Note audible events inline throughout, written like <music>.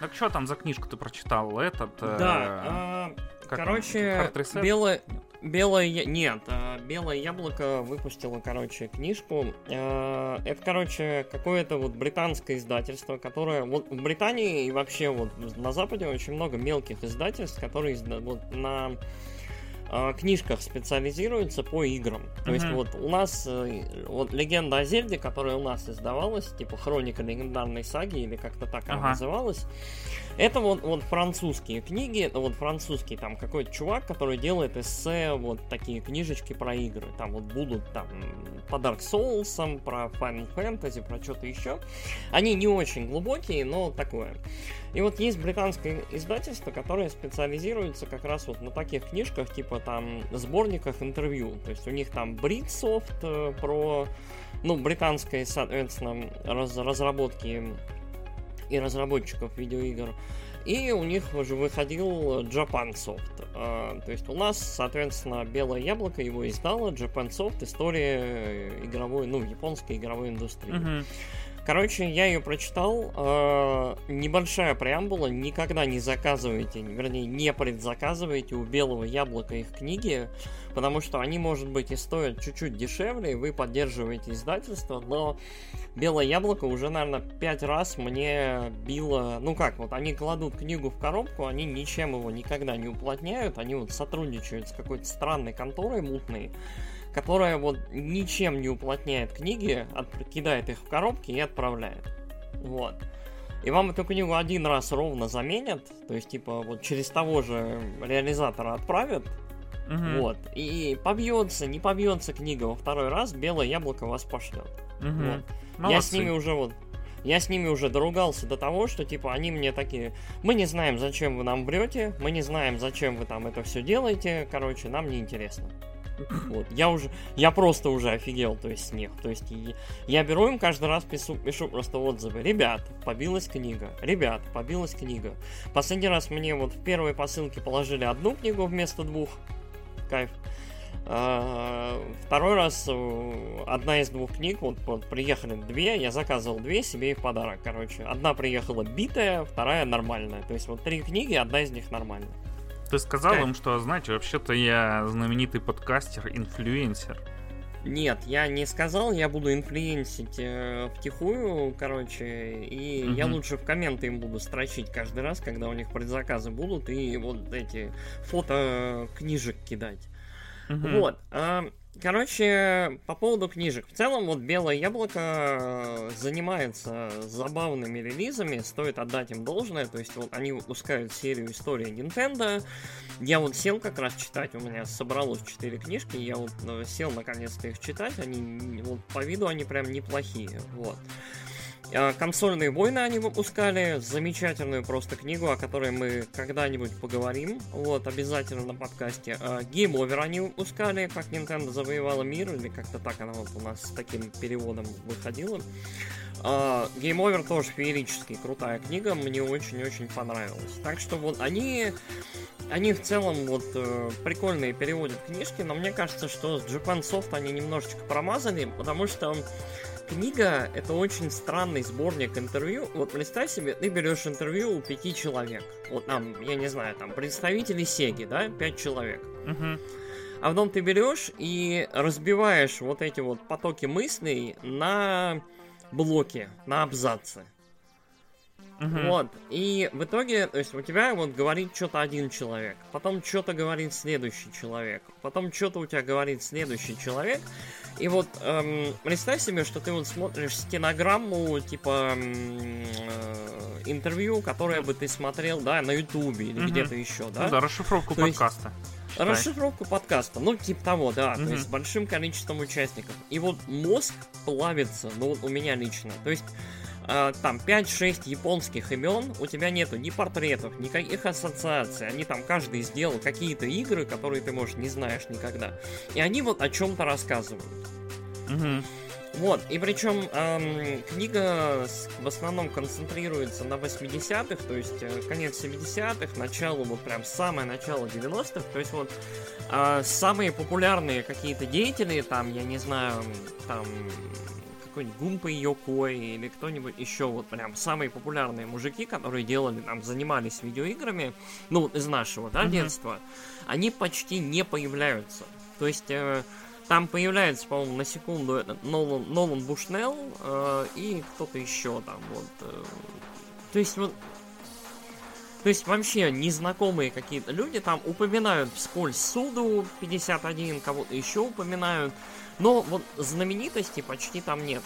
Так что там за книжку ты прочитал? Этот... Да, а, как он? короче, белое... Белое... Нет, Белое Яблоко выпустило, короче, книжку. Это, короче, какое-то вот британское издательство, которое... Вот в Британии и вообще вот на Западе очень много мелких издательств, которые вот на книжках специализируются по играм. То есть вот у нас э, вот легенда о Зельде, которая у нас издавалась, типа хроника легендарной саги или как-то так она Ага. называлась. Это вот, вот французские книги, вот французский там какой-то чувак, который делает эссе, вот такие книжечки про игры. Там вот будут там по Dark Souls, про Final Fantasy, про что-то еще. Они не очень глубокие, но такое. И вот есть британское издательство, которое специализируется как раз вот на таких книжках, типа там сборниках интервью. То есть у них там Бритсофт э, про, ну, британской, соответственно, раз- разработки и разработчиков видеоигр. И у них уже выходил Japansoft. А, То есть у нас, соответственно, Белое Яблоко его издало, Japansoft, история э, игровой, ну, японской игровой индустрии. Мгм. Короче, я ее прочитал. э, небольшая преамбула. Никогда не заказывайте, вернее, не предзаказывайте у Белого Яблока их книги, потому что они, может быть, и стоят чуть-чуть дешевле, и вы поддерживаете издательство, но Белое Яблоко уже, наверное, пять раз мне било... Ну как, вот они кладут книгу в коробку, они ничем его никогда не уплотняют, они вот сотрудничают с какой-то странной конторой мутной, которая вот ничем не уплотняет книги, от- кидает их в коробки и отправляет. Вот. И вам эту книгу один раз ровно заменят, то есть, типа, вот через того же реализатора отправят, Мгм. вот. И побьется, не побьется книга во второй раз, белое яблоко вас пошлет. Мгм. Вот. Я с ними уже вот. Я с ними уже доругался до того, что типа они мне такие, мы не знаем, зачем вы нам врете, мы не знаем, зачем вы там это все делаете, короче, нам не интересно. Вот, я уже, я просто уже офигел, то есть с них. То есть я беру им каждый раз пишу, пишу просто отзывы. Ребят, побилась книга. Ребят, побилась книга. Последний раз мне вот в первой посылке положили одну книгу вместо двух. Кайф. А, Второй раз э, одна из двух книг, вот, вот приехали две, я заказывал две себе и в подарок, короче. Одна приехала битая, вторая нормальная. То есть вот три книги, одна из них нормальная. Ты сказал Кайф. им, что, знаете, вообще-то я знаменитый подкастер, инфлюенсер. Нет, я не сказал, я буду инфлюенсить э, втихую, короче, и я Мгм. лучше в комменты им буду строчить каждый раз, когда у них предзаказы будут, и вот эти фото книжек кидать. Мгм. Вот. а, Короче, по поводу книжек. В целом, вот Белое Яблоко э, занимается забавными релизами, стоит отдать им должное. То есть, вот они выпускают серию истории Nintendo. Я вот сел как раз читать, у меня собралось 4 книжки, я вот э, сел наконец-то их читать. Они, вот по виду они прям неплохие. Вот. А, Консольные войны они выпускали, замечательную просто книгу, о которой мы когда-нибудь поговорим, вот, обязательно на подкасте. А, Game Over они выпускали, как Nintendo завоевала мир, или как-то так она вот у нас с таким переводом выходила. А, Game Over тоже феерически крутая книга, мне очень-очень понравилась. Так что вот они, они в целом вот э, прикольные переводят книжки, но мне кажется, что с Japan Soft они немножечко промазали, потому что книга это очень странный сборник интервью. Вот представь себе, ты берешь интервью у пяти человек. Вот там, я не знаю, там представители Сеги, да, пять человек. Мгм. А потом ты берешь и разбиваешь вот эти вот потоки мыслей на блоки, на абзацы. Мгм. Вот. И в итоге, то есть у тебя вот говорит что-то один человек, потом что-то говорит следующий человек, потом что-то у тебя говорит следующий человек. И вот эм, представь себе, что ты вот смотришь стенограмму типа м, э, интервью, которое бы ты смотрел, да, на Ютубе или Мгм. где-то еще, Ну да? да, расшифровку То есть- подкаста. читай. Расшифровку подкаста, ну, типа того, да, Мгм. то есть с большим количеством участников. И вот мозг плавится, ну, вот у меня лично. То есть а, там 5-6 японских имен, у тебя нету ни портретов, никаких ассоциаций. Они там каждый сделал какие-то игры, которые ты, может, не знаешь никогда. И они вот о чем-то рассказывают. Мгм. Вот, и причем эм, книга в основном концентрируется на 80-х, то есть э, конец 70-х, начало, вот прям самое начало 90-х, то есть вот э, самые популярные какие-то деятели, там, я не знаю, там, какой-нибудь Гумпа Йокой или кто-нибудь еще, вот прям самые популярные мужики, которые делали, там, занимались видеоиграми, ну, из нашего, да, mm-hmm. детства, они почти не появляются. То есть... Э, там появляется, по-моему, на секунду этот Нолан, Нолан Бушнелл э, и кто-то еще там вот. Э, то есть вот то есть вообще незнакомые какие-то люди там упоминают вскользь Суду 51, кого-то еще упоминают, но вот знаменитостей почти там нет.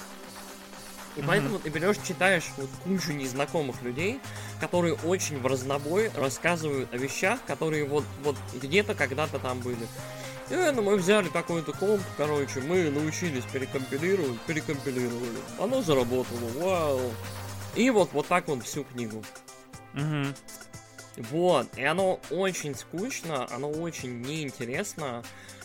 И mm-hmm. поэтому ты берешь, читаешь вот кучу незнакомых людей, которые очень в разнобой рассказывают о вещах, которые вот, вот где-то когда-то там были. Э, ну мы взяли такой-то комп, короче, мы научились перекомпилировать, перекомпилировали. Оно заработало, вау. И вот, вот так вот всю книгу. Угу. Вот, и оно очень скучно, оно очень неинтересно.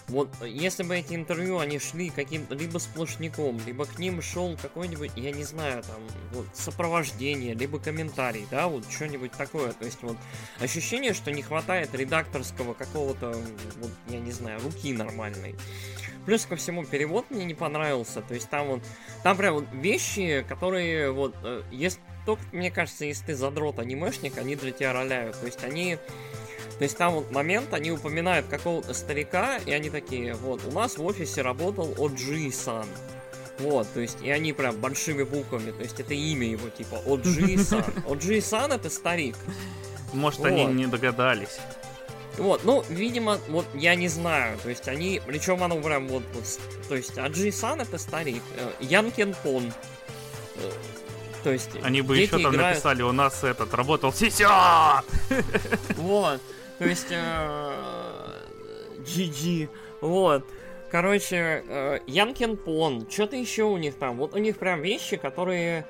Вот, если бы эти интервью, они шли каким-то либо сплошняком, либо к ним шел какой-нибудь, я не знаю, там, вот, сопровождение, либо комментарий, да, вот, что-нибудь такое. То есть, вот, ощущение, что не хватает редакторского какого-то, вот, я не знаю, руки нормальной. Плюс ко всему, перевод мне не понравился. То есть, там вот, там прям вот вещи, которые, вот, э, есть только, мне кажется, если ты задрот анимешник, они для тебя роляют. То есть, они то есть там вот момент, они упоминают какого-то старика, и они такие, вот, у нас в офисе работал OG-сан. Вот, то есть, и они прям большими буквами, то есть это имя его, типа, OG-сан. OG-сан <laughs> это старик. Может, вот. они не догадались. Вот, ну, видимо, вот я не знаю, то есть они, причем оно прям вот, вот то есть Аджи-сан это старик, э, Янкен Пон, э, то есть Они бы еще там играют... написали, у нас этот работал Сися! Вот. То есть, GG. Э, вот. Короче, э, Янкин Пон, что-то еще у них там. Вот у них прям вещи, которые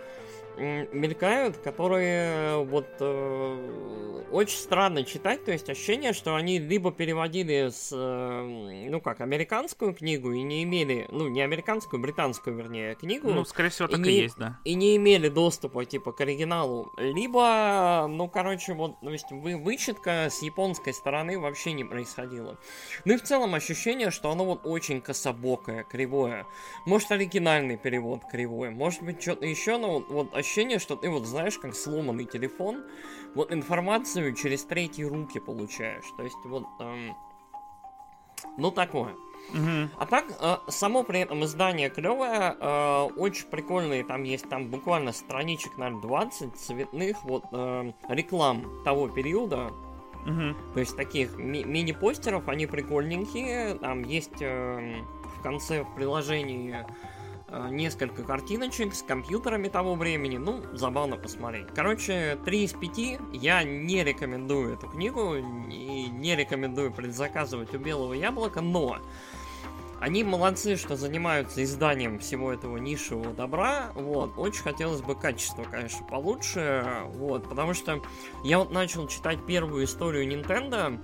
мелькают, которые вот э, очень странно читать, то есть ощущение, что они либо переводили с, э, ну как, американскую книгу и не имели, ну не американскую, британскую, вернее, книгу. Ну, скорее всего, так и, и не, есть, да. И не имели доступа, типа, к оригиналу. Либо, ну, короче, вот, то есть вы, вычетка с японской стороны вообще не происходила. Ну и в целом ощущение, что оно вот очень кособокое, кривое. Может, оригинальный перевод кривой, может быть, что-то еще, но вот, вот ощущение, что ты вот знаешь, как сломанный телефон, вот информацию через третьи руки получаешь. То есть вот, эм, ну такое. Угу. А так, э, само при этом издание клевое, э, очень прикольные, там есть там буквально страничек, наверное, 20 цветных вот э, реклам того периода. Угу. То есть таких ми- мини-постеров, они прикольненькие. Там есть э, в конце в приложении несколько картиночек с компьютерами того времени. Ну, забавно посмотреть. Короче, 3 из 5. Я не рекомендую эту книгу и не рекомендую предзаказывать у Белого Яблока, но они молодцы, что занимаются изданием всего этого нишевого добра. Вот, очень хотелось бы качество, конечно, получше. Вот, потому что я вот начал читать первую историю Nintendo.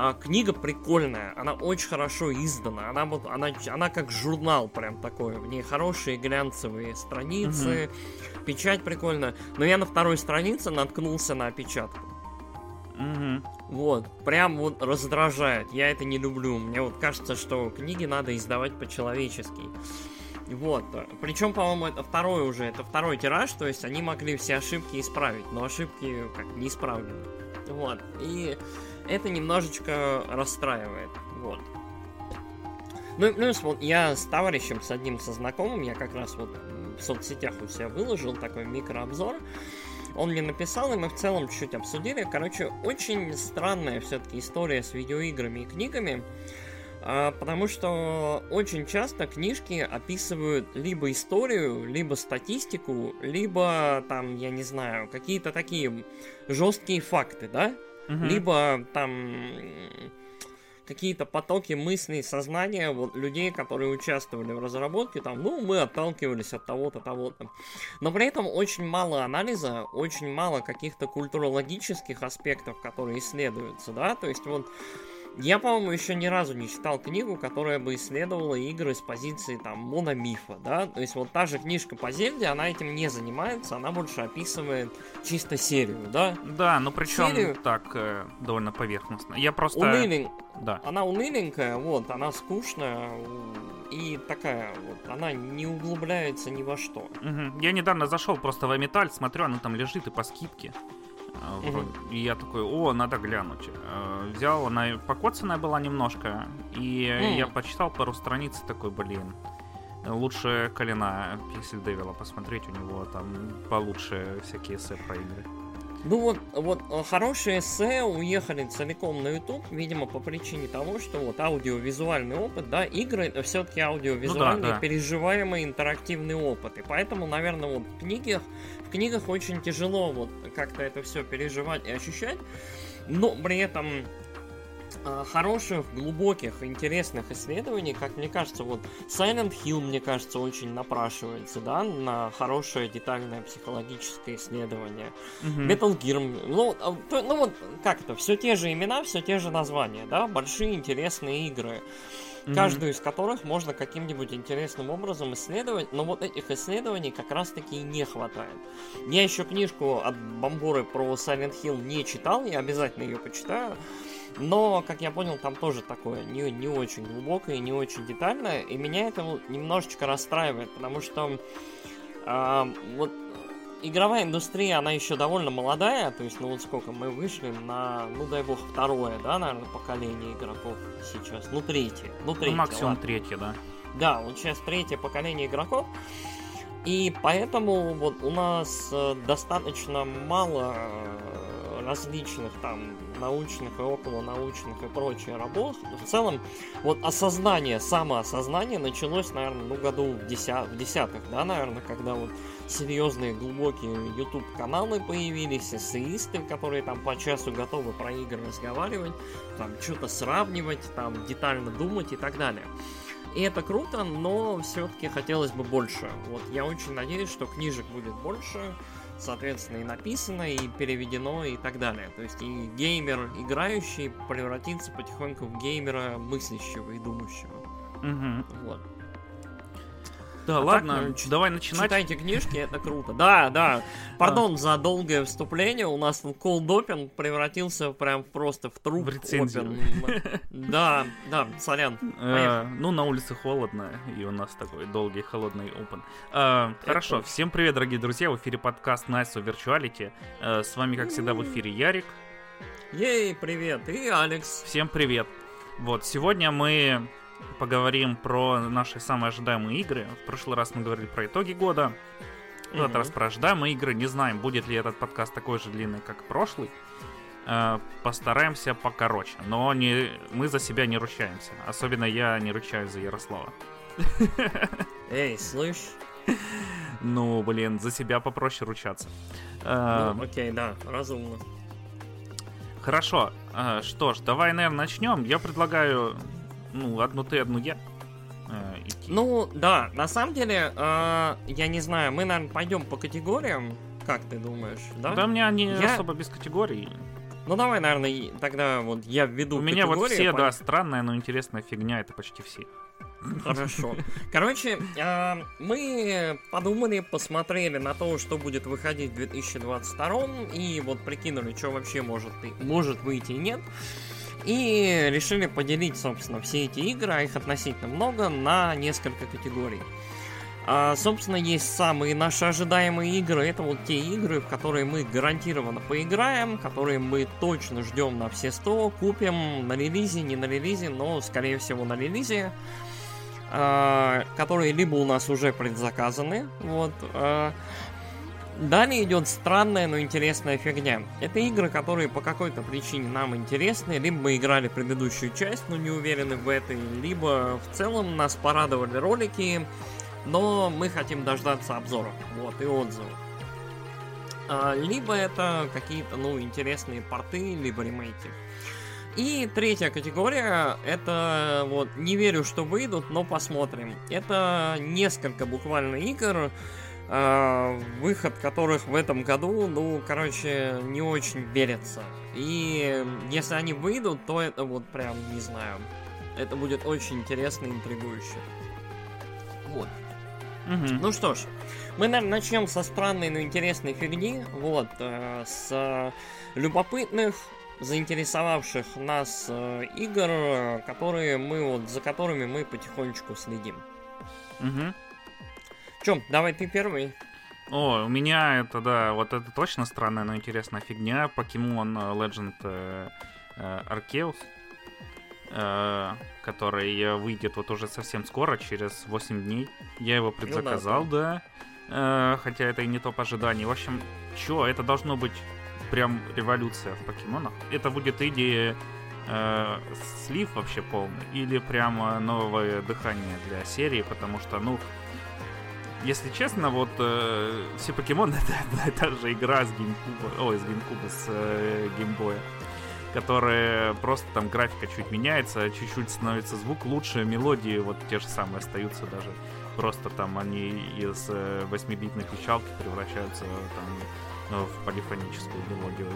А, книга прикольная, она очень хорошо издана, она вот, она, она как журнал прям такой, в ней хорошие глянцевые страницы, угу. печать прикольная. Но я на второй странице наткнулся на опечатку. Угу. Вот, прям вот раздражает. Я это не люблю. Мне вот кажется, что книги надо издавать по-человечески. Вот. Причем, по-моему, это второй уже, это второй тираж, то есть они могли все ошибки исправить, но ошибки как не исправлены. Вот. И это немножечко расстраивает. Вот. Ну и плюс вот я с товарищем, с одним со знакомым, я как раз вот в соцсетях у себя выложил такой микрообзор. Он мне написал, и мы в целом чуть-чуть обсудили. Короче, очень странная все-таки история с видеоиграми и книгами. А, потому что очень часто книжки описывают либо историю, либо статистику, либо там, я не знаю, какие-то такие жесткие факты, да? Угу. либо там какие-то потоки мыслей, сознания вот людей, которые участвовали в разработке, там, ну, мы отталкивались от того-то, того-то. Но при этом очень мало анализа, очень мало каких-то культурологических аспектов, которые исследуются, да, то есть вот я, по-моему, еще ни разу не читал книгу, которая бы исследовала игры с позиции там мономифа, да, то есть вот та же книжка по Зельде, она этим не занимается, она больше описывает чисто серию, да? Да, но причем серию... так э, довольно поверхностно. Я просто... Унылен... Да. Она уныленькая, вот, она скучная, и такая вот, она не углубляется ни во что. Угу. Я недавно зашел просто в Металь, смотрю, она там лежит и по скидке. Угу. И я такой, о, надо глянуть. Э, взял, она покоцанная была немножко, и mm. я почитал пару страниц, такой, блин, лучше Колена Пиксель Девила посмотреть, у него там получше всякие эссе про игры. Ну вот, вот э, хорошие эссе уехали целиком на YouTube, видимо, по причине того, что вот аудиовизуальный опыт, да, игры это все-таки аудиовизуальный, ну, да, да. переживаемый интерактивный опыт. И поэтому, наверное, вот в книгах, в книгах очень тяжело вот как-то это все переживать и ощущать. Но при этом Э, хороших, глубоких, интересных исследований, как мне кажется, вот Silent Hill, мне кажется, очень напрашивается, да, на хорошее детальное психологическое исследование. Mm-hmm. Metal Gear, ну, а, то, ну вот как-то, все те же имена, все те же названия, да, большие интересные игры. Mm-hmm. Каждую из которых можно каким-нибудь интересным образом исследовать, но вот этих исследований как раз-таки не хватает. Я еще книжку от Бамбуры про Silent Hill не читал, я обязательно ее почитаю. Но, как я понял, там тоже такое не, не очень глубокое, не очень детальное. И меня это немножечко расстраивает, потому что э, вот игровая индустрия, она еще довольно молодая, то есть, ну вот сколько, мы вышли на, ну дай бог, второе, да, наверное, поколение игроков сейчас, ну третье, ну третье, ну, максимум ладно. третье, да. Да, вот сейчас третье поколение игроков, и поэтому вот у нас э, достаточно мало э, различных там научных и около научных и прочие работ. В целом, вот осознание, самоосознание началось, наверное, ну, году в, деся... в десятых, да, наверное, когда вот серьезные глубокие YouTube каналы появились, эссеисты, которые там по часу готовы про игры разговаривать, там что-то сравнивать, там детально думать и так далее. И это круто, но все-таки хотелось бы больше. Вот я очень надеюсь, что книжек будет больше, соответственно, и написано, и переведено, и так далее. То есть и геймер играющий превратится потихоньку в геймера мыслящего и думающего. Угу. Вот. Да, а ладно, так, давай начинать. Читайте книжки, это круто. Да, да. Пардон а. за долгое вступление. У нас Cold Open превратился прям просто в труп. В рецензию. <laughs> Да, да, сорян. Э, ну, на улице холодно, и у нас такой долгий холодный. Э, хорошо, всем привет, дорогие друзья. В эфире подкаст Nice of Virtuality. Э, с вами, как всегда, в эфире Ярик. Ей, привет, и Алекс. Всем привет. Вот, сегодня мы поговорим про наши самые ожидаемые игры. В прошлый раз мы говорили про итоги года. В этот раз про ожидаемые игры. Не знаем, будет ли этот подкаст такой же длинный, как прошлый. Э, постараемся покороче. Но не, мы за себя не ручаемся. Особенно я не ручаюсь за Ярослава. Эй, слышь? Ну, блин, за себя попроще ручаться. Э, ну, окей, да, разумно. Хорошо. Э, что ж, давай, наверное, начнем. Я предлагаю ну, одну ты, одну я. Э, Ну, да, на самом деле, э, я не знаю, мы, наверное, пойдем по категориям, как ты думаешь, да? Да, мне они я... особо без категорий. Ну, давай, наверное, тогда вот я введу У меня вот все, по... да, странная, но интересная фигня, это почти все. Хорошо. Короче, э, мы подумали, посмотрели на то, что будет выходить в 2022 и вот прикинули, что вообще может, может выйти и нет. И решили поделить, собственно, все эти игры, а их относительно много, на несколько категорий. А, собственно, есть самые наши ожидаемые игры. Это вот те игры, в которые мы гарантированно поиграем, которые мы точно ждем на все 100, купим на релизе, не на релизе, но, скорее всего, на релизе. А, которые либо у нас уже предзаказаны, вот, а, Далее идет странная, но интересная фигня. Это игры, которые по какой-то причине нам интересны, либо мы играли предыдущую часть, но не уверены в этой, либо в целом нас порадовали ролики, но мы хотим дождаться обзоров, вот, и отзывов. А, либо это какие-то, ну, интересные порты, либо ремейки. И третья категория, это вот, не верю, что выйдут, но посмотрим. Это несколько буквально игр, выход которых в этом году, ну, короче, не очень верится. И если они выйдут, то это вот прям, не знаю, это будет очень интересно и интригующе. Вот. Угу. Ну что ж, мы, наверное, начнем со странной, но интересной фигни. Вот, э, с любопытных заинтересовавших нас э, игр, которые мы вот за которыми мы потихонечку следим. Угу. Чем, давай ты первый. О, у меня это, да, вот это точно странная, но интересная фигня. Pokemon Legend э, э, Arceus, э, который выйдет вот уже совсем скоро, через 8 дней. Я его предзаказал, ну, да. да. Э, хотя это и не то по ожиданию. В общем, чё, это должно быть прям революция в покемонах. Это будет идея э, слив вообще полный или прямо новое дыхание для серии, потому что, ну, если честно, вот э, все покемоны это одна и та же игра с геймкуба, ой, с геймкуба, с э, геймбоя, которая просто там графика чуть меняется, чуть-чуть становится звук лучше, мелодии вот те же самые остаются даже. Просто там они из э, 8-битной печалки превращаются там ну, в полифоническую мелодию,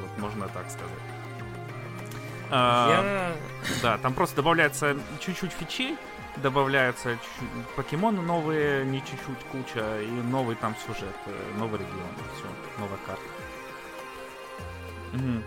вот можно так сказать. А, Я... Да, там просто добавляется чуть-чуть фичей, добавляются покемоны новые, не чуть-чуть куча, и новый там сюжет, э, новый регион, все, новая карта. Угу.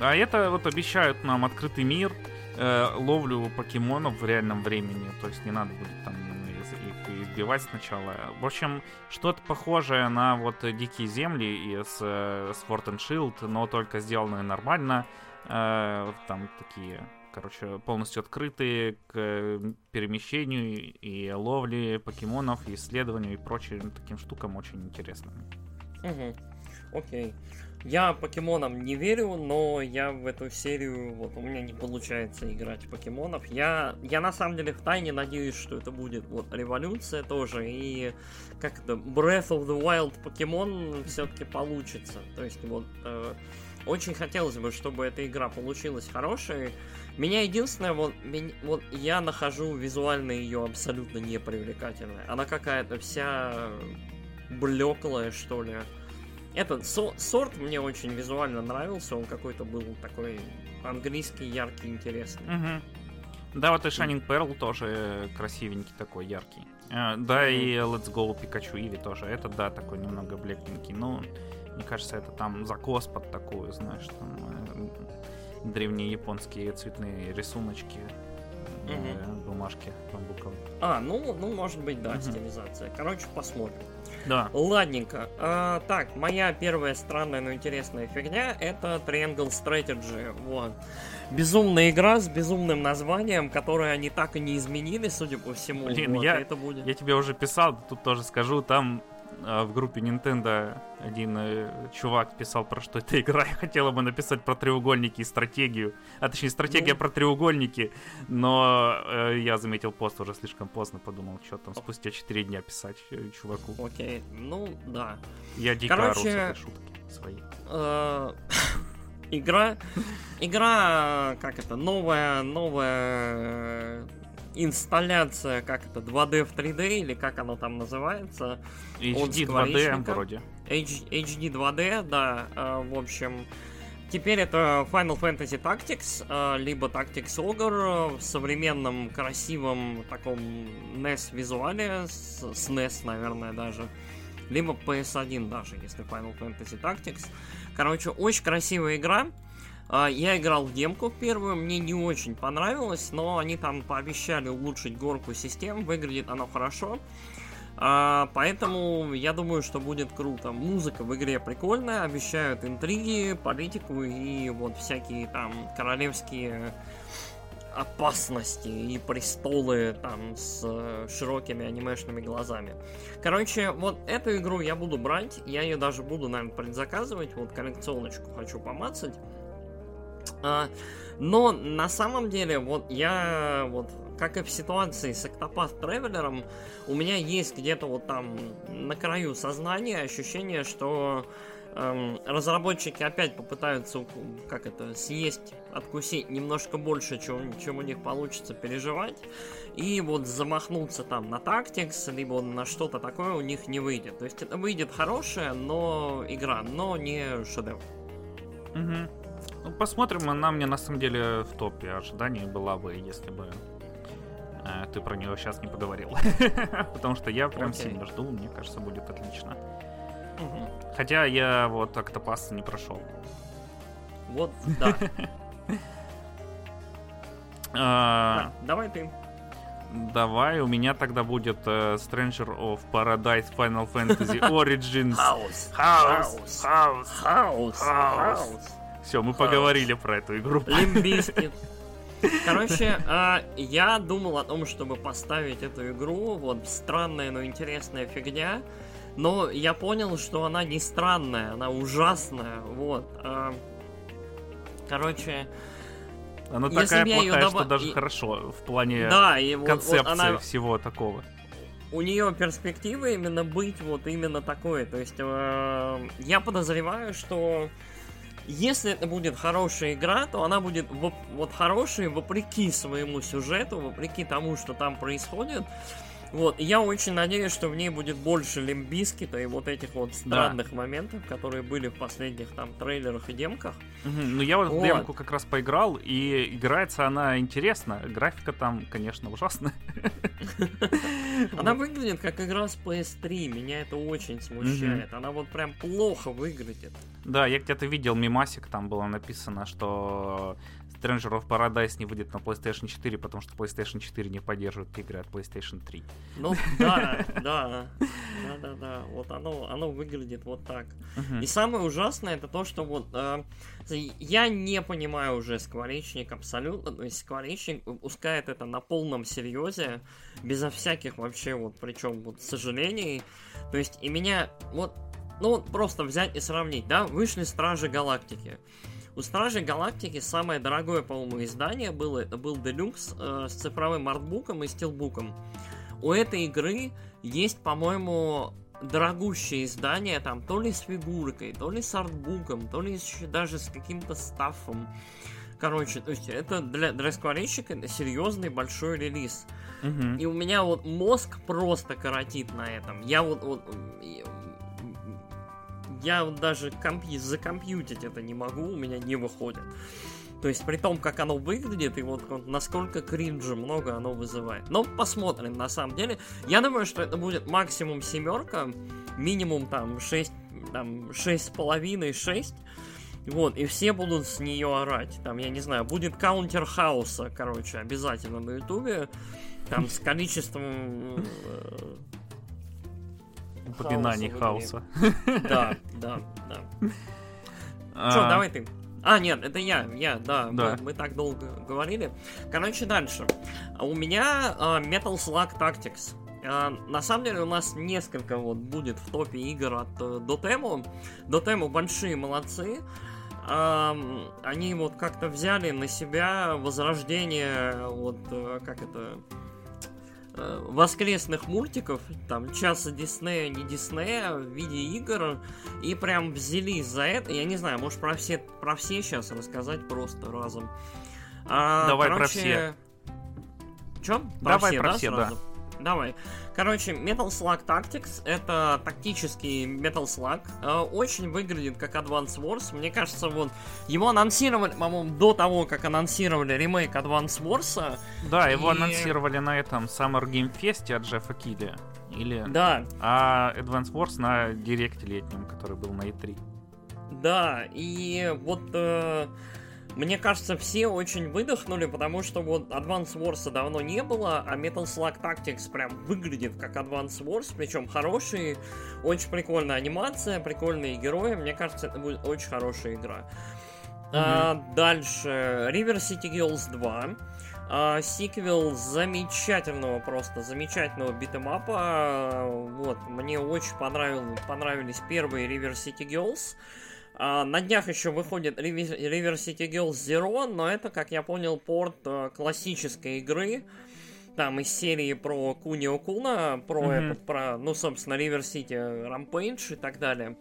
А это вот обещают нам открытый мир, э, ловлю покемонов в реальном времени, то есть не надо будет там их избивать сначала. В общем, что-то похожее на вот Дикие Земли из э, Sword and Shield, но только сделанное нормально. Э, там такие короче, полностью открытые к перемещению и ловле покемонов, и исследованию и прочим таким штукам очень интересно. Угу. Окей. Я покемонам не верю, но я в эту серию, вот у меня не получается играть в покемонов. Я, я на самом деле в тайне надеюсь, что это будет вот революция тоже, и как это, Breath of the Wild покемон все-таки получится. То есть вот э, очень хотелось бы, чтобы эта игра получилась хорошей. Меня единственное, вот, меня, вот я нахожу визуально ее абсолютно непривлекательной. Она какая-то вся блеклая, что ли. Этот со сорт мне очень визуально нравился, он какой-то был такой английский, яркий, интересный. Угу. Да, вот и Shining Pearl тоже красивенький такой, яркий. А, да, и Let's Go Pikachu Eevee тоже. Это, да, такой немного блекленький. Но мне кажется, это там закос под такую, знаешь, там э, древние японские цветные рисуночки, угу. бумажки бамбуковые. А, ну, ну, может быть, да, угу. стилизация. Короче, посмотрим. Да. Ладненько. А, так, моя первая странная, но интересная фигня это Triangle Strategy. Вот. Безумная игра с безумным названием, которое они так и не изменили, судя по всему. Блин, вот, я, это будет... я тебе уже писал, тут тоже скажу, там в группе Nintendo один э, чувак писал про что эта игра. <laughs> Я хотела бы написать про треугольники и стратегию. А точнее, стратегия ну... про треугольники. Но э, я заметил пост уже слишком поздно. Подумал, что там спустя 4 дня писать э, чуваку. Окей, ну да. Я дико Короче... ору шутки свои. Э, <laughs> игра... Игра, как это, новая, новая инсталляция, как это, 2D в 3D, или как оно там называется. HD 2D вроде. H, HD 2D, да, э, в общем... Теперь это Final Fantasy Tactics, э, либо Tactics Ogre в современном красивом таком NES визуале, с, с NES, наверное, даже. Либо PS1 даже, если Final Fantasy Tactics. Короче, очень красивая игра. А, я играл в демку первую, мне не очень понравилось, но они там пообещали улучшить горку систем, выглядит оно хорошо. А, поэтому я думаю, что будет круто. Музыка в игре прикольная, обещают интриги, политику и вот всякие там королевские опасности и престолы там с широкими анимешными глазами. Короче, вот эту игру я буду брать, я ее даже буду, наверное, предзаказывать, вот коллекционочку хочу помацать. А, но на самом деле, вот я вот как и в ситуации с Octopath Traveler, у меня есть где-то вот там на краю сознания ощущение, что эм, разработчики опять попытаются, как это, съесть, откусить немножко больше, чем, чем у них получится переживать, и вот замахнуться там на Tactics, либо на что-то такое у них не выйдет. То есть это выйдет хорошая, но игра, но не шедевр. Угу. Ну, посмотрим, она мне на самом деле в топе ожиданий была бы, если бы э, ты про нее сейчас не поговорил. <laughs> Потому что я прям okay. сильно жду, мне кажется, будет отлично. Угу. Хотя я вот Octopath не прошел. Вот, <laughs> да. А, Да, давай ты. Давай, у меня тогда будет э, Stranger of Paradise Final Fantasy <laughs> Origins. Хаос. Хаус, хаус. Хаос. Хаус. Хаос. Все, мы поговорили про эту игру. Limp Bizkit. <laughs> Короче, а, я думал о том, чтобы поставить эту игру. Вот странная, но интересная фигня. Но я понял, что она не странная, она ужасная. Вот. а. Короче, Она Если такая плохая, доба- что даже и- хорошо в плане да, и вот, вот концепции она, всего такого. у нее перспектива именно быть вот именно такой. То есть э, я подозреваю, что если это будет хорошая игра, то она будет вот хорошей вопреки своему сюжету, вопреки тому, что там происходит. Вот, я очень надеюсь, что в ней будет больше лимбискита и вот этих вот странных моментов, которые были в последних там трейлерах и демках. Мгм, Ну, я вот в Вот. демку как раз поиграл, и играется она интересно. Графика там, конечно, ужасная. <laughs> Она выглядит как игра с PS3, меня это очень смущает. Она вот прям плохо выглядит. Да, я где-то видел мимасик, там было написано, что Stranger of Paradise не выйдет на PlayStation 4, потому что PlayStation 4 не поддерживает игры от PlayStation 3. Ну да, да, да, да, да. Вот оно, оно выглядит вот так. И самое ужасное это то, что вот э, я не понимаю уже скворечник абсолютно. То есть скворечник выпускает это на полном серьезе, безо всяких вообще вот, причем вот сожалений. То есть и меня вот, ну вот просто взять и сравнить, да, вышли Стражи Галактики. У Стражей Галактики самое дорогое, по-моему, издание было, это был Делюкс э, с цифровым артбуком и стилбуком. У этой игры есть, по-моему, дорогущее издание, там, то ли с фигуркой, то ли с артбуком, то ли еще даже с каким-то стаффом. Короче, то есть это для, для скворечника серьезный большой релиз. Мгм. И у меня вот мозг просто коротит на этом. Я вот, вот я вот даже компью- закомпьютить это не могу, у меня не выходит. То есть при том, как оно выглядит, и вот, вот насколько кринжа много оно вызывает. Но посмотрим, на самом деле. Я думаю, что это будет максимум семерка, минимум там 6, там, шесть с половиной, 6. Вот, и все будут с нее орать. Там, я не знаю, будет каунтер хаоса, короче, обязательно на ютубе. Там с количеством... <laughs> э, Упоминаний хаоса. <laughs> Да, да, да. А, Че, давай ты. А, нет, это я, я, да, Да. Мы, мы так долго говорили. Короче, дальше. А У меня а, Metal Slug Tactics. А, на самом деле у нас несколько вот будет в топе игр от э, Dotemu. Dotemu большие молодцы. Ам, они вот как-то взяли на себя возрождение вот э, как это э, воскресных мультиков, там, часа Диснея, не Диснея, в виде игр, и прям взялись за это. Я не знаю, может про все, про все сейчас рассказать просто разом. А, Давай про короче, все. Чё? Давай про все, да. Давай. Короче, Metal Slug Tactics это тактический Metal Slug. Э, Очень выглядит как Advance Wars. Мне кажется, вот его анонсировали, по-моему, до того, как анонсировали ремейк Advance Wars. Да, его И- анонсировали на этом Summer Game Fest от Джеффа Килли. Или... Да, А Advance Wars на директе летнем, который был на E E3. Да, и вот э, мне кажется, все очень выдохнули, потому что вот Advance Wars давно не было, а Metal Slug Tactics прям выглядит как Advance Wars, причем хороший, очень прикольная анимация, прикольные герои. Мне кажется, это будет очень хорошая игра. А, дальше River City Girls 2. А, сиквел замечательного, просто замечательного битэмапа. Вот, мне очень понравил, понравились первые River City Girls. А, на днях еще выходит River City Girls Zero, но это, как я понял, порт э, классической игры. Там из серии про Кунио Куна, про Мгм. этот, про, ну, собственно, River City Rampage и так далее.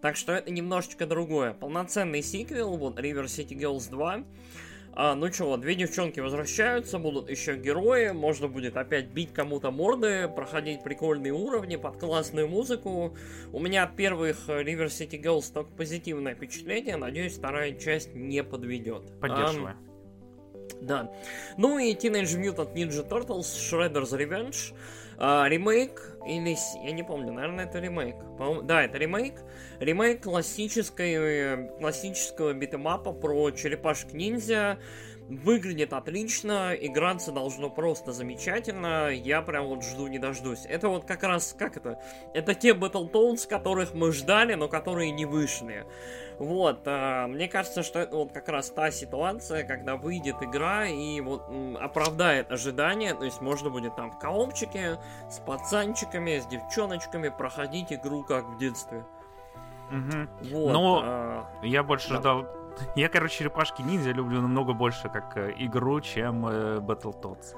Так что это немножечко другое. Полноценный сиквел, вот River City Girls 2. А, ну чё, две девчонки возвращаются, будут еще герои, можно будет опять бить кому-то морды, проходить прикольные уровни под классную музыку. У меня от первых э, River City Girls только позитивное впечатление, надеюсь, вторая часть не подведет. Поддерживаю. Ам, Да. Ну и Teenage Mutant Ninja Turtles Shredder's Revenge. А, ремейк, или... Я не помню, наверное, это ремейк. Да, это ремейк. Ремейк классической, классического битэмапа про черепашек-ниндзя. Выглядит отлично, играться должно просто замечательно. Я прям вот жду не дождусь. Это вот как раз, как это? Это те Battletoads, которых мы ждали, но которые не вышли. Вот, а, мне кажется, что это вот как раз та ситуация, когда выйдет игра и вот м, оправдает ожидания, то есть можно будет там в коопчике с пацанчиками, с девчоночками проходить игру как в детстве. Угу. Вот, Но а... я больше да. ждал <laughs> я, короче, черепашки ниндзя люблю намного больше как э, игру, чем э, Battletoads.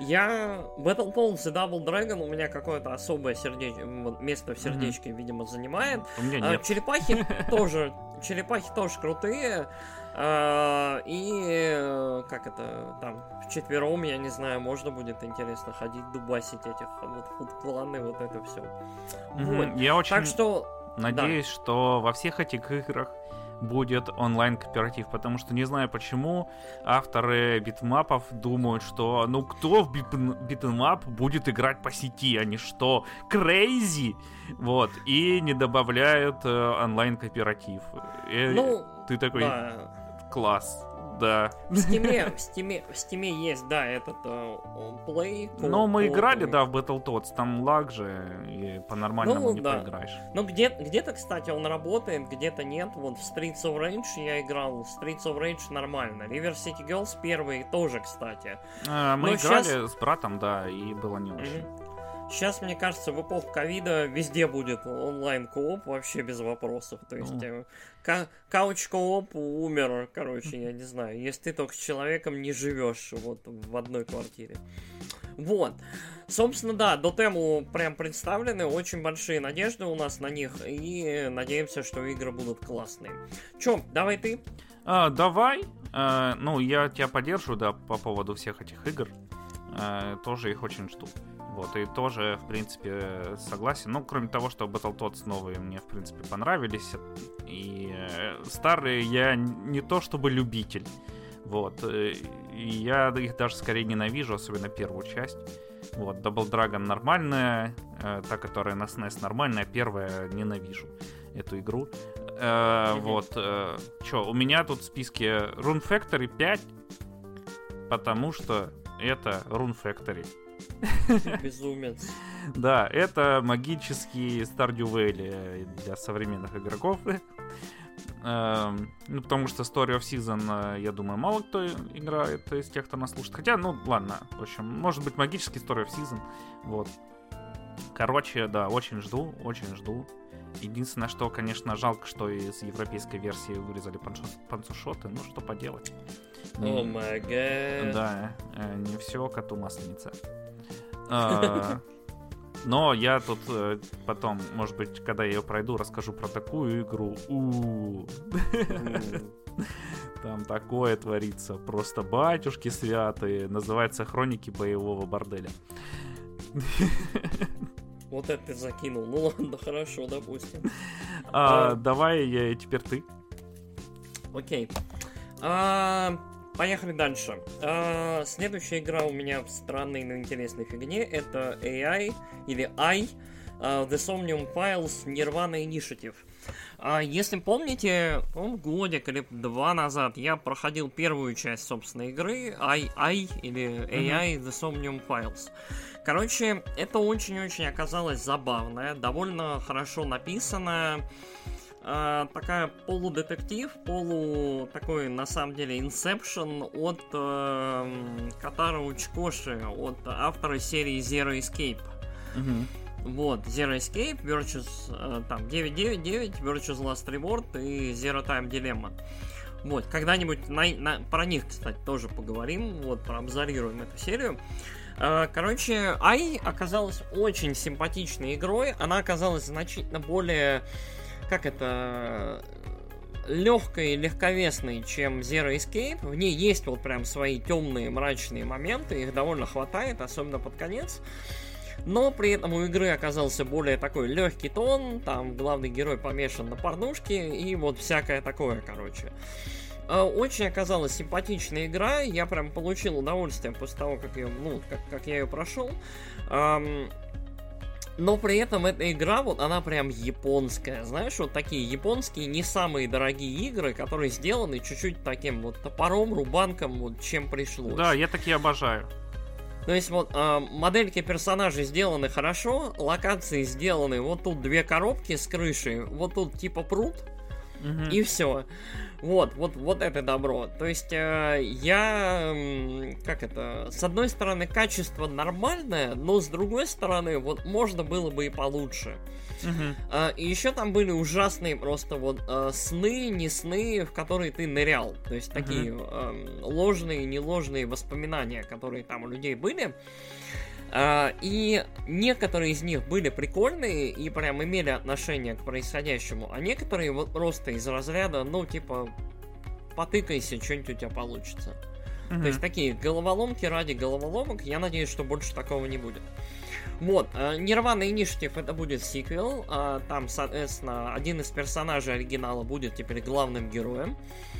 Я Battletoads и Double Dragon у меня какое-то особое сердеч... место в сердечке, mm-hmm. видимо, занимает. У меня а, нет. А, черепахи <laughs> тоже, черепахи тоже крутые. А, и э, как это там в четвером, я не знаю, можно будет интересно ходить, дубасить этих вот фуд-кланы, вот это все. Mm-hmm. Вот. Я очень так что надеюсь, да. что во всех этих играх будет онлайн-кооператив, потому что не знаю почему авторы beat 'em up ов думают, что ну кто в beat 'em up будет играть по сети, они что, crazy? Вот, и не добавляют э, онлайн-кооператив. Ну, ты такой, да. класс да. В Steam, <laughs> в Steam, в Steam есть, да, этот uh, Play. Но мы играли, да, в Battletoads, там лаг же, и по-нормальному ну, не да. поиграешь. Ну, где, где-то, кстати, он работает, где-то нет. Вот в Streets of Rage я играл, Streets of Rage нормально. River City Girls первый тоже, кстати. А, мы Но играли сейчас... с братом, да, и было не очень. Mm-hmm. Сейчас, мне кажется, в эпоху ковида везде будет онлайн-co-op вообще без вопросов. То есть mm. couch co-op умер, короче, я не знаю. Если ты только с человеком не живешь вот в одной квартире. Вот. Собственно, да, до тему прям представлены, очень большие надежды у нас на них, и надеемся, что игры будут классные. Чё, давай ты? А, давай. А, ну, я тебя поддержу, да, по поводу всех этих игр. А, тоже их очень жду. Вот, и тоже, в принципе, согласен. Ну, кроме того, что Battletoads новые мне, в принципе, понравились. И э, старые я не то чтобы любитель. Вот. Э, и я их даже скорее ненавижу, особенно первую часть. Вот, Double Dragon нормальная, э, та, которая на SNES нормальная, первая ненавижу эту игру. Э, вот, э, чё, у меня тут в списке Rune Factory 5, потому что это Rune Factory. <laughs> Безумец. Да, это магический Stardew Valley для современных игроков. <laughs> Эм, ну, потому что Story of Season, э, я думаю, мало кто играет из тех, кто нас слушает. Хотя, ну, ладно, в общем, может быть, магический Story of Season. Вот. Короче, да, очень жду, очень жду. Единственное, что, конечно, жалко, что из европейской версии вырезали панцушоты. Ну, что поделать. О май Да, э, не все коту масленица. А, но я тут э, потом, может быть, когда я ее пройду, расскажу про такую игру. Там такое творится. Просто батюшки святые. Называется Хроники боевого борделя. Вот это ты закинул. Ну ладно, хорошо, допустим. А, давай я теперь ты. Окей. А, Поехали дальше. А, следующая игра у меня в странной, но интересной фигне. Это AI или I. Uh, The Somnium Files Nirvana Initiative. Uh, если помните, по годик или два назад я проходил первую часть, собственно, игры I, I или AI mm-hmm. The Somnium Files. Короче, это очень-очень оказалось забавное, довольно хорошо написанное э, такая полудетектив, полу такой на самом деле инсепшн от э, Катара Учкоши, от автора серии Zero Escape. Угу. Вот, Zero Escape, Virtuous, э, там, 999, Virtuous Last Reward и Zero Time Dilemma. Вот, когда-нибудь на, на, про них, кстати, тоже поговорим, вот, прообзорируем эту серию. Э, короче, Ай оказалась очень симпатичной игрой, она оказалась значительно более как это легкой, легковесной, чем Zero Escape. В ней есть вот прям свои темные, мрачные моменты, их довольно хватает, особенно под конец. Но при этом у игры оказался более такой легкий тон, там главный герой помешан на порнушке и вот всякое такое, короче. э, очень оказалась симпатичная игра. Я прям получил удовольствие после того, как я, ну, как, как я ее прошел. Но при этом эта игра, вот она прям японская. Знаешь, вот такие японские, не самые дорогие игры, которые сделаны чуть-чуть таким вот топором, рубанком, вот чем пришлось. Да, я такие обожаю. То есть вот э, модельки персонажей сделаны хорошо, локации сделаны. Вот тут две коробки с крышей, вот тут типа пруд, угу. и все. Вот, вот, вот это добро. То есть э, я, как это, с одной стороны качество нормальное, но с другой стороны вот можно было бы и получше. Uh-huh. А, и еще там были ужасные просто вот а, сны, не сны, в которые ты нырял. То есть такие а, ложные, неложные воспоминания, которые там у людей были. Uh, и некоторые из них были прикольные и прям имели отношение к происходящему, а некоторые вот просто из разряда, ну, типа, потыкайся, что-нибудь у тебя получится. Uh-huh. То есть такие головоломки ради головоломок, я надеюсь, что больше такого не будет. Вот, Нирвана Initiative это будет сиквел, а, там, соответственно, один из персонажей оригинала будет теперь главным героем. А,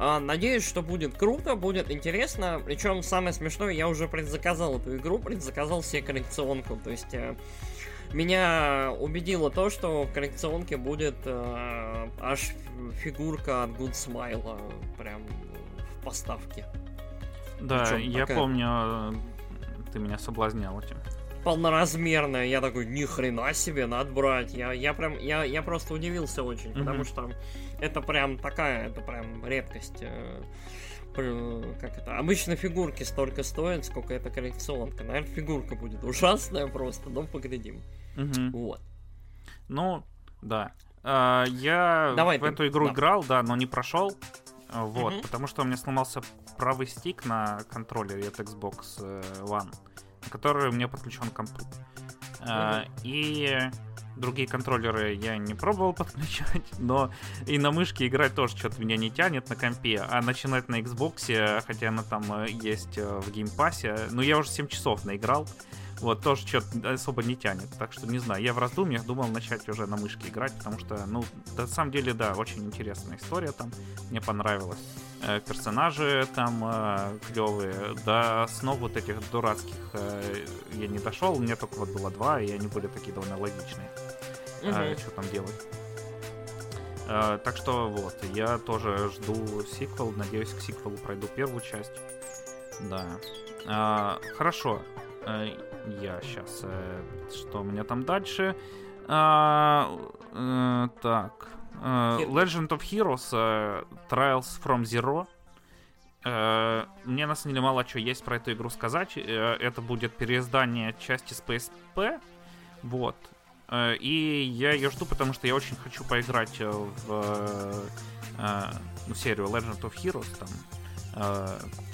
надеюсь, что будет круто, будет интересно. Причем самое смешное, я уже предзаказал эту игру, предзаказал себе коллекционку. То есть э, меня убедило то, что в коллекционке будет э, аж фигурка от Good Smile прям в поставке. Да, Причем я такая... помню, ты меня соблазнял этим полноразмерная. Я такой, ни хрена себе, надо брать. Я, я прям, я, я просто удивился очень, mm-hmm. потому что это прям такая, это прям редкость. Э, как это? Обычно фигурки столько стоят, сколько это коллекционка. Наверное, фигурка будет ужасная просто, но поглядим. Mm-hmm. Вот. Ну, да. А, я Давай в ты... эту игру да. играл, да, но не прошел. Вот, mm-hmm. потому что у меня сломался правый стик на контроллере от Xbox э, One к которой у меня подключен компьютер. А, и другие контроллеры я не пробовал <laughs> подключать, но и на мышке играть тоже что-то меня не тянет на компе, а начинать на Xbox, хотя она там э, есть э, в Game Pass е, ну я уже 7 часов наиграл, вот, тоже что-то особо не тянет. Так что, не знаю, я в раздумьях думал начать уже на мышке играть, потому что, ну, на самом деле, да, очень интересная история там, мне понравилось. Э, персонажи там э, клевые, до снов вот этих дурацких э, я не дошел, мне только вот было два, и они были такие довольно логичные. Угу. Что там делать. Э, так что вот, я тоже жду сиквел, надеюсь, к сиквелу пройду первую часть. Да. Э, хорошо. Э, я сейчас... Э, что у меня там дальше? А, э, так. Legend of Heroes Trials from Zero. Мне на самом деле мало чего есть про эту игру сказать. Это будет переиздание части с PSP. Вот. Uh, и я ее жду, потому что я очень хочу поиграть в ну, серию Legend of Heroes, там,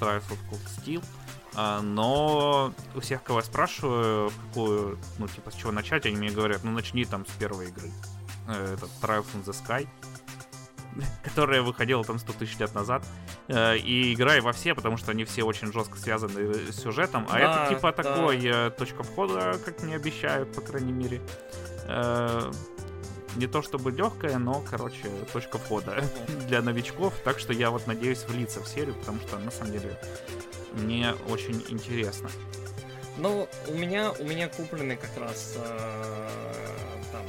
Trials of Cold Steel. Но у всех, кого я спрашиваю, какую, ну, типа, с чего начать, они мне говорят, ну, начни там с первой игры. Э, это Trials in the Sky, <laughs> которая выходила там 100 тысяч лет назад. Э, и играй во все, потому что они все очень жестко связаны с сюжетом. А да, это типа да. такой э, точка входа, как мне обещают, по крайней мере. Не то чтобы легкая, но, короче, точка входа <laughs> для новичков. Так что я вот надеюсь влиться в серию, потому что на самом деле мне очень интересно. Ну, у меня, у меня куплены как раз э,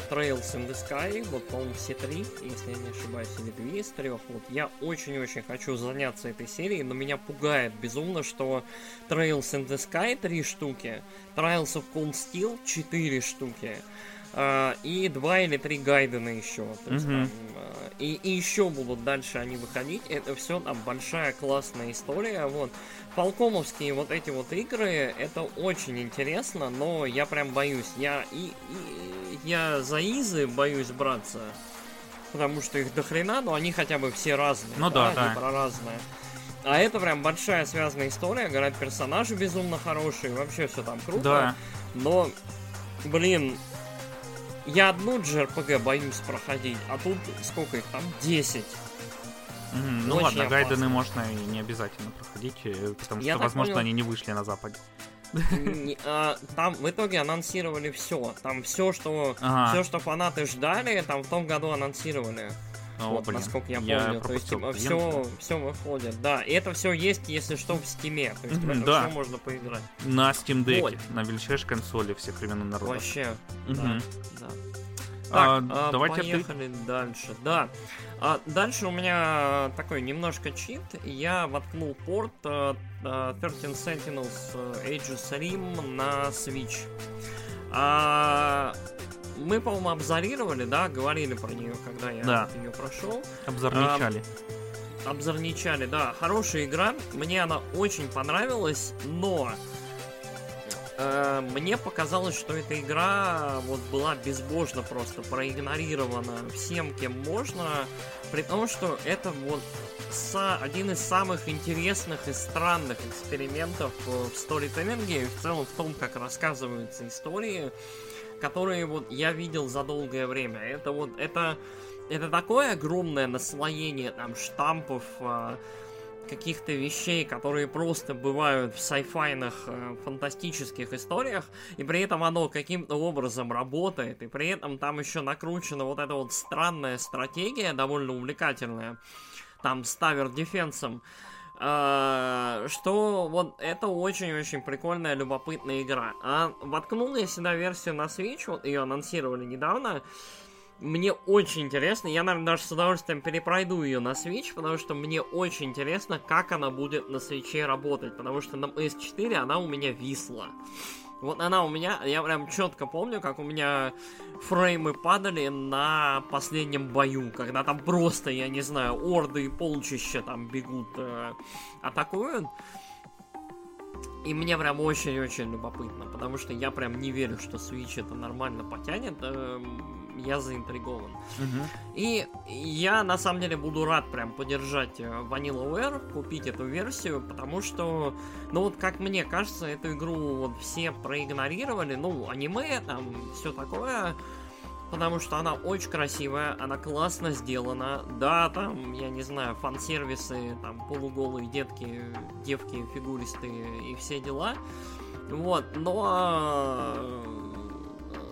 Trails in the Sky, вот, по-моему, все три, если я не ошибаюсь, или две из трех. Вот я очень-очень хочу заняться этой серией, но меня пугает безумно, что Trails in the Sky три штуки, Trials of Cold Steel четыре штуки, и два или три гайдена еще. То есть, mm-hmm. там, uh, и, и еще будут дальше они выходить. Это все там большая классная история. Вот. Полкомовские вот эти вот игры, это очень интересно, но я прям боюсь. Я и, и я за Изы боюсь браться. Потому что их дохрена, но они хотя бы все разные. Ну да, да. Типа разные. А это прям большая связанная история, говорят, персонажи безумно хорошие, вообще все там круто. Да. Но, блин, я одну JRPG боюсь проходить, а тут сколько их там? 10. Mm, ну ладно, опасно. гайдены можно и не обязательно проходить, э, потому что, возможно, понял... они не вышли на Западе. А, там в итоге анонсировали все. Там все, что ага. все, что фанаты ждали, там в том году анонсировали. О, вот, блин, насколько я помню. Я то есть, типа, все, все выходит. Да, и это все есть, если что, в стиме. То есть, mm-hmm, да. все можно поиграть. На Steam Deck, вот. на величайшей консоли всех времен народа. Вообще, mm-hmm. да, да. Так, а, давайте поехали ты... дальше. Да. А дальше у меня такой немножко чит. Я воткнул порт uh, uh, 13 Sentinels Aegis Rim на Switch. А, мы, по-моему, обзорировали, да, говорили про нее, когда я да. ее прошел. Обзорничали. А, обзорничали, да. Хорошая игра. Мне она очень понравилась, но э, мне показалось, что эта игра вот была безбожно просто проигнорирована всем, кем можно, при том, что это вот с, один из самых интересных и странных экспериментов в сторителлинге и в целом в том, как рассказываются истории, которые вот я видел за долгое время. Это вот это это такое огромное наслоение там штампов, а, каких-то вещей, которые просто бывают в сайфайных э, фантастических историях, и при этом оно каким-то образом работает, и при этом там еще накручена вот эта вот странная стратегия, довольно увлекательная, там с тавер-дефенсом, Uh, что вот это очень-очень прикольная, любопытная игра. А воткнул я сюда версию на Switch, вот ее анонсировали недавно. Мне очень интересно, я, наверное, даже с удовольствием перепройду ее на Switch, потому что мне очень интересно, как она будет на Switch работать, потому что на PS4 она у меня висла. Вот она у меня, я прям четко помню, как у меня фреймы падали на последнем бою, когда там просто, я не знаю, орды и полчища там бегут, э, атакуют. И мне прям очень-очень любопытно, потому что я прям не верю, что Switch это нормально потянет. Э, я заинтригован. Угу. И я на самом деле буду рад прям поддержать э, Vanillaware, купить эту версию, потому что, ну вот как мне кажется, эту игру вот все проигнорировали, ну, аниме, там, все такое, потому что она очень красивая, она классно сделана. Да, там, я не знаю, фан-сервисы, там, полуголые детки, девки, фигуристы и все дела. Вот, но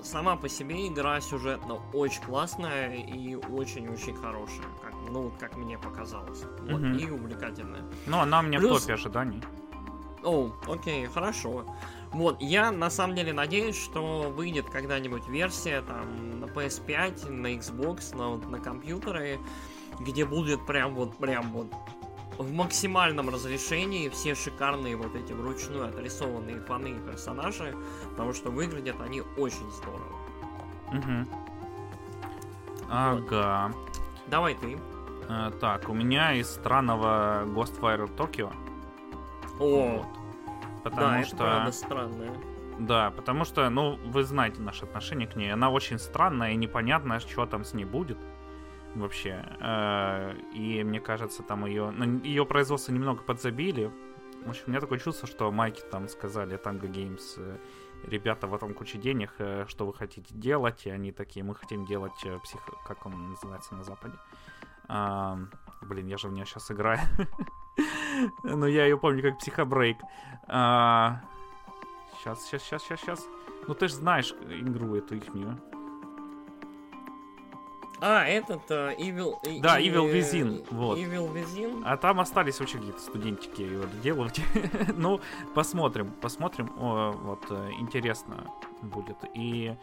сама по себе игра сюжетно очень классная и очень-очень хорошая, как, ну, как мне показалось. Вот, угу. и увлекательная. Ну, она мне Плюс... в топе ожиданий. О, окей, хорошо. Вот, я на самом деле надеюсь, что выйдет когда-нибудь версия там на PS5, на Xbox, на, на компьютеры, где будет прям вот, прям вот в максимальном разрешении все шикарные вот эти вручную отрисованные фаны и персонажи, потому что выглядят они очень здорово. Угу. Ага. Вот. Давай ты. А, так, у меня из странного Ghostwire Tokyo. О, вот. Потому да, что... это правда странное. Да, потому что, ну, вы знаете наше отношение к ней. Она очень странная и непонятно, что там с ней будет вообще. Э, и мне кажется, там ее, ну, ее производство немного подзабили. В общем, у меня такое чувство, что майки там сказали, Tango Games, э, ребята, в этом куча денег, э, что вы хотите делать? И они такие, мы хотим делать псих... Как он называется на Западе? А, блин, я же в нее сейчас играю. <laughs> Но я ее помню как психобрейк. А, сейчас, сейчас, сейчас, сейчас, сейчас. Ну ты же знаешь игру эту ихнюю. А, этот uh, Evil... Да, Evil Within, вот. Evil Within. А там остались очень какие-то студентики его делать. <laughs> ну, посмотрим, посмотрим. О, вот, э, интересно будет. И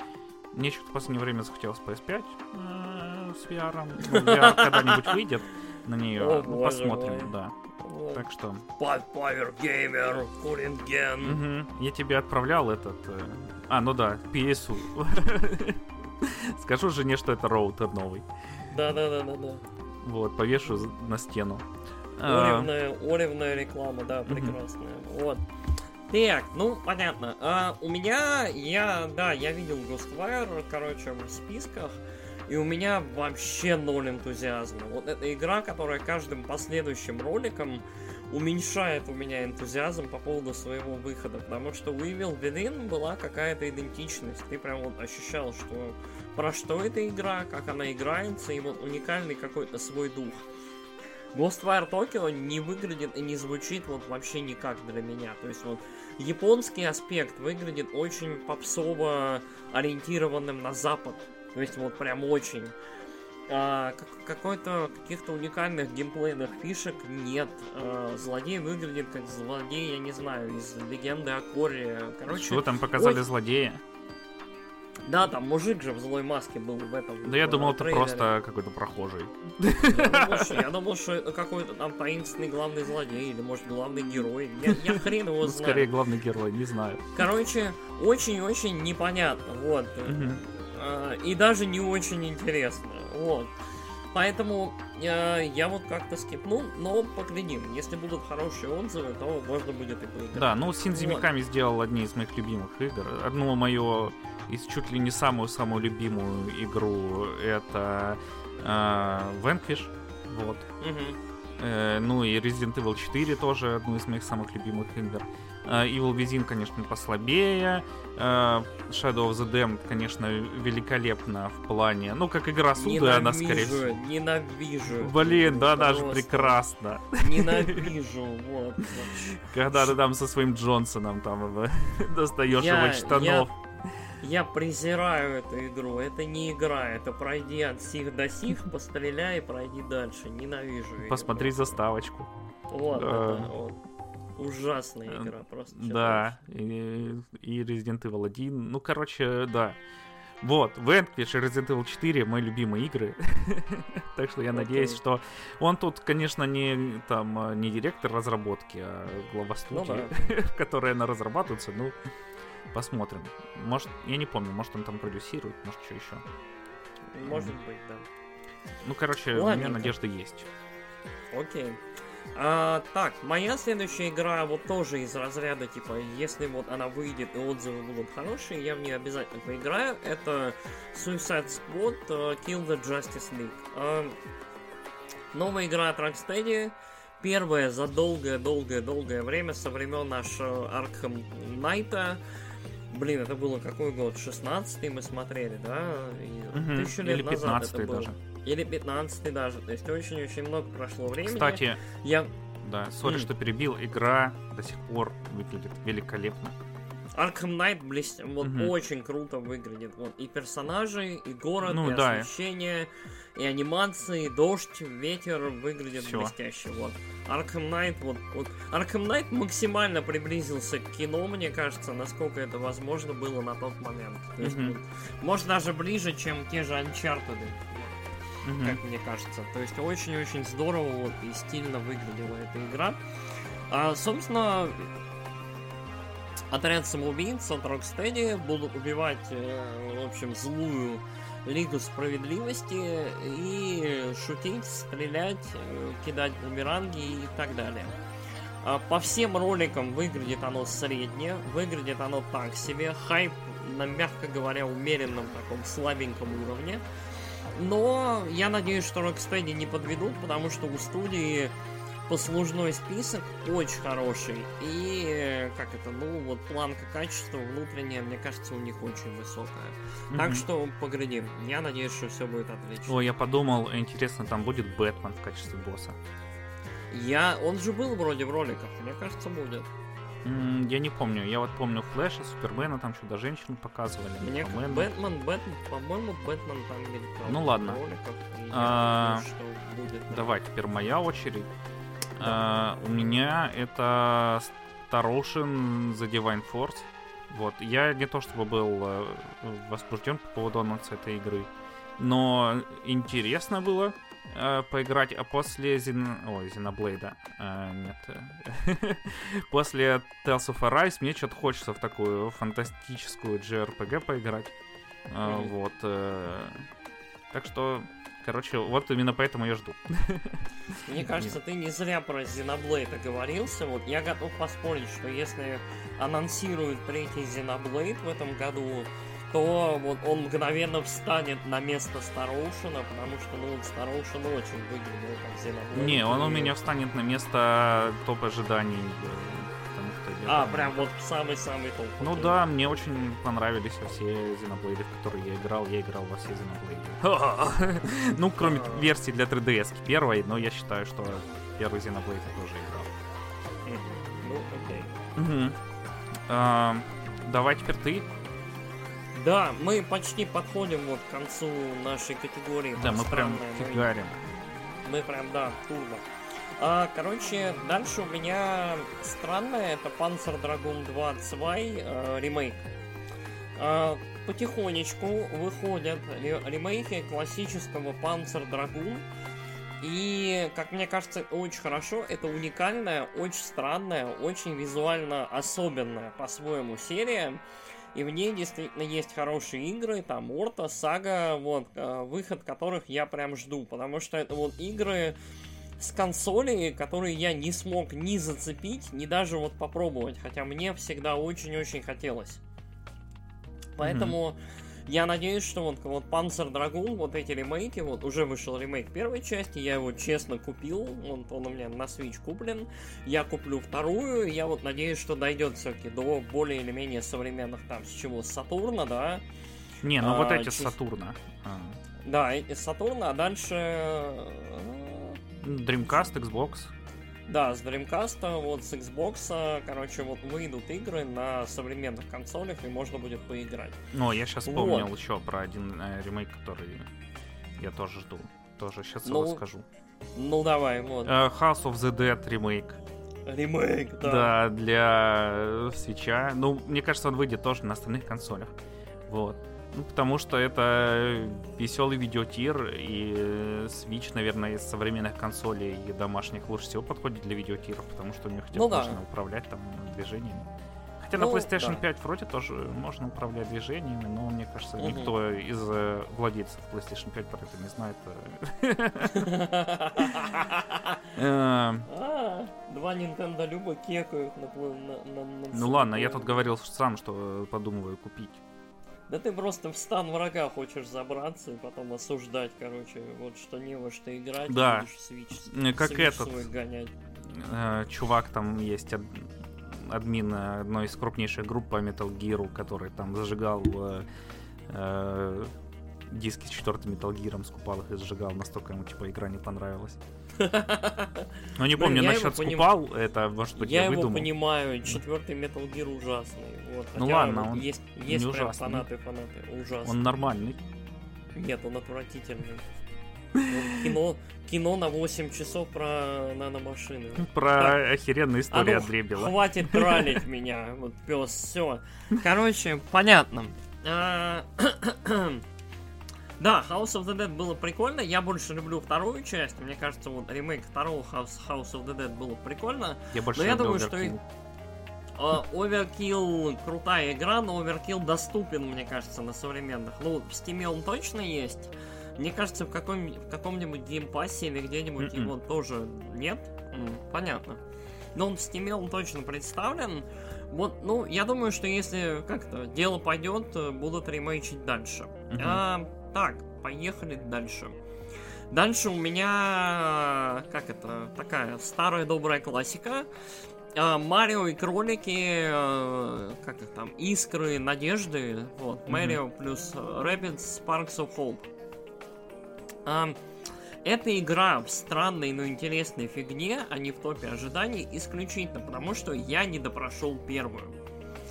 мне что-то в последнее время захотелось PS5 э, с VR. Ну, <laughs> VR когда-нибудь выйдет на нее. О, ну, посмотрим, мой. да. О, так что... Power Gamer, Куринген. Угу. Я тебе отправлял этот... Э... А, ну да, PSU. <laughs> <laughs> Скажу жене, что это роутер новый. Да-да-да-да-да. Вот, повешу на стену. Оревная, оревная реклама, да, прекрасная. Вот. Так, ну, понятно. А, у меня, я, да, я видел Ghostwire, короче, в списках, и у меня вообще ноль энтузиазма. Вот эта игра, которая каждым последующим роликом уменьшает у меня энтузиазм по поводу своего выхода, потому что у Evil Within была какая-то идентичность. Ты прям вот ощущал, что про что эта игра, как она играется, и вот уникальный какой-то свой дух. Ghostwire Tokyo не выглядит и не звучит вот вообще никак для меня. То есть вот японский аспект выглядит очень попсово ориентированным на запад. То есть вот прям очень. А, какой-то каких-то уникальных геймплейных фишек нет. А, злодей выглядит как злодей, я не знаю, из легенды о Коре. Короче, что там показали ой... злодея? Да, там мужик же в злой маске был в этом. Да я думал, это просто какой-то прохожий. Я думал, что какой-то там таинственный главный злодей, или может главный герой. Я, я хрен его ну, знаю. Скорее главный герой, не знаю. Короче, очень-очень непонятно, вот. А, и даже не очень интересно, вот. Поэтому э, я вот как-то скипнул, но поглядим. Если будут хорошие отзывы, то можно будет и поиграть. Да, ну Синзи Миками вот. сделал одни из моих любимых игр. Одну мою из чуть ли не самую-самую любимую игру это э, Vanquish. Вот. Угу. Э, ну и Resident Evil 4 тоже одну из моих самых любимых игр. Э, Evil Within, конечно, послабее. Э, Shadow of the Damned, конечно, великолепно в плане... Ну, как игра суда, она, скорее всего... Ненавижу. Блин, да, даже прекрасно. Ненавижу, вот. Когда ты там со своим Джонсоном там <laughs> достаешь его штанов. Я презираю эту игру. Это не игра, это пройди от сих до сих, <laughs> постреляй и пройди дальше. Ненавижу ее. Посмотри заставочку. Вот, это, вот. Ужасная э, игра, просто. Да, и, и Resident Evil 1. Ну, короче, да. Вот, Vanquish и Resident Evil 4 мои любимые игры. <laughs> так что я okay. надеюсь, что он тут, конечно, не там не директор разработки, а глава студии, ну, да. <laughs> которая она разрабатывается. Ну, посмотрим. Может, я не помню, может он там продюсирует, может что еще. Может mm. быть, да. Ну, короче, Ладненько. у меня надежда есть. Окей. А, так, моя следующая игра вот тоже из разряда, типа, если вот она выйдет и отзывы будут хорошие, я в нее обязательно поиграю. Это Suicide Squad uh, Kill the Justice League. Uh, новая игра от Rocksteady. Первая за долгое-долгое-долгое время со времен нашего Arkham Knight. Блин, это было какой год? 16-й мы смотрели, да? И угу, тысячу лет или назад это было. даже. Или 15 даже. То есть очень-очень много прошло времени. Кстати, я... Да, сори, mm. что перебил. Игра до сих пор выглядит великолепно. Arkham Knight блест... вот mm-hmm. очень круто выглядит. Вот и персонажи, и город, ну, и да. освещение, и анимации, дождь, ветер выглядит Всё. блестяще. Вот. Arkham Knight, вот, вот Arkham Knight максимально приблизился к кино, мне кажется, насколько это возможно было на тот момент. То есть, mm-hmm. вот, может даже ближе, чем те же Uncharted mm-hmm. как мне кажется. То есть очень-очень здорово вот, и стильно выглядела эта игра. А, собственно, отряд самоубийц от Rocksteady будут убивать, э, в общем, злую Лигу Справедливости и шутить, стрелять, э, кидать бумеранги и так далее. А, по всем роликам выглядит оно среднее, выглядит оно так себе, хайп на, мягко говоря, умеренном таком слабеньком уровне. Но я надеюсь, что Rocksteady не подведут, потому что у студии послужной список очень хороший. И, как это, ну, вот планка качества внутренняя, мне кажется, у них очень высокая. Mm-hmm. Так что поглядим. Я надеюсь, что все будет отлично. О, я подумал, интересно, там будет Бэтмен в качестве босса. Я... Он же был вроде в роликах, мне кажется, будет. Я не помню. Я вот помню Флэша, Супермена, там что-то женщин показывали. Мне Бэтмен, Бэтмен, по-моему, Бэтмен там мелькал. Ну ладно. Роликов, а, думаю, будет, да. Давай, теперь моя очередь. Да. А, у меня это Ocean The Divine Force. Вот. Я не то чтобы был э, возбужден по поводу анонса этой игры, но интересно было э, поиграть, а после Зин... Ой, Зиноблейда. Э, нет. <laughs> после Tales of Arise мне что-то хочется в такую фантастическую JRPG поиграть. Э, вот. Э, так что, короче, вот именно поэтому я жду. <laughs> Мне кажется, ты не зря про Xenoblade оговорился. Вот я готов поспорить, что если анонсируют третий Xenoblade в этом году, то вот он мгновенно встанет на место Староушена, потому что, ну, Староушен очень выглядел как Xenoblade. Не, он у меня встанет на место топ ожиданий. а, там... прям вот самый-самый топ. Ну да, мне очень понравились все Xenoblade, в которые я играл. Я играл во все Xenoblade. <laughs> ну, кроме а. версии для 3DS первой, но я считаю, что первый Xenoblade я тоже играл. Ну, окей. А, давай теперь ты Да, мы почти подходим вот к концу нашей категории. Да, мы прям фигарим. Мы прям, да, турбо. А, короче, дальше у меня странное, это Panzer Dragoon 2 Zwei э, ремейк. А, потихонечку выходят ремейки классического Panzer Dragoon. И, как мне кажется, очень хорошо. Это уникальная, очень странная, очень визуально особенная по-своему серия. И в ней действительно есть хорошие игры, там Орта, Сага, вот, э, выход которых я прям жду. Потому что это вот игры с консоли, которые я не смог ни зацепить, ни даже вот попробовать. Хотя мне всегда очень-очень хотелось. Поэтому mm-hmm. Я надеюсь, что вот, вот Panzer Dragoon, вот эти ремейки, вот уже вышел ремейк первой части, я его честно купил, вот он у меня на Switch куплен, я куплю вторую, я вот надеюсь, что дойдет все-таки до более или менее современных там, с чего, с Сатурна, да? Не, ну а, вот эти с Сатурна. А. Да, эти с Сатурна, а дальше... Dreamcast, Xbox. Да, с Dreamcast, вот с Xbox, короче, вот выйдут игры на современных консолях, и можно будет поиграть. Ну, я сейчас вспомнил вот. еще про один э, ремейк, который я тоже жду. Тоже сейчас ну, его скажу. Ну, давай, вот. Uh, House of the Dead ремейк. Ремейк, да. Да, для свеча. Ну, мне кажется, он выйдет тоже на остальных консолях. Вот. Ну, потому что это веселый видеотир, и Switch, наверное, из современных консолей и домашних лучше всего подходит для видеотиров, потому что у них хотя бы ну, можно да. управлять там движениями. Хотя ну, на PlayStation да. 5 вроде тоже можно управлять движениями, но мне кажется, угу. никто из э, владельцев PlayStation 5 про это не знает. <laughs> Э. А, два Nintendo Люба кекают на Ну ладно, я тут говорил сам, что подумываю купить. Да ты просто в стан врага хочешь забраться и потом осуждать, короче, вот что не во что играть, да. будешь свич, как свич этот свой гонять. Э, чувак там есть, ад, админ одной из крупнейших групп по Metal Gear, который там зажигал э, э, диски с четвертым Metal Gear, скупал их и зажигал, настолько ему типа игра не понравилась. <laughs> Ну не помню, насчет скупал, это может быть я его понимаю, четвертый Metal Gear ужасный. Ну ладно, он есть, есть прям фанаты, фанаты, ужасный. Он нормальный. Нет, он отвратительный. кино, кино на 8 часов про наномашины. <laughs> Про так, охеренную историю а ну, Дребила. Хватит <laughs> тралить меня, вот пес, все. Короче, понятно. <clears throat> Да, House of the Dead было прикольно. Я больше люблю вторую часть. Мне кажется, вот ремейк второго House, House of the Dead было прикольно. Я больше но я думаю, что Overkill крутая игра, но Overkill доступен, мне кажется, на современных. Ну, в Steam он точно есть. Мне кажется, в, каком, в каком-нибудь геймпассе или где-нибудь mm-hmm. его тоже нет. Понятно. Но он в Steam он точно представлен. Вот, ну, я думаю, что если как-то дело пойдет, будут ремейчить дальше. Mm-hmm. А, так, поехали дальше. Дальше у меня, как это, такая старая добрая классика. А, Марио и кролики, э, как их там, искры надежды. Вот, Марио mm-hmm. плюс Rabbids Sparks of Hope. А, эта игра в странной, но интересной фигне, а не в топе ожиданий, исключительно потому, что я не допрошел первую.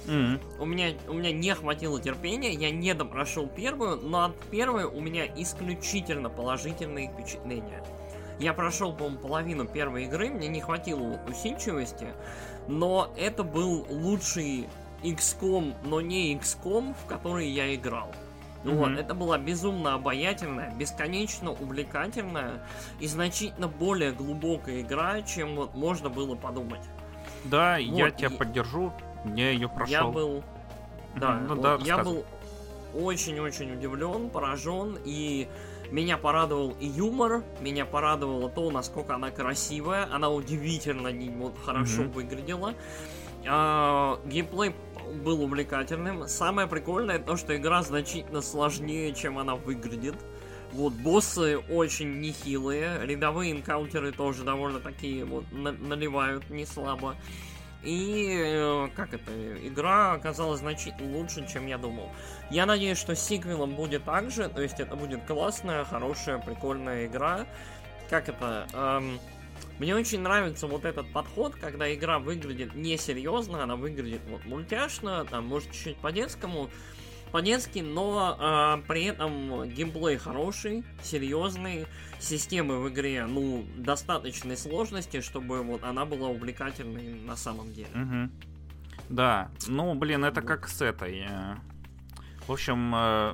Mm-hmm. У, меня, у меня не хватило терпения, я не допрошел первую, но от первой у меня исключительно положительные впечатления. Я прошел, по-моему, половину первой игры, мне не хватило усидчивости, но это был лучший XCOM, но не XCOM, в который я играл. Mm-hmm. Вот, это была безумно обаятельная, бесконечно увлекательная и значительно более глубокая игра, чем вот можно было подумать. Да, вот, я тебя и... поддержу. Я ее прошел. Я был... Да, ну, да я был очень-очень удивлен, поражен, и меня порадовал и юмор, меня порадовало то, насколько она красивая, она удивительно вот, хорошо mm-hmm. выглядела. А, геймплей был увлекательным. Самое прикольное то, что игра значительно сложнее, чем она выглядит. Вот, боссы очень нехилые, рядовые энкаунтеры тоже довольно такие вот на- наливают не слабо. И, э, как это, игра оказалась значительно лучше, чем я думал. Я надеюсь, что с сиквелом будет так же, то есть это будет классная, хорошая, прикольная игра. Как это, эм, мне очень нравится вот этот подход, когда игра выглядит несерьезно, она выглядит вот мультяшно, там, может, чуть-чуть по-детскому, по-детски, но э, при этом геймплей хороший, серьезный, системы в игре, ну, достаточной сложности, чтобы вот она была увлекательной на самом деле. Угу. Да, ну, блин, это как с этой. Э, в общем, э,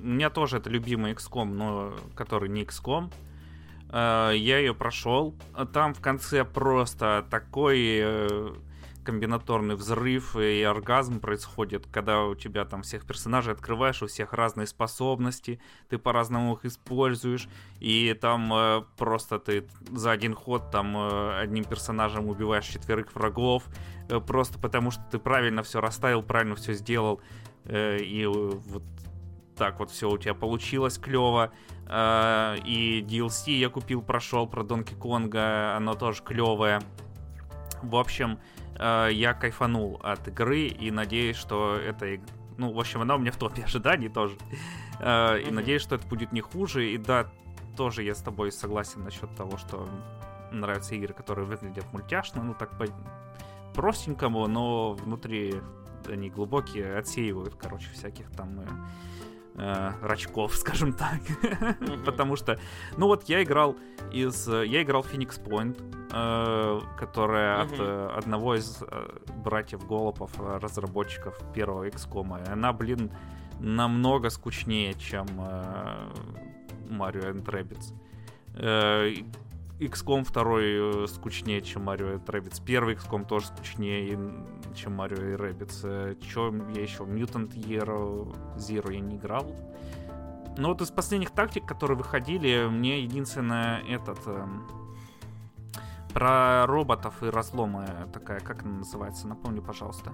у меня тоже это любимый XCOM, но который не XCOM. Э, я ее прошел. Там в конце просто такой комбинаторный взрыв и оргазм происходит, когда у тебя там всех персонажей открываешь, у всех разные способности, ты по-разному их используешь, и там э, просто ты за один ход там э, одним персонажем убиваешь четверых врагов, э, просто потому что ты правильно все расставил, правильно все сделал, э, и вот так вот все у тебя получилось клево. Э, и DLC я купил, прошел про Донки Конга, оно тоже клевое. В общем, э, я кайфанул от игры и надеюсь, что это... Ну, в общем, она у меня в топе <laughs> ожиданий тоже. Э, и надеюсь, что это будет не хуже. И да, тоже я с тобой согласен насчет того, что нравятся игры, которые выглядят мультяшно, ну так по простенькому, но внутри они глубокие, отсеивают, короче, всяких там э, рачков, <laughs> скажем так. Потому что, ну вот я играл из... Я играл Phoenix Point, э, которая от э, одного из э, братьев Голопов, разработчиков первого XCOM. Она, блин, намного скучнее, чем э, Mario and Rabbids. Э, XCOM 2 э, скучнее, чем Mario и Rabbids. Первый XCOM тоже скучнее, чем Mario и Rabbids. Э, Че я еще? Mutant Year Zero я не играл. Но вот из последних тактик, которые выходили, мне единственное этот... Э, про роботов и разломы такая, как она называется? Напомни, пожалуйста.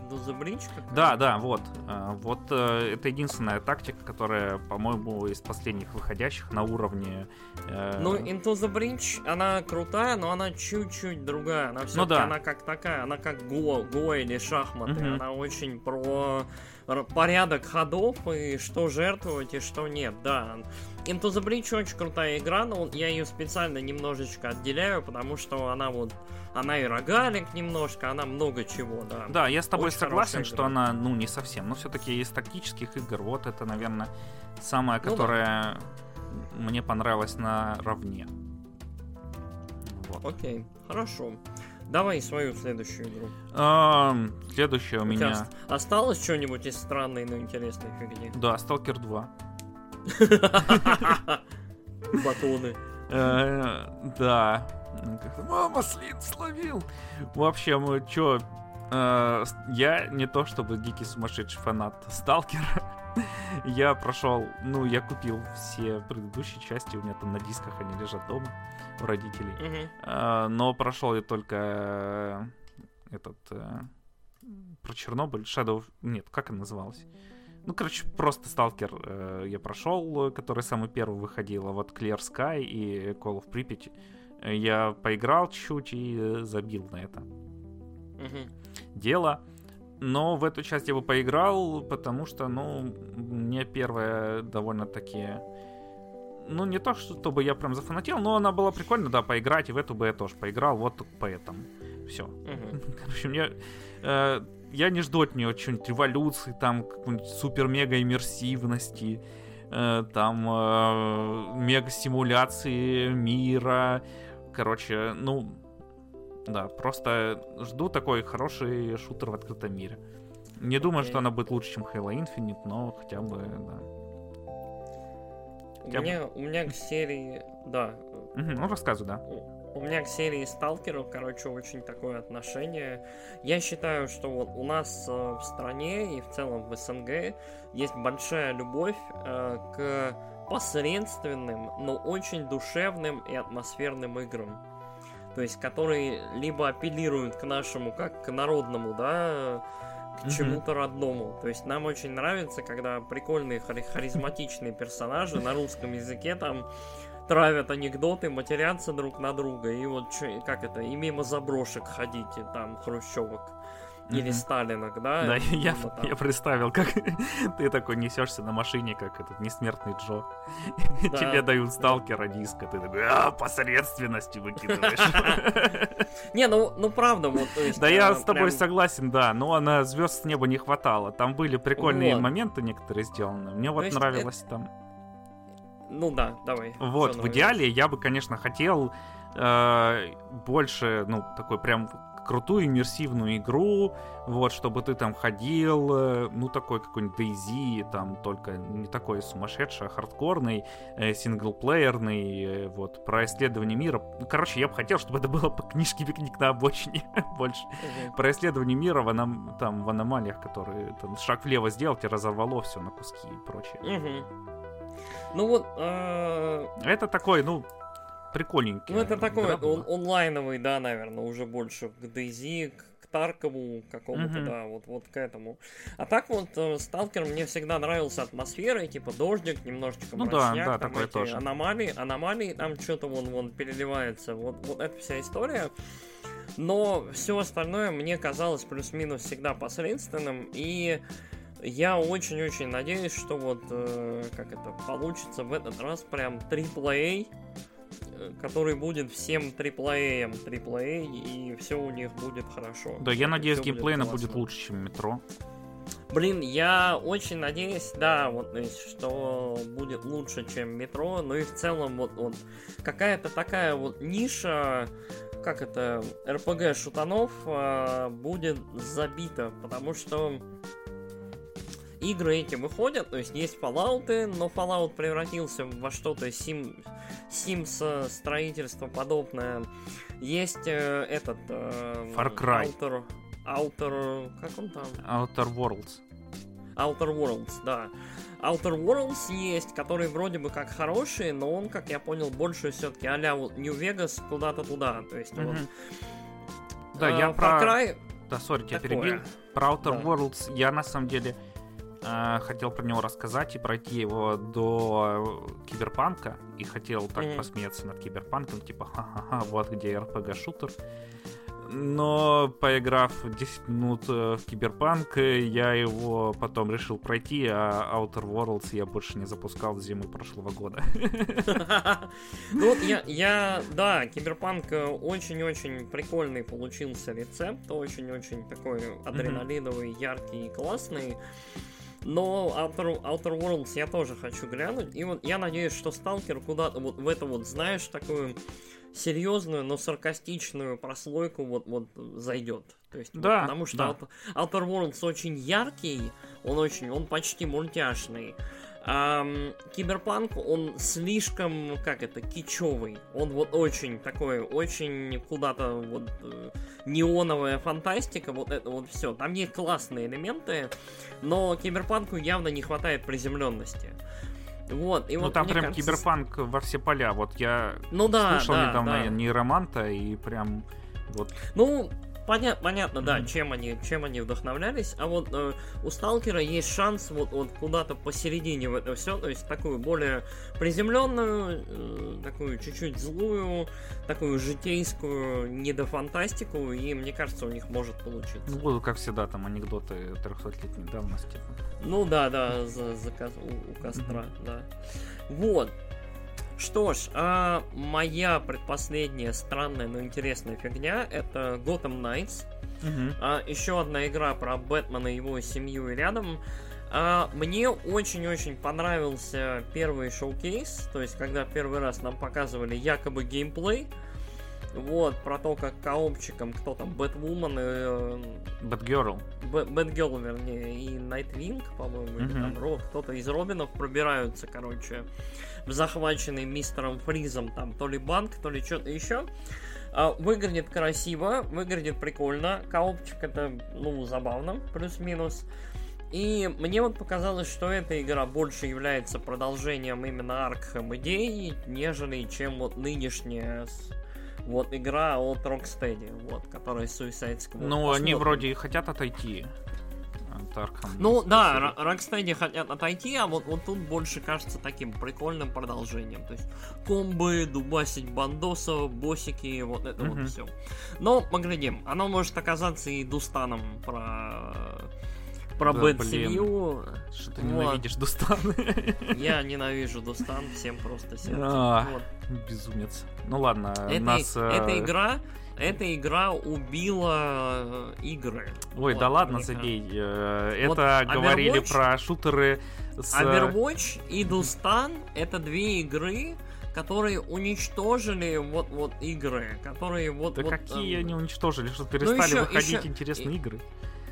The Bridge? Да, да, вот. Э, вот э, это единственная тактика, которая, по-моему, из последних выходящих на уровне... Э... Ну, Into the Bridge, она крутая, но она чуть-чуть другая. Она все ну, да. она как такая, она как Го, Го или шахматы. Угу. Она очень про порядок ходов и что жертвовать и что нет, да. Into the Bridge очень крутая игра, но я ее специально немножечко отделяю, потому что она вот она и рогалик немножко, она много чего, да. Да, я с тобой Очень согласен, что она, ну, не совсем. Но все-таки из тактических игр, вот это, наверное, самая, которая ну, да. мне понравилась на равне. Вот. Окей, хорошо. Давай свою следующую игру. А, следующая у, у меня. Осталось что-нибудь из странной, но интересной фигни? Да, Сталкер 2. <laughs> Батоны. Э, да. Мама, слин словил. В общем, чё, э, я не то чтобы дикий сумасшедший фанат Сталкера. <laughs> я прошел, ну, я купил все предыдущие части, у меня там на дисках они лежат дома у родителей. Э, но прошел я только этот про Чернобыль, Shadow, нет, как она называлась? Ну, короче, просто Сталкер э, я прошел, который самый первый выходил, а вот Clear Sky и Call of Pripyat я поиграл чуть-чуть и забил на это угу. дело. Но в эту часть я бы поиграл, потому что, ну, мне первая довольно-таки... Ну, не то, чтобы я прям зафанател, но она была прикольна, да, поиграть, и в эту бы я тоже поиграл, вот поэтому. Все. Угу. <laughs> Короче, мне... Э, я не жду от нее что-нибудь революции, там, какой-нибудь супер-мега-иммерсивности, э, там, э, мега-стимуляции мира. Короче, ну, да, просто жду такой хороший шутер в открытом мире. Не okay. думаю, что она будет лучше, чем Halo Infinite, но хотя бы, да. У, меня, бы... у меня к серии, да. Угу, ну, рассказывай, да. У меня к серии сталкеров, короче, очень такое отношение. Я считаю, что вот у нас э, в стране и в целом в СНГ есть большая любовь э, к посредственным, но очень душевным и атмосферным играм. То есть, которые либо апеллируют к нашему, как к народному, да, к mm-hmm. чему-то родному. То есть нам очень нравится, когда прикольные харизматичные персонажи на русском языке там травят анекдоты, матерятся друг на друга, и вот как это, и мимо заброшек ходите, там, хрущевок. Или Сталинок, да? Да, я, я представил, как <laughs> ты такой несешься на машине, как этот несмертный Джо. Да. Тебе дают сталкера диска, ты такой, а, посредственности выкидываешь. <laughs> Не, ну, ну правда, вот. Да я э, с тобой согласен, да, но на звезд с неба не хватало. Там были прикольные моменты некоторые сделаны. Мне вот нравилось там. Ну да, давай. Вот, в идеале я бы, конечно, хотел э, больше, ну, такой прям крутую иммерсивную игру, вот, чтобы ты там ходил, э, ну, такой какой-нибудь DayZ, там, только не такой сумасшедший, а хардкорный, э, синглплеерный, э, вот, про исследование мира. Ну, короче, я бы хотел, чтобы это было по книжке «Пикник на обочине» <laughs> больше. Про исследование мира в, аном... там, в аномалиях, которые там, шаг влево сделать и разорвало все на куски и прочее. Ну вот... Э... Это такой, ну, прикольненький. Ну, это такой он, онлайновый, да, наверное, уже больше к DayZ, к Таркову какому-то, uh-huh. да, вот, вот к этому. А так вот, э, Сталкер мне всегда нравился атмосферой, типа дождик, немножечко ну, мрачняк, да, да, там такое эти тоже. аномалии, аномалии, там что-то вон, вон переливается, вот, вот эта вся история. Но все остальное мне казалось плюс-минус всегда посредственным, и я очень-очень надеюсь, что вот э, как это получится в этот раз прям AAA который будет всем триплеем AAA, и все у них будет хорошо. Да, я надеюсь, геймплей будет, будет лучше, чем метро. Блин, я очень надеюсь, да, вот, то есть, что будет лучше, чем метро, но и в целом вот, вот какая-то такая вот ниша, как это, РПГ шутанов э, будет забита, потому что игры эти выходят, то есть есть Fallout, но Fallout превратился во что-то сим, Sims строительство подобное. Есть э, этот... Э, Far Cry. Outer, Outer... Как он там? Outer Worlds. Outer Worlds, да. Outer Worlds есть, который вроде бы как хороший, но он, как я понял, больше все-таки а-ля New Vegas куда-то туда. То есть mm-hmm. вот... Да, э, я про... Cry... Да, sorry, тебя перебил. Про Outer да. Worlds я на самом деле хотел про него рассказать и пройти его до киберпанка. И хотел так mm-hmm. посмеяться над киберпанком, типа, ха-ха-ха, вот где RPG-шутер. Но поиграв 10 минут э, в Киберпанк, я его потом решил пройти, а Outer Worlds я больше не запускал зимы прошлого года. <laughs> Ну, я, да, Киберпанк э, очень-очень прикольный получился рецепт, очень-очень такой адреналиновый, яркий и классный. Но Outer, Outer Worlds я тоже хочу глянуть. И вот я надеюсь, что Сталкер куда-то вот в это вот, знаешь, такую серьезную, но саркастичную прослойку вот, вот зайдет. То есть, да, вот, потому что да. Outer, Outer Worlds очень яркий, он очень, он почти мультяшный. А Киберпанк, он слишком, как это, кичевый. Он вот очень такой, очень куда-то вот э, неоновая фантастика, вот это вот все. Там есть классные элементы, но Киберпанку явно не хватает приземленности. Вот, и ну вот, там прям кажется... киберпанк во все поля. Вот я ну, да, слушал да, недавно да. нейроманта и прям вот. Ну, Поня- понятно, да, чем они, чем они вдохновлялись. А вот э, у Сталкера есть шанс вот, вот куда-то посередине в это все, то есть такую более приземленную, э, такую чуть-чуть злую, такую житейскую недофантастику, и мне кажется, у них может получиться. Ну, будут, как всегда, там анекдоты 300-летней давности. Ну да, да, за, за, у, у костра, mm-hmm. да. Вот. Что ж, а моя предпоследняя странная, но интересная фигня это Gotham Knights. Угу. А, еще одна игра про Бэтмена, его семью и рядом. А, мне очень-очень понравился первый шоу-кейс, то есть когда первый раз нам показывали якобы геймплей. Вот, про то, как коопчиком, кто там, Batwoman и... Э, Batgirl. Batgirl, вернее, и Nightwing, по-моему, mm-hmm. или там Ро, кто-то из Робинов пробираются, короче, захваченный мистером Фризом, там, то ли банк, то ли что-то еще. А, выглядит красиво, выглядит прикольно. Коопчик это, ну, забавно, плюс-минус. И мне вот показалось, что эта игра больше является продолжением именно Arkham идей, нежели чем вот нынешняя вот игра от Rocksteady, вот, которая Suicide Squad. Ну, они вроде хотят отойти Arkham. Ну да, Rocksteady хотят отойти, а вот, вот тут больше кажется таким прикольным продолжением. То есть комбы, дубасить бандосов, боссики, вот это Мгм. вот все. Но поглядим, оно может оказаться и Дустаном про про Да, Бэт семью. Что ты Вот. ненавидишь Дустан? Я ненавижу Дустан всем просто сердцем. А, Вот. Безумец. Ну ладно, Эта, нас... э, эта игра, эта игра убила э, игры. Ой, Вот, да ладно, забей. Э, Вот Это говорили Overwatch- про шутеры с... Overwatch и Дустан это две игры, которые уничтожили вот вот игры, которые вот Да вот, какие эм, они уничтожили, что перестали ещё- выходить ещё- интересные и- игры.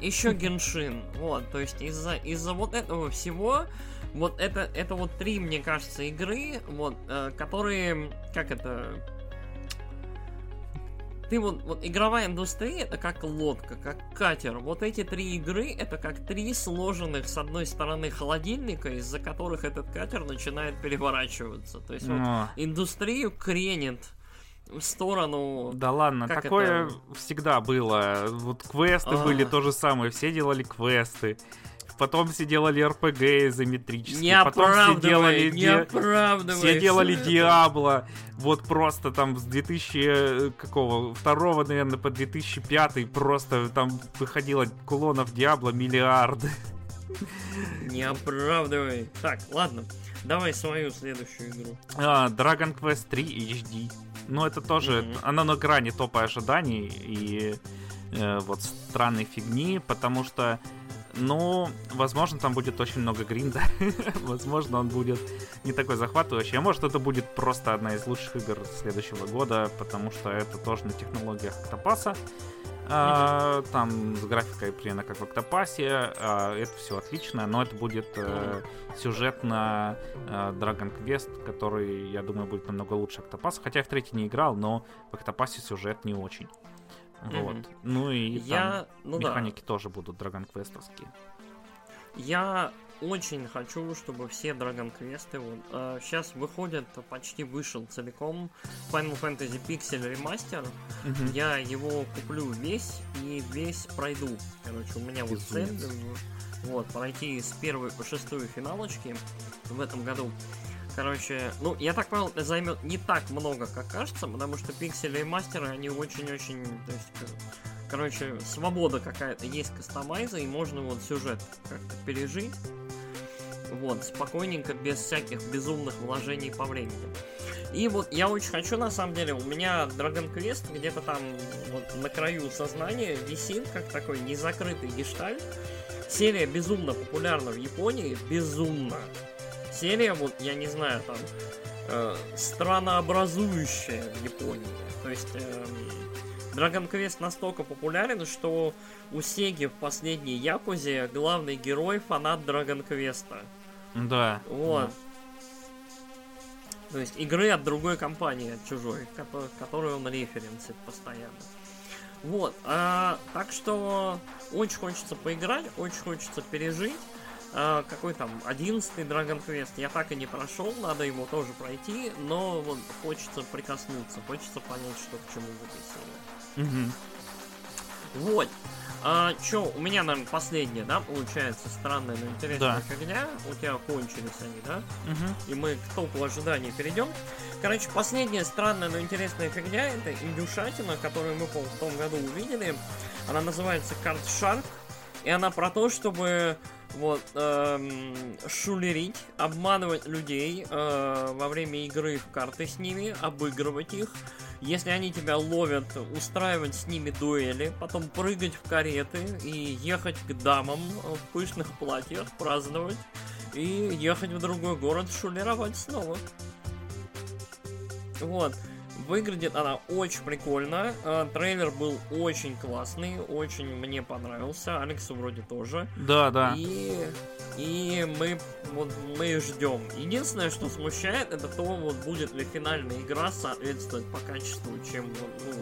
еще Геншин, вот, то есть из-за из-за вот этого всего, вот это это вот три, мне кажется, игры, вот, э, которые, как это, ты вот, вот игровая индустрия это как лодка, как катер. Вот эти три игры это как три сложенных с одной стороны холодильника, из-за которых этот катер начинает переворачиваться. То есть вот Но. индустрию кренит в сторону. Да ладно, как такое это? всегда было. Вот квесты А. были то же самое, все делали квесты. Потом все делали РПГ изометрические, Не потом все делали, не все делали. Диабло. Вот просто там с 2000 э, какого второго, наверное, по 2005 просто там выходило кулонов Диабло миллиарды. Не оправдывай. Так, ладно. Давай свою следующую игру. А, Dragon Quest 3 HD. Ну, это тоже, Мгм. оно на грани топа ожиданий и э, вот странной фигни, потому что, ну, возможно, там будет очень много гринда. <laughs> возможно, он будет не такой захватывающий. А может, это будет просто одна из лучших игр следующего года, потому что это тоже на технологиях Октопаса. А, там с графикой примерно как в Октопасе. а, это все отлично, но это будет э, сюжет на э, Dragon Quest, который, я думаю, будет намного лучше Октопаса. Хотя я в третий не играл, но в Октопасе сюжет не очень. Вот. Мгм. Ну и Я, ну там да, механики тоже будут Dragon Questовские. я очень хочу, чтобы все Dragon Quest, вот, сейчас выходят, почти вышел целиком Final Fantasy Pixel Remaster. Мгм. Я его куплю весь и весь пройду. Короче, у меня вот цель, Безумец. э, вот, пройти с первой по шестую финалочки в этом году. Короче, ну, я так понял, это займет не так много, как кажется, потому что пиксели и мастеры, они очень-очень, то есть, к- короче, свобода какая-то есть кастомайза, и можно вот сюжет как-то пережить. Вот, спокойненько, без всяких безумных вложений по времени. И вот я очень хочу, на самом деле, у меня Dragon Quest где-то там вот на краю сознания висит, как такой незакрытый гештальт. Серия безумно популярна в Японии, безумно. Серия, вот, я не знаю, там, э, странообразующая в Японии. То есть, эм, Dragon Quest настолько популярен, что у Сеги в последней Якузе главный герой фанат Dragon Quest. Да. Вот. То есть игры от другой компании, от чужой, кото- которую он референсит постоянно. Вот, а, так что очень хочется поиграть, очень хочется пережить. А, какой там, 11 Dragon Quest, я так и не прошел, надо его тоже пройти, но вот хочется прикоснуться, хочется понять, что к чему в этой серии. Мгм. Вот. А, чё, у меня, наверное, последняя, да, получается, странная, но интересная Да. фигня. У тебя кончились они, да? Мгм. И мы к топу ожиданий перейдем. Короче, последняя странная, но интересная фигня это индюшатина, которую мы, в том году увидели. Она называется Card Shark. И она про то, чтобы вот эм, шулерить, обманывать людей э, во время игры в карты с ними, обыгрывать их. Если они тебя ловят, устраивать с ними дуэли, потом прыгать в кареты и ехать к дамам в пышных платьях, праздновать и ехать в другой город шулеровать снова. Вот. Выглядит она очень прикольно. Э, трейлер был очень классный, очень мне понравился. Алексу вроде тоже. Да, да. И, и мы, вот, мы ждем. Единственное, что смущает, это то, вот будет ли финальная игра соответствовать по качеству, чем ну,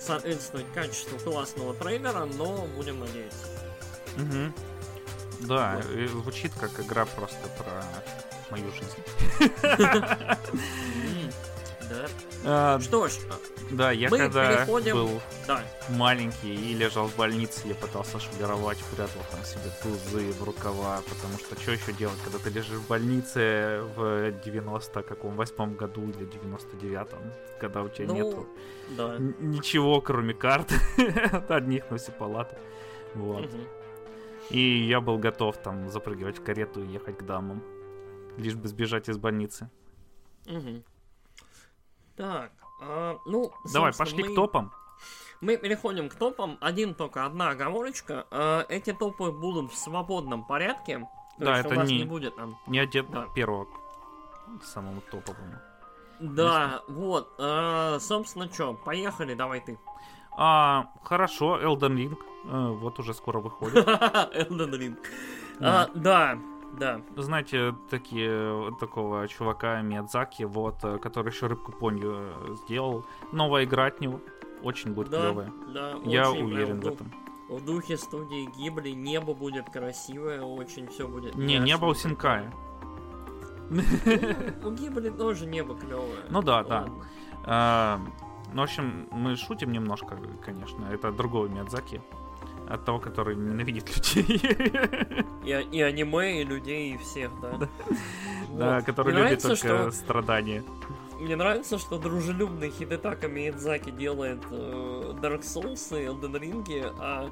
соответствовать качеству классного трейлера, но будем надеяться. Мгм. Да, Вот. звучит как игра просто про мою жизнь. <laughs> Да, А, Что ж, Да, я Мы когда переходим- был да. маленький и лежал в больнице, я пытался шулеровать, прятал там себе тузы в рукава, потому что что еще делать, когда ты лежишь в больнице в 90 каком восьмом году или 99-м, когда у тебя Ну, нету Да. ничего, кроме карт, <laughs> одних на всю палату. Вот. И я был готов там запрыгивать в карету и ехать к дамам, лишь бы сбежать из больницы. Мгм. Так, а, ну, Давай, пошли мы- к топам. Мы переходим к топам. Один только одна оговорочка. А, Эти топы будут в свободном порядке. То Да, есть это у вас не- не будет там. Не одет Да. первого к самому топовому. Да, вот. а, собственно, что, поехали, давай ты. А, хорошо, Elden Ring. э, вот уже скоро выходит. <laughs> Elden Ring. А, Да, да. Знаете, такие, такого чувака Миядзаки, вот, э, который еще рыбку понью э, сделал. Новая игра от него. Очень будет Да, клевая. да. Я очень уверен в этом. В духе студии Гибли небо будет красивое, очень все будет. Не, небо у Синкая. У Гибли тоже небо клевое. Ну да, да. А, Ну, в общем, мы шутим немножко, конечно. Это другой Миядзаки. От того, который ненавидит людей. <laughs> И, и аниме, и людей, и всех, да. Да. Вот. Да, который Мне любит нравится, только что страдания. Мне нравится, что дружелюбный Хидетака Миядзаки делает э, Dark Souls и Elden Ring, а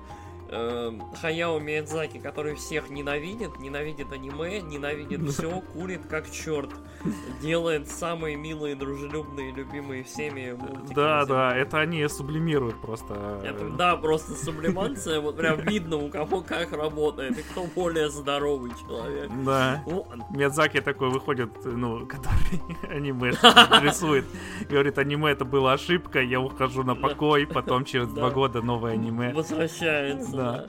э, Хаяо Миядзаки, который всех ненавидит, ненавидит аниме, ненавидит все, <laughs> курит как черт, делает самые милые, дружелюбные, любимые всеми мультики. Да, да, это они сублимируют просто. Это, да, просто сублимация, вот прям видно у кого как работает, и кто более здоровый человек. Да. Вот. Миядзаки такой выходит, ну, <laughs> который аниме <laughs> рисует. Говорит, аниме это была ошибка, я ухожу на покой, потом через два года новое аниме. Возвращается, Да.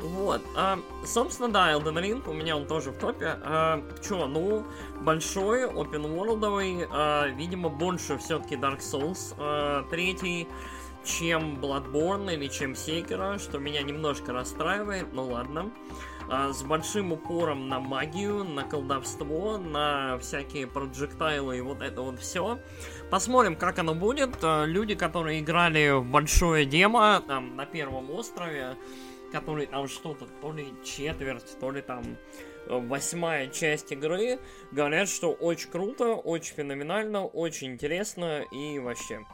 Вот. а, собственно, да, Elden Ring у меня он тоже в топе. А, чё, ну, большой, open worldовый, а, видимо, больше все-таки Dark Souls а, третий, чем Bloodborne или чем Sekiro, что меня немножко расстраивает, ну ладно. А, с большим упором на магию, на колдовство, на всякие проджектайлы и вот это вот все. Посмотрим, как оно будет. А, Люди, которые играли в большое демо там на первом острове, который там что-то, то ли четверть, то ли там э, восьмая часть игры, говорят, что очень круто, очень феноменально, очень интересно и вообще.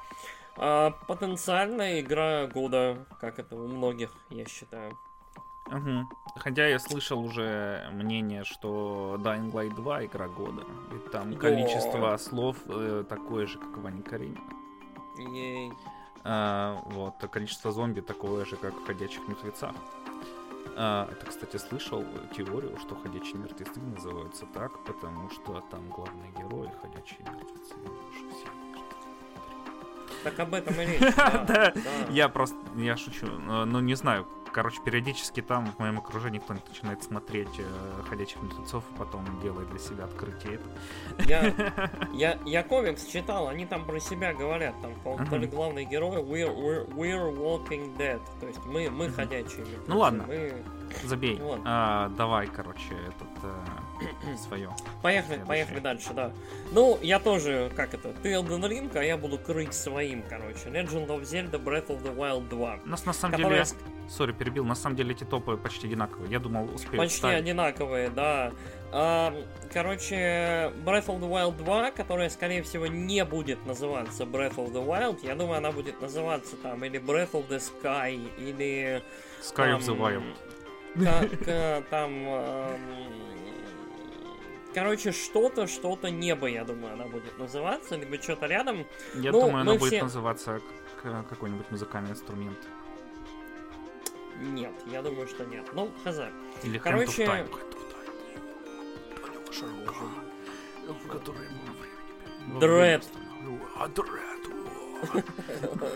А, потенциальная игра года, как это у многих, я считаю. Мгм. Хотя я слышал уже мнение, что Dying Light 2 игра года. И там количество слов э, такое же, как в Ване Карине. Ей. А, вот, а количество зомби такое же, как в Ходячих Мертвецах. А, кстати, слышал теорию, что Ходячие Мертвецы называются так, потому что там главные герои Ходячие Мертвецы. Все Так об этом и <laughs> речь. Да. Я просто, я шучу, но, не знаю, короче, периодически там в моем окружении кто-нибудь начинает смотреть э, «Ходячих мертвецов», и потом делает для себя открытие. Я, <laughs> я, я комикс читал, они там про себя говорят, там, по-моему, то ли главный герой we're, we're, we're walking dead, то есть мы, мы Мгм. ходячие. мертвецы, Ну ладно. Мы... Забей. Вот. А, давай, короче, этот <coughs> свое. Поехали, поехали дальше, да. Ну, я тоже, как это, ты Elden Ring, а я буду крыть своим, короче. Legend of Zelda Breath of the Wild 2. У нас на самом Которая деле, сори, перебил, на самом деле эти топы почти одинаковые. Я думал, успею Почти вставить. одинаковые, да. А, короче, Breath of the Wild 2, которая, скорее всего, не будет называться Breath of the Wild, я думаю, она будет называться там или Breath of the Sky, или... Sky of the там, Wild. Как <laughs> э, там... Короче, что-то, что-то небо, я думаю, она будет называться, либо что-то рядом. Я ну, думаю, она мы будет все- называться какой-нибудь музыкальный инструмент. Нет, я думаю, что нет. Ну, хз. Или Короче- Hand of Time. В которой мы времени- Дред. Ну, А, Дред. <laughs>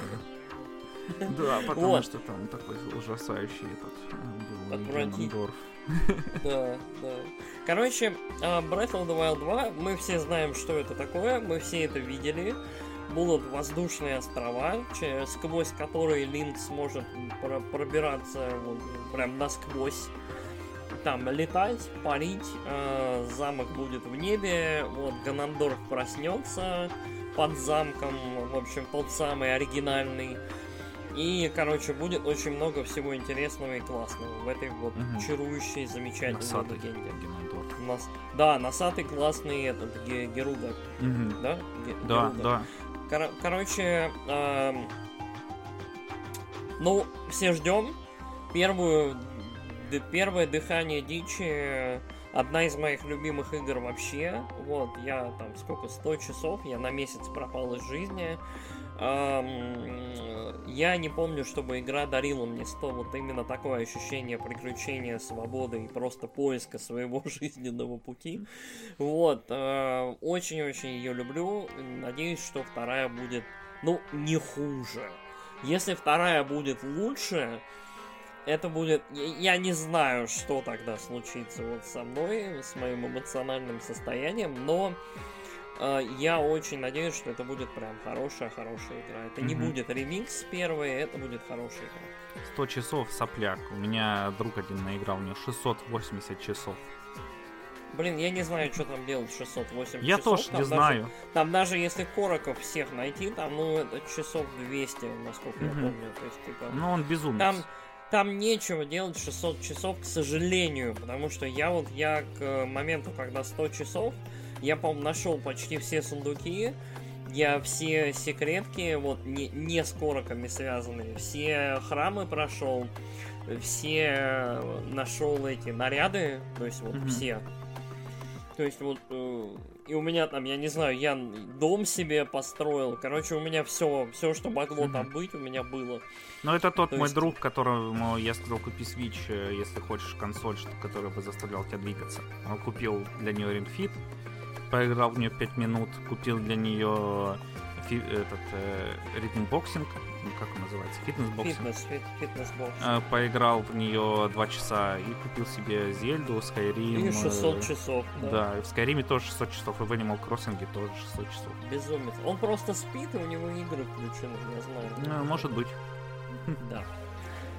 Да, потому Вот. что там такой ужасающий этот э, был Отвратительный. <laughs> Да, да. Короче, а, Breath of the Wild 2, мы все знаем, что это такое, мы все это видели. Будут воздушные острова, сквозь которые Линк сможет про- пробираться вот, прям насквозь. Там летать, парить, э, замок будет в небе, вот Ганандорф проснется, под замком, в общем, тот самый оригинальный. И, короче, будет очень много всего интересного и классного в этой вот Мгм. чарующей, замечательной Носатый легенде. Генандор. Нас... Да, носатый классный этот Ге- Геруда, Мгм. да? Ге- Да, Геруда. да. Кор- короче, эм, ну, все ждем. Первую, д- первое дыхание дичи одна из моих любимых игр вообще. Вот, я там сколько, 100 часов, я на месяц пропал из жизни. Я не помню, чтобы игра дарила мне 100 вот именно такое ощущение приключения, свободы и просто поиска своего <laughs> жизненного пути. Вот, э, очень-очень ее люблю. Надеюсь, что вторая будет, ну, не хуже. Если вторая будет лучше, это будет... Я я не знаю, что тогда случится вот со мной, с моим эмоциональным состоянием, но я очень надеюсь, что это будет прям хорошая-хорошая игра. Это не Мгм. будет ремикс первый, это будет хорошая игра. 100 часов сопляк. У меня друг один наиграл, у него 680 часов. Блин, я не знаю, что там делать 608 Я часов. тоже там не даже- знаю. Там даже если короков всех найти, там, ну, это часов 200, насколько я Мгм. помню. То есть, типа, Но он безумец. там, там нечего делать 600 часов, к сожалению, потому что я вот, я к моменту, когда 100 часов, я, по-моему, нашел почти все сундуки, я все секретки, вот, не, не с короками связанные, все храмы прошел, все нашел эти наряды, то есть вот Мгм. все. То есть вот э, и у меня там, я не знаю, я дом себе построил. Короче, у меня все, все, что могло Мгм. там быть, у меня было. Но это тот То мой есть- друг, которому я сказал, купи Switch, э, если хочешь консоль, которая бы заставляла тебя двигаться. Он купил для нее Ring Fit, поиграл в нее 5 минут, купил для нее фи- этот э, rhythm boxing, ну, как он называется, fitness boxing. Фитнес, фит- фитнес-бокс. Э, Поиграл в нее 2 часа и купил себе Зельду, Skyrim. И 600 э, часов, да. Да, и в Скайриме тоже 600 часов, и в Animal Crossing тоже 600 часов. Безумец. Он просто спит, и у него игры включены, я знаю. Э, Может быть. Да.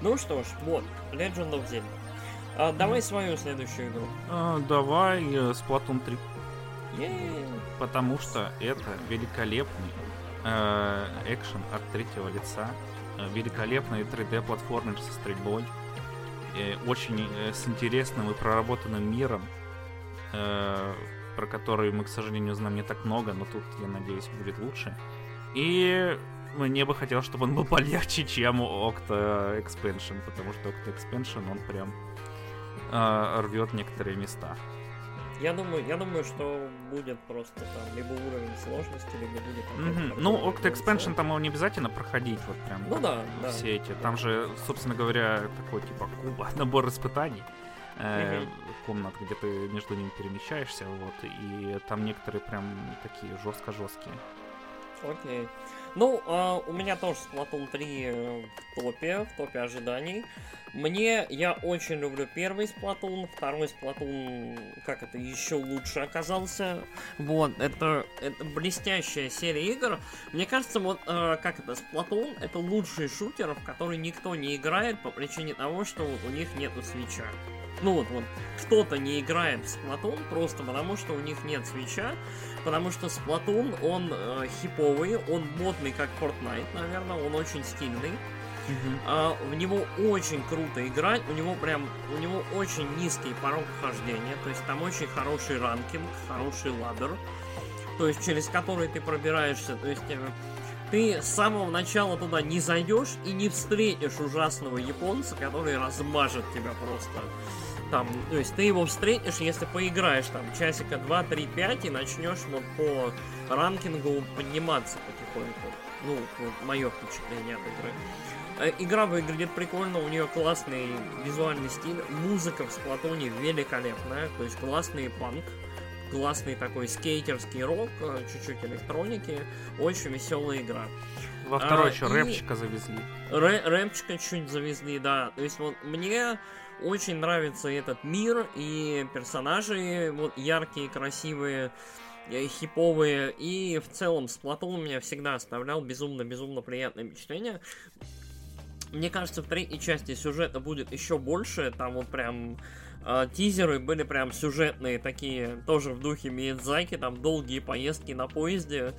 Ну что ж, вот, Legend of Zelda. А, давай свою следующую игру. Э, Давай э, Splatoon 3. Потому что это великолепный э, экшен от третьего лица, э, великолепный 3D-платформер со стрельбой, э, очень с интересным и проработанным миром, про который мы, к сожалению, знаем не так много, но тут, я надеюсь, будет лучше. И мне бы хотелось, чтобы он был <laughs> полегче, чем Octa Expansion, потому что Octa Expansion, он прям рвет некоторые места. Я думаю, я думаю, что будет просто там либо уровень сложности, либо будет... Мгм. такой Ну, Octa Expansion там его не обязательно проходить, вот прям. Ну да, да. Все эти. Там же, собственно говоря, такой типа куба, <laughs> набор испытаний. э, Мгм. комнат, где ты между ними перемещаешься, вот, и там некоторые прям такие жестко-жесткие. Окей. Ну, а, у меня тоже Splatoon 3 э, в топе, в топе ожиданий. Мне, я очень люблю первый Splatoon, второй Splatoon, как это, еще лучше оказался. Вот, это, это блестящая серия игр. Мне кажется, вот, э, как это, Splatoon это лучший шутер, в который никто не играет по причине того, что вот у них нету свеча. Ну вот, вот, кто-то не играет в Splatoon просто потому, что у них нет свеча, потому что Splatoon, он э, хиповый, он модный как Fortnite, наверное, он очень стильный. А, в него очень круто играть, у него прям, у него очень низкий порог вхождения, то есть там очень хороший ранкинг, хороший ладер, то есть через который ты пробираешься, то есть э, ты с самого начала туда не зайдешь и не встретишь ужасного японца, который размажет тебя просто. Там, то есть ты его встретишь, если поиграешь там часика 2, 3, 5 и начнешь вот по ранкингу подниматься потихоньку. Ну, вот мое впечатление от игры. Э, Игра выглядит прикольно, у нее классный визуальный стиль, музыка в Сплатоне великолепная, то есть классный панк, классный такой скейтерский рок, э, чуть-чуть электроники, очень веселая игра. Во второй А, еще и- рэпчика завезли. Рэ- рэпчика чуть завезли, да. То есть вот мне очень нравится этот мир и персонажи вот яркие, красивые, э, хиповые. И в целом Splatoon меня всегда оставлял безумно-безумно приятное впечатление. Мне кажется, в третьей части сюжета будет еще больше. Там вот прям э, тизеры были прям сюжетные такие, тоже в духе Миядзаки, там долгие поездки на поезде.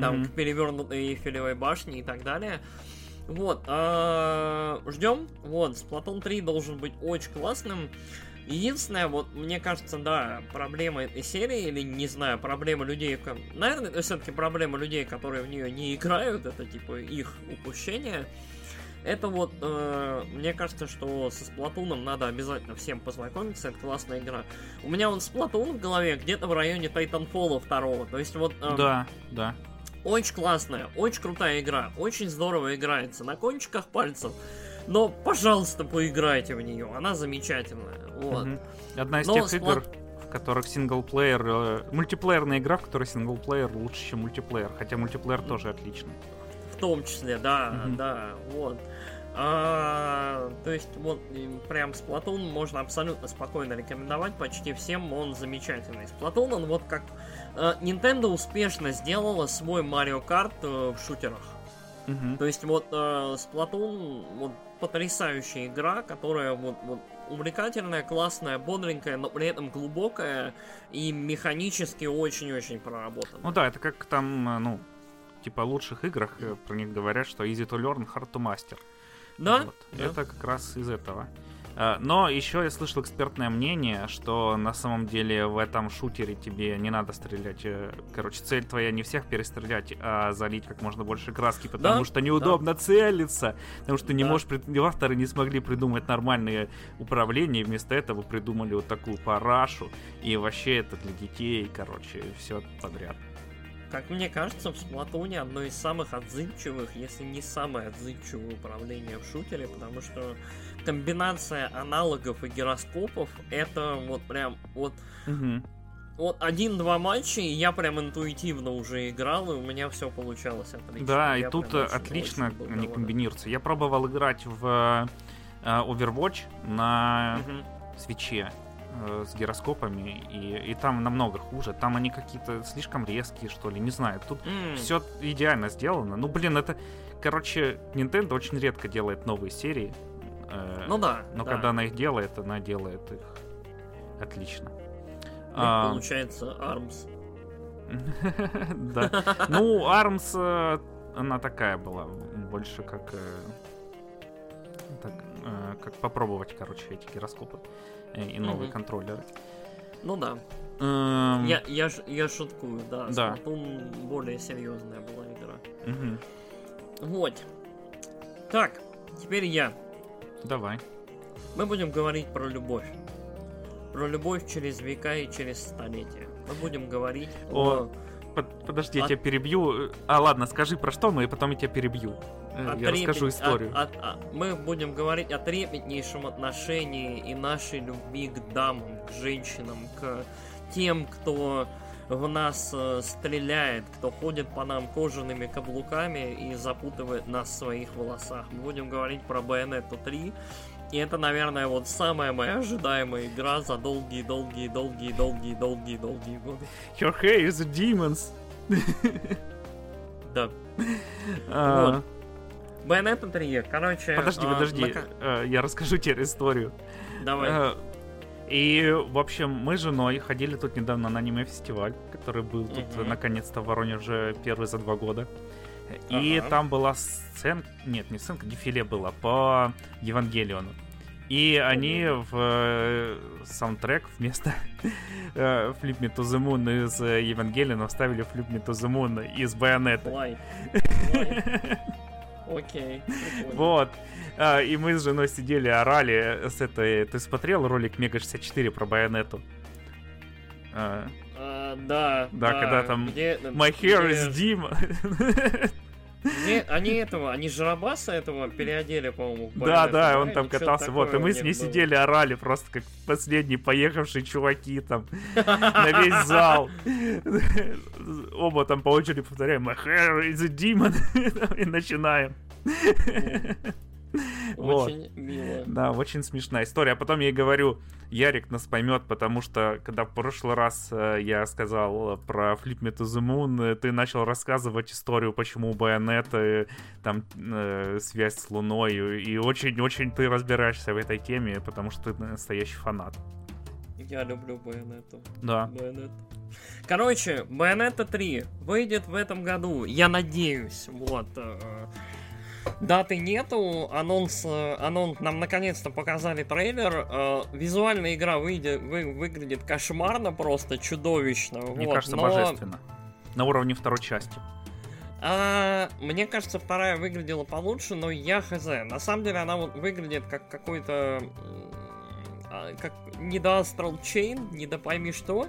там, Мгм. к перевернутой Эйфелевой башне и так далее. Вот, а, ждем. Вот, Splatoon 3 должен быть очень классным. Единственное, вот, мне кажется, да, проблема этой серии, или, не знаю, проблема людей, наверное, это все-таки проблема людей, которые в нее не играют, это, типа, их упущение. Это вот, э, мне кажется, что со Сплатуном надо обязательно всем познакомиться, это классная игра. У меня вот Сплатун в голове где-то в районе Тайтанфола второго, то есть вот... эм, Да, да. Очень классная, очень крутая игра, очень здорово играется на кончиках пальцев. Но, пожалуйста, поиграйте в нее, она замечательная. Вот. Мгм. Одна из Но тех сплат- игр, в которых синглплеер... э, мультиплеерная игра, в которой синглплеер лучше, чем мультиплеер. Хотя мультиплеер тоже отличный. В том числе, да, Мгм. да, вот. А, то есть, вот, прям Splatoon можно абсолютно спокойно рекомендовать почти всем, он замечательный. Splatoon, он вот как... э, Nintendo успешно сделала свой Mario Kart э, в шутерах. Мгм. То есть вот э, Splatoon вот потрясающая игра, которая вот, вот увлекательная, классная, бодренькая, но при этом глубокая и механически очень-очень проработана. Ну да, это как там, э, ну, типа лучших играх про них говорят, что easy to learn, hard to master. да? Вот. Да. Это как раз из этого. А, Но еще я слышал экспертное мнение, что на самом деле в этом шутере тебе не надо стрелять. э, Короче, цель твоя не всех перестрелять, а залить как можно больше краски, потому Да, что неудобно целиться, потому что не Да. можешь, авторы не смогли придумать нормальные управления, и вместо этого придумали вот такую парашу, и вообще это для детей, короче, все подряд. Как мне кажется, в Сплатоне одно из самых отзывчивых, если не самое отзывчивое управление в шутере, потому что комбинация аналогов и гироскопов это вот прям вот Мгм. вот один-два матча, и я прям интуитивно уже играл, и у меня все получалось отлично. Да, и Я тут прям э, очень- отлично очень они доволен. комбинируются. Я пробовал играть в э, Overwatch на Мгм. свече э, с гироскопами, и, и там намного хуже. Там они какие-то слишком резкие, что ли, не знаю. Тут М, все идеально сделано. Ну, блин, это... Короче, Nintendo очень редко делает новые серии. э, Ну да. Но да. когда она их делает, она делает их отлично. Ну, А, Получается, Армс. <laughs> Да. Ну, Армс, э, она такая была, больше как... э, так, э, как попробовать, короче, эти гироскопы и новые Мгм. контроллеры. Ну да. Эм, Я, я, я шуткую, да. Да. Splatoon более серьезная была игра. мгм. Вот. Так, теперь я. Давай. Мы будем говорить про любовь. Про любовь через века и через столетия. Мы будем говорить О, о... Под- подожди, я От- тебя перебью. А, ладно, скажи про что мы, и потом я тебя перебью. Э, Я расскажу историю. о- о- о- мы будем говорить о трепетнейшем отношении и нашей любви к дамам, к женщинам, к тем, кто в нас э, стреляет, кто ходит по нам кожаными каблуками и запутывает нас в своих волосах. Мы будем говорить про Bayonetta 3. И это, наверное, вот самая моя ожидаемая игра за долгие-долгие-долгие-долгие-долгие-долгие годы. Your hair is a demons. Да. <laughs> А, Bayonetta 3, короче... Подожди, а, подожди. нака- э, Я расскажу тебе историю. Давай. Э, И, в общем, мы с женой ходили тут недавно на аниме-фестиваль, который был тут Мгм. наконец-то в Воронеже первый за два года. И Ага. там была сценка, нет, не сценка, дефиле было по Евангелиону. И они в э, саундтрек вместо <laughs> э, Fly Me to the Moon из э, Евангелиона вставили Fly Me to the Moon из Bayonetta. Лайк. Лайк. <laughs> Окей. прикольно. Вот. А, и мы с женой сидели, орали с этой... Ты смотрел ролик Мега 64 про Байонету? А, А, да. Да, когда там где- My hair is где- <laughs> Где- Они этого, они Жарабаса этого переодели, по-моему. Да, да, он там катался. Вот, и мы с ней сидели, орали просто как последние поехавшие чуваки там <laughs> на весь зал. Оба там по очереди повторяем My hair is a demon. <laughs> И начинаем. <laughs> Вот. Очень мило. Да, очень смешная история. А потом я ей говорю, Ярик нас поймет, потому что когда в прошлый раз э, я сказал про Flip Me to the Moon, э, ты начал рассказывать историю, почему у Байонета там э, связь с Луной, и очень-очень ты разбираешься в этой теме, потому что ты настоящий фанат. Я люблю Байонету. Да. Байонет. Короче, Bayonetta 3 выйдет в этом году, я надеюсь, вот. Даты нету, анонс, э, анонс, нам наконец-то показали трейлер. э, Визуальная игра выйдет, вы, выглядит кошмарно, просто чудовищно. Мне вот, кажется, но, божественно. На уровне второй части. а, мне кажется, вторая выглядела получше, но я хз. На самом деле она вот выглядит как какой-то как не до Astral Chain, не до пойми что.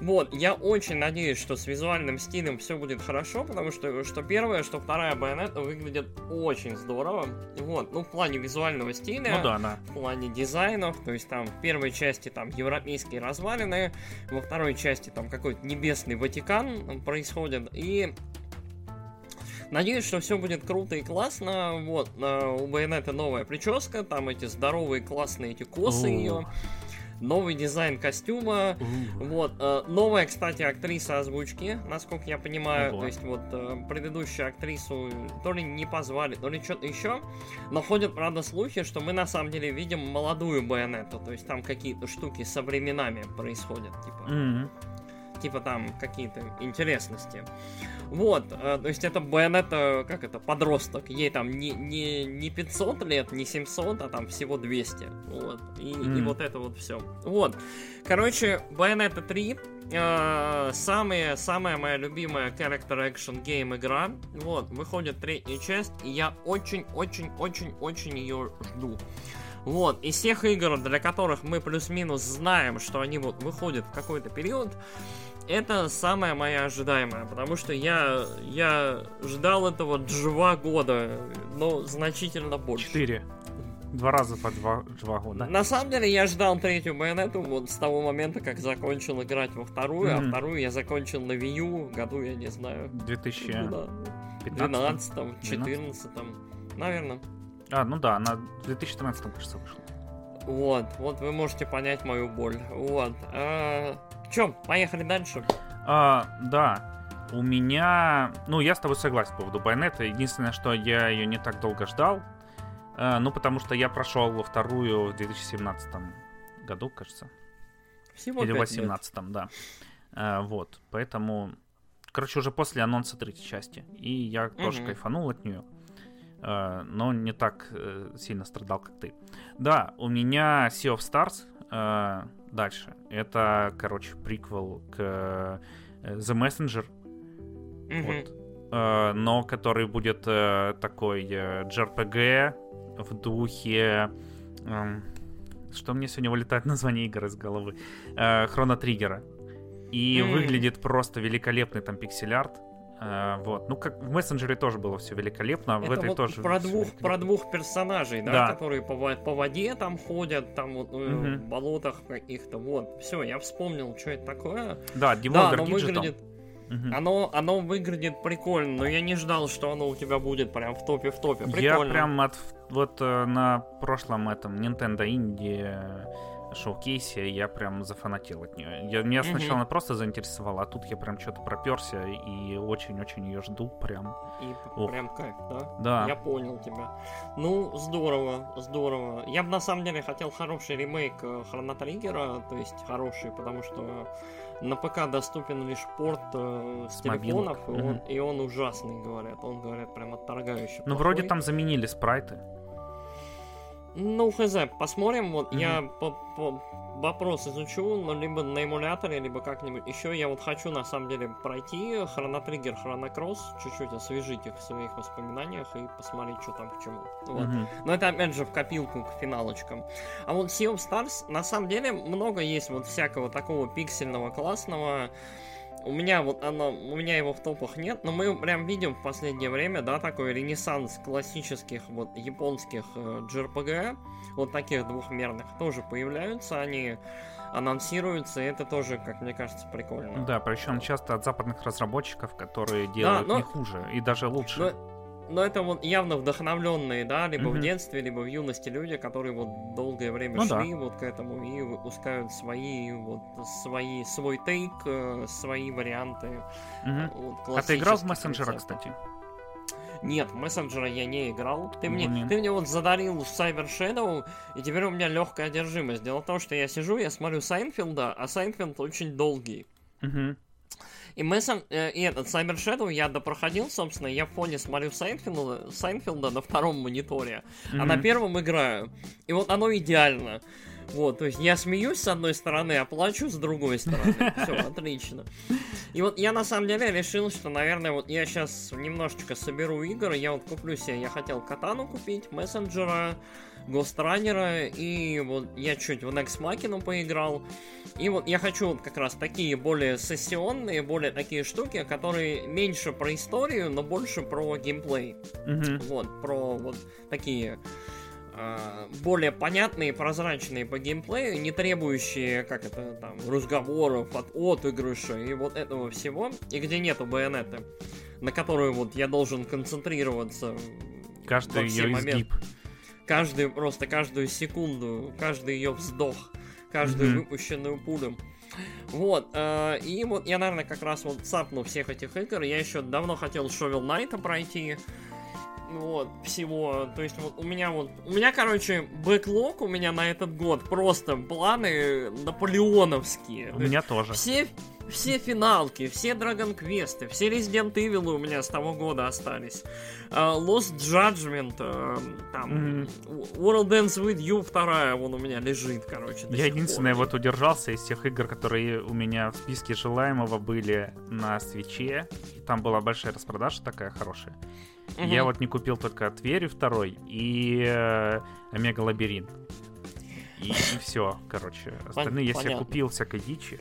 Вот, я очень надеюсь, что с визуальным стилем все будет хорошо, потому что что первое, что вторая байонета выглядит очень здорово. Вот, ну в плане визуального стиля, Ну да, да. в плане дизайнов, то есть там в первой части там европейские развалины, во второй части там какой-то небесный Ватикан происходит, и Надеюсь, что все будет круто и классно. Вот, а, у Байонета новая прическа, там эти здоровые классные эти косы ее. Новый дизайн костюма. Вот, э, новая, кстати, актриса озвучки, насколько я понимаю. Ого. То есть вот э, предыдущую актрису то ли не позвали, то ли что-то еще. Но ходят, правда, слухи, что мы на самом деле видим молодую Байонету. То есть там какие-то штуки со временами происходят. Типа Мгм. Типа там какие-то интересности. Вот, э, то есть это Байонета, как это, подросток, ей там не, не, не 500 лет, не 700, а там всего 200, вот, и, и Мгм. вот это вот все. Вот, короче, Bayonetta 3, э, самая, самая моя любимая character action game игра, вот, выходит третья часть, и я очень-очень-очень-очень ее жду. Вот, из всех игр, для которых мы плюс-минус знаем, что они вот выходят в какой-то период, это самая моя ожидаемая, потому что я, я ждал этого два года, но значительно больше. Четыре. Два раза по два, два года. На самом деле я ждал третью байонету вот с того момента, как закончил играть во вторую, а Мгм. вторую я закончил на Wii году, я не знаю, 2015. 12 14 наверное. А, ну да, она в 2013, кажется, вышла. Вот, вот вы можете понять мою боль. Вот. А, Чё, поехали дальше. А, да, у меня... Ну, я с тобой согласен по поводу Байонета. Единственное, что я ее не так долго ждал. а, ну, потому что я прошел вторую в 2017 году, кажется. Всего Или в пять лет. 18 да. А, вот, поэтому... Короче, уже после анонса третьей части. И я тоже Мгм. кайфанул от нее. а, но не так э, сильно страдал, как ты. Да, у меня Sea of Stars дальше. Это, короче, приквел к э, The Messenger. Мгм. Вот. Э, но который будет э, такой JRPG в духе... эм, что мне сегодня вылетает <laughs> название игр из головы? Э, Хроно Триггера. И М. выглядит просто великолепный там пиксель-арт. Э, вот. Ну, как в мессенджере тоже было все великолепно, а в Это этой вот тоже. про двух, про двух персонажей, да, Да. которые по, по воде там ходят, там вот Мгм. в болотах каких-то. Вот, все, я вспомнил, что это такое. Да, да, Devolver оно выглядит, Мгм. оно, оно выглядит прикольно, но я не ждал, что оно у тебя будет прям в топе в топе. Я Прикольно. прям от вот э, на прошлом этом Nintendo Indie шоу-кейсе я прям зафанател от нее. Я, меня Мгм. сначала она просто заинтересовала, а тут я прям что-то проперся и очень-очень ее жду прям. И Ох. прям кайф, да? Да. Я понял тебя. Ну, здорово, здорово. Я бы на самом деле хотел хороший ремейк э, Хроно Триггера, то есть хороший, потому что на ПК доступен лишь порт э, с, С телефонов, и мобилок, он, и он ужасный, говорят. Он, говорят, прям отторгающий. Ну, вроде там заменили спрайты. Ну, хз, посмотрим. Вот Мгм. я по- по- вопрос изучу, но либо на эмуляторе, либо как-нибудь еще. Я вот хочу, на самом деле, пройти Хроно Триггер, Хроно Кросс, чуть-чуть освежить их в своих воспоминаниях и посмотреть, что там к чему. Вот. Мгм. Но это опять же в копилку к финалочкам. А вот Sea of Stars, на самом деле, много есть вот всякого такого пиксельного, классного. У меня вот оно, у меня его в топах нет, но мы прям видим в последнее время, да, такой ренессанс классических вот японских э, JRPG, вот таких двухмерных тоже появляются, они анонсируются, и это тоже, как мне кажется, прикольно. Да, причем часто от западных разработчиков, которые делают но- не хуже и даже лучше. Но, но это вот явно вдохновленные, да, либо в Мгм. детстве, либо в юности люди, которые вот долгое время Ну да. шли вот к этому и выпускают свои вот свои свой take, э, свои варианты. Мгм. вот, А ты играл в мессенджера, рецептов. кстати? Нет, мессенджера я не играл. Ты мне, Блин. ты мне вот задарил Cyber Shadow, и теперь у меня легкая одержимость. Дело в том, что я сижу, я смотрю Сайнфилда, а Сайнфилд очень долгий. Мгм. И Мессен, э, и этот Cyber Shadow я допроходил, собственно, я в фоне смотрю Сайнфилда, Сайнфилда на втором мониторе, а на первом играю. И вот оно идеально. Вот, то есть я смеюсь с одной стороны, а плачу с другой стороны. <laughs> Все, отлично. И вот я на самом деле решил, что, наверное, вот я сейчас немножечко соберу игр. Я вот куплю себе, я хотел Катану купить, Мессенджера, Гостранера, и вот я чуть в Nex Machina поиграл. И вот я хочу как раз такие более сессионные, более такие штуки, которые меньше про историю, но больше про геймплей. Мгм. Вот, про вот такие а, более понятные, прозрачные по геймплею, не требующие, как это там, разговоров, от отыгрыша и вот этого всего, и где нету байонеты, на которую вот я должен концентрироваться Каждый ее изгиб. Каждую, просто каждую секунду, каждый ее вздох, каждую Мгм. выпущенную пулю. Вот, э, и вот я, наверное, как раз вот цапну всех этих игр. Я еще давно хотел Shovel Knight пройти. Вот, всего. То есть вот у меня вот... У меня, короче, бэклог у меня на этот год просто планы наполеоновские. У меня тоже. все, все финалки, все Dragon Quest, все Resident Evil у меня с того года остались. А, Lost Judgment, а, там, Мгм. World Ends With You вторая, вон у меня лежит, короче. Я единственное пор. вот удержался из тех игр, которые у меня в списке желаемого были на свече. Там была большая распродажа такая хорошая. Мгм. Я вот не купил только Твери второй и э, Омега Лабиринт. И, все, короче. Остальные я себе понятно. купил всякой дичи.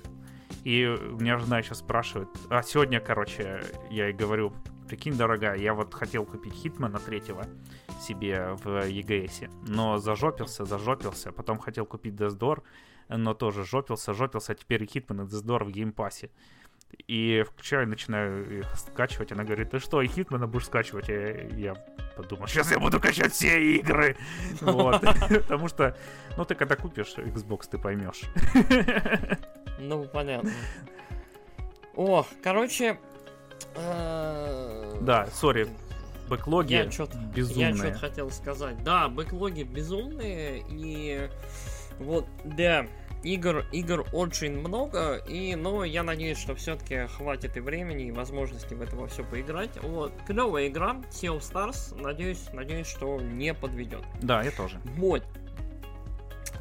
И у меня жена еще спрашивает. А сегодня, короче, я ей говорю, прикинь, дорогая, я вот хотел купить Хитмана третьего себе в EGS, но зажопился, зажопился. Потом хотел купить Death's Door, но тоже жопился, жопился, а теперь и Hitman и Death's Door в геймпассе. И включаю, начинаю их скачивать. Она говорит, ты что, и Хитмана будешь скачивать? Я, я подумал, сейчас я буду качать все игры. <laughs> Вот. <laughs> Потому что, ну ты когда купишь Xbox, ты поймешь. Ну, понятно. О, короче... э, Да, сори, бэклоги Я что-то Я безумные. что-то хотел сказать. Да, бэклоги безумные, и вот, да, игр, игр очень много, и, но я надеюсь, что все-таки хватит и времени, и возможности в это во все поиграть. Вот, клевая игра, Sea of Stars, надеюсь, надеюсь, что не подведет. Да, я тоже. Вот.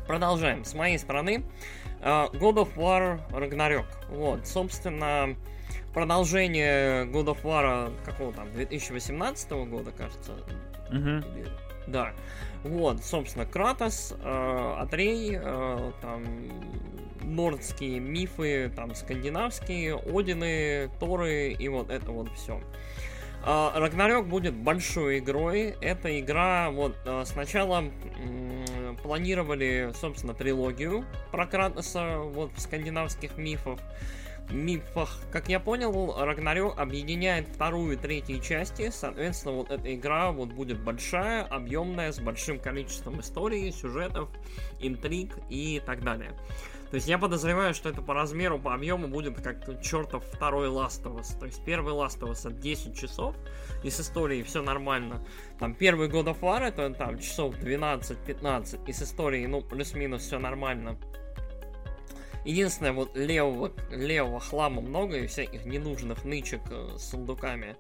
Продолжаем. С моей стороны, э, God of War Ragnarok. Вот, собственно, продолжение God of War какого там, 2018 года, кажется. Мгм. Или- Да. Вот, собственно, Кратос, э, Атрей, э, там нордские мифы, там скандинавские, Одины, Торы и вот это вот все. Рагнарёк будет большой игрой. Эта игра, вот, э, сначала планировали, собственно, трилогию про Кратоса, вот, в скандинавских мифов мифах. Как я понял, Рагнарёк объединяет вторую и третью части. Соответственно, вот эта игра вот будет большая, объемная, с большим количеством историй, сюжетов, интриг и так далее. То есть я подозреваю, что это по размеру, по объему будет как чертов второй Us. То есть первый Last of это 10 часов, и с историей все нормально. Там первый God of War это там часов 12-15, и с историей, ну, плюс-минус все нормально. Единственное, вот левого, левого хлама много и всяких ненужных нычек э, с сундуками.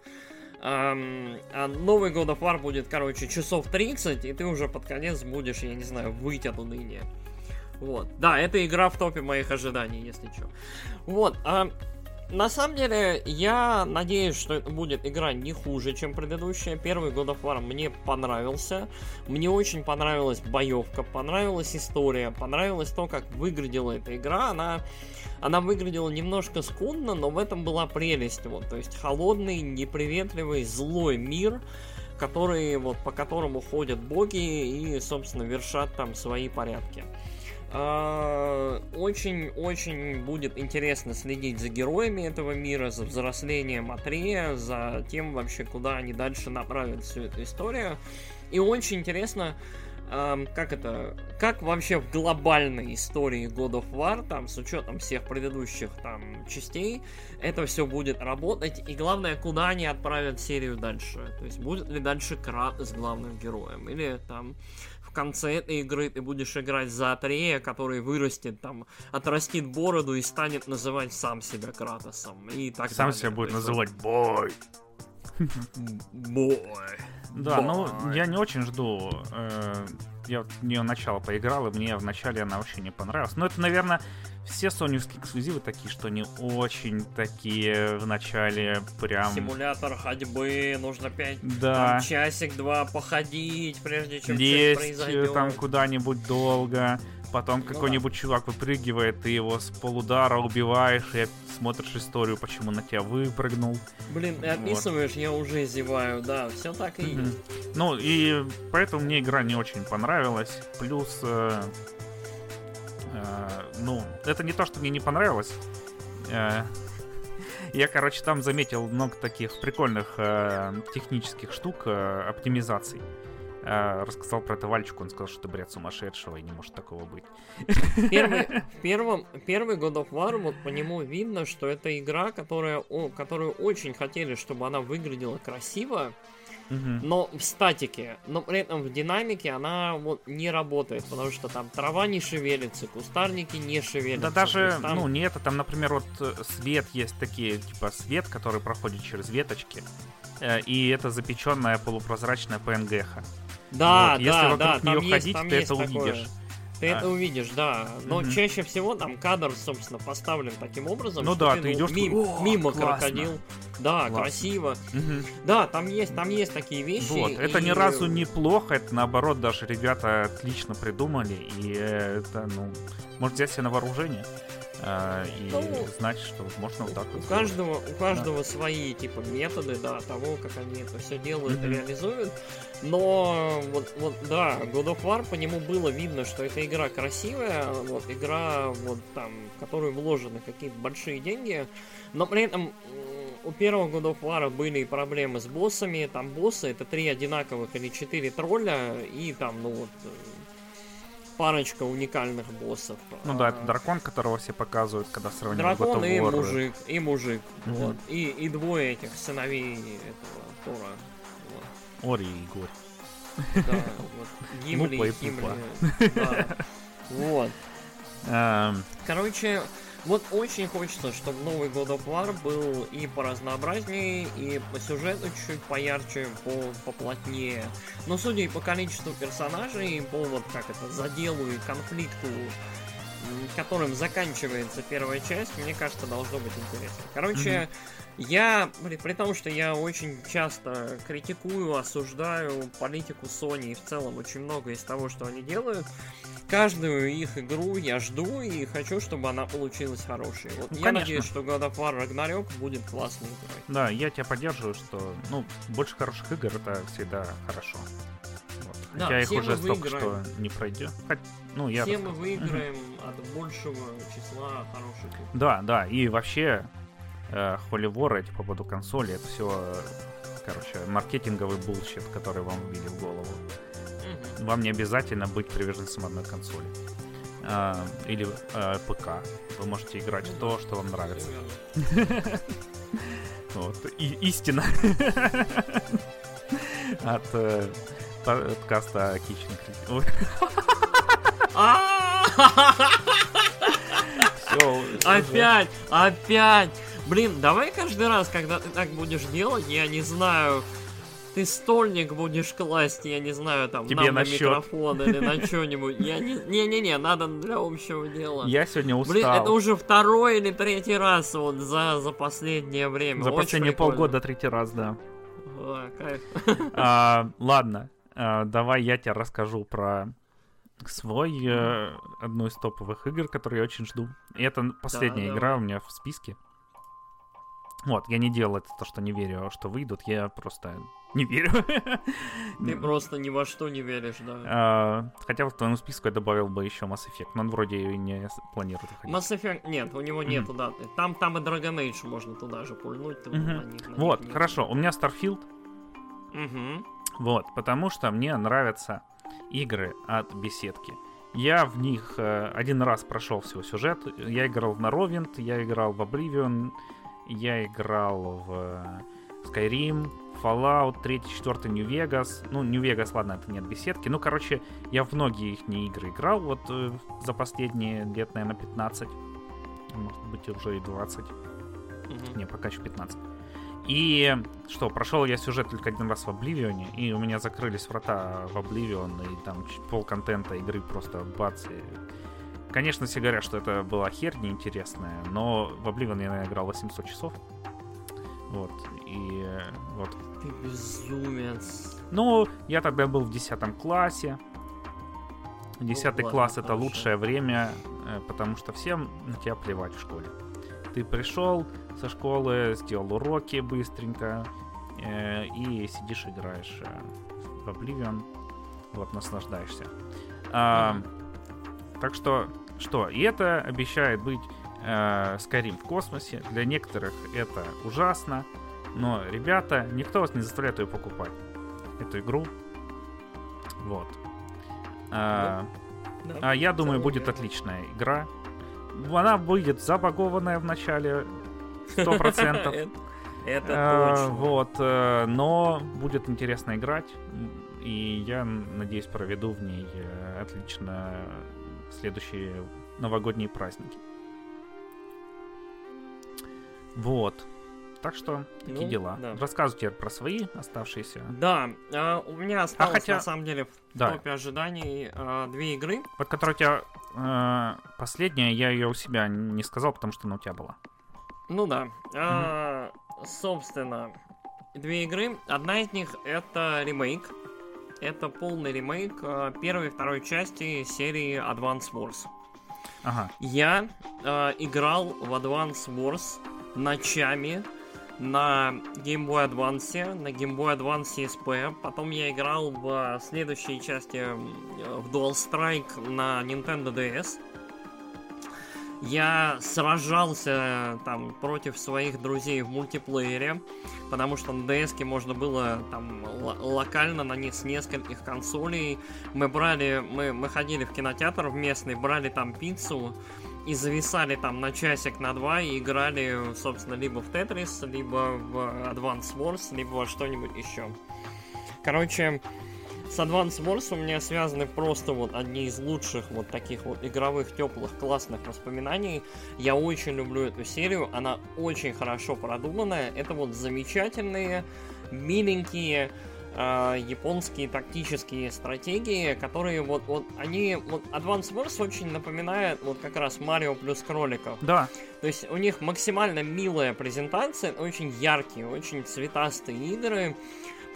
Ам, а новый God of War будет, короче, часов 30, и ты уже под конец будешь, я не знаю, выйти от уныния. Вот. Да, это игра в топе моих ожиданий, если что. Вот. а на самом деле, я надеюсь, что это будет игра не хуже, чем предыдущая. Первый God of War мне понравился. Мне очень понравилась боевка, понравилась история, понравилось то, как выглядела эта игра. Она, она выглядела немножко скудно, но в этом была прелесть. Вот, то есть холодный, неприветливый, злой мир, который, вот, по которому ходят боги и, собственно, вершат там свои порядки. Очень-очень будет интересно следить за героями этого мира, за взрослением Атрея, за тем вообще, куда они дальше направят всю эту историю. И очень интересно как это, как вообще в глобальной истории God of War, там, с учетом всех предыдущих там частей, это все будет работать, и главное, куда они отправят серию дальше. То есть, будет ли дальше Крат с главным героем, или там конце этой игры ты будешь играть за Атрея, который вырастет там, отрастит бороду и станет называть сам себя Кратосом. И так Сам далее. себя будет есть, называть бой. Бой. Да, ну я не очень жду. э, Я в нее начало поиграл, и мне вначале она вообще не понравилась. Но это, наверное, все соневские эксклюзивы такие, что они очень такие в начале прям... Симулятор ходьбы, нужно пять Да. там, часик-два походить, прежде чем лезть э, произойдет. там куда-нибудь долго, потом Ну какой-нибудь чувак выпрыгивает, ты его с полудара убиваешь, и смотришь историю, почему на тебя выпрыгнул. Блин, Вот. описываешь, я уже зеваю, да, все так и Мгм. есть. Ну, и поэтому мне игра не очень понравилась. Плюс, э, ну, это не то, что мне не понравилось. Э, я, короче, там заметил много таких прикольных э, технических штук, э, оптимизаций. Э, рассказал про это Вальчику, он сказал, что это бред сумасшедшего, и не может такого быть. Первый, <laughs> в первом, первый God of War, вот по нему видно, что это игра, которая, о, которую очень хотели, чтобы она выглядела красиво, Но в статике, но при этом в динамике она вот не работает, потому что там трава не шевелится, кустарники не шевелятся. Да даже, есть там- ну, не это, там, например, вот э, свет есть такие, типа свет, который проходит через веточки, э, и это запеченная полупрозрачная PNG-ха. Да, Вот, если да, вокруг да, неё там есть, ходить, там ты есть это такое. увидишь. Ты А. это увидишь, да. Но Мгм. чаще всего там кадр, собственно, поставлен таким образом, Ну что да, ты, ты ну, идёшь, мим- такой, «О, мимо классно». крокодил. Да, Классно. красиво. Мгм. Да, там есть, там есть такие вещи. Вот, это и- ни разу не плохо, это наоборот даже ребята отлично придумали, и это, ну, можно взять себе на вооружение и Ну, знать, что можно вот так вот У сделать. каждого, у каждого свои типа методы, да, того, как они это все делают и Мгм. реализуют. Но вот, вот, да, God of War по нему было видно, что эта игра красивая, вот игра, вот там, в которую вложены какие-то большие деньги, но при этом у первого God of War были проблемы с боссами, там боссы это три одинаковых или четыре тролля и там, ну вот парочка уникальных боссов. Ну да, А, это дракон, которого все показывают, когда сравнивают Дракон и мужик, и мужик, Мгм. вот, и, и двое этих сыновей этого Тора, вот, Ори и Игорь. да, <laughs> вот, Гимли, Мупа и Химли, да, <laughs> вот. Эм, Короче, вот очень хочется, чтобы новый God of War был и поразнообразнее, и по сюжету чуть поярче, по, поплотнее. Но судя по количеству персонажей, и по вот как это, заделу и конфликту, которым заканчивается первая часть, мне кажется, должно быть интересно. Короче, я, при, при том, что я очень часто критикую, осуждаю политику Sony и в целом очень много из того, что они делают, каждую их игру я жду и хочу, чтобы она получилась хорошей. Вот Ну, я конечно. надеюсь, что God of War Ragnarok будет классной игрой. Да, я тебя поддерживаю, что, ну, больше хороших игр это всегда хорошо. Вот. Да, Хотя их уже столько, выиграем. что не пройдет. Хоть- ну, я Все мы выиграем от большего числа хороших игр. Да, да, и вообще э, Holy War эти по поводу консоли, это все, короче, маркетинговый bullshit, который вам вбили в голову. Мгм. Вам не обязательно быть приверженцем одной консоли. А, или э, ПК. Вы можете играть в то, что вам нравится. <laughs> Вот. И, истина. <laughs> От э, подкаста Kitchen Critic. Опять, опять. Блин, давай каждый раз, когда ты так будешь делать, я не знаю, ты стольник будешь класть, я не знаю, там, Тебе нам на на микрофон или на <laughs> что-нибудь. Я не... Не-не-не, надо для общего дела. Я сегодня устал. Блин, это уже второй или третий раз вот за, за последнее время. За Очень последние прикольно. полгода третий раз, да. А, кайф. А, <laughs> ладно, а, давай я тебе расскажу про свой э, одну из топовых игр, которую я очень жду. И это последняя давай. игра у меня в списке. Вот, я не делал это, то, что не верю, что выйдут, я просто не верю. <laughs> Ты просто ни во что не веришь, да. А, Хотя в твоему списку я добавил бы еще Mass Effect, но он вроде и не планирует выходить. Mass Effect, нет, у него нету даты. Там, там и Dragon Age можно туда же пульнуть. там Мгм. на них- на Вот, хорошо, у меня Starfield, Мгм. вот, потому что мне нравится игры от беседки. Я в них э, один раз прошел всего сюжет. Я играл в Morrowind, я играл в Oblivion, я играл в э, Skyrim, Fallout, 3, 4, New Vegas. Ну, New Vegas, ладно, это не от беседки. Ну, короче, я в многие их игры играл вот э, за последние лет, наверное, 15. Может быть, уже и 20. Мгм. Не, пока еще 15. И что, прошел я сюжет только один раз в Обливионе, и у меня закрылись врата в Обливион, и там пол контента игры просто бац. и- Конечно, все говорят, что это была херь неинтересная, но в Обливион я наверное, играл 800 часов. Вот, и вот. Ты безумец. Ну, я тогда был в 10 классе. 10 ладно, класс это хорошо. лучшее время, э, потому что всем на тебя плевать в школе. Ты пришел со школы, сделал уроки быстренько э, и сидишь играешь э, в Oblivion, вот наслаждаешься. А, Так что, что? И это обещает быть э, Skyrim в космосе. Для некоторых это ужасно, но, ребята, никто вас не заставляет ее покупать. Эту игру. Вот. А, Да. а я думаю, будет отличная игра. Она будет забагованная в начале, сто процентов. <laughs> Это- Э, точно. Вот, э, но будет интересно играть, и я надеюсь проведу в ней э, отлично следующие новогодние праздники. Вот. Так что такие Ну, дела. да. Рассказывай теперь про свои оставшиеся. Да, а, у меня осталось хотя- на самом деле в Да. топе ожиданий а, две игры. Вот которая у тебя э, последняя, я ее у себя не сказал, потому что она у тебя была. Ну да. А, собственно, две игры. Одна из них это ремейк. Это полный ремейк а, первой и второй части серии Advance Wars. Ага. Я э, играл в Advance Wars ночами на Game Boy Advance, на Game Boy Advance SP. Потом я играл в следующей части в Dual Strike на Nintendo DS. Я сражался там против своих друзей в мультиплеере, потому что на DS можно было там локально на не- с нескольких консолей мы брали, мы, мы ходили в кинотеатр в местный, брали там пиццу и зависали там на часик, на два и играли, собственно, либо в Тетрис, либо в Advance Wars, либо во что-нибудь еще. Короче, с Advance Wars у меня связаны просто вот одни из лучших вот таких вот игровых, теплых, классных воспоминаний. Я очень люблю эту серию, она очень хорошо продуманная. Это вот замечательные, миленькие, э, японские тактические стратегии, которые вот, вот они, вот Advance Wars очень напоминает вот как раз Марио плюс кроликов. Да, То есть у них максимально милая презентация, очень яркие, очень цветастые игры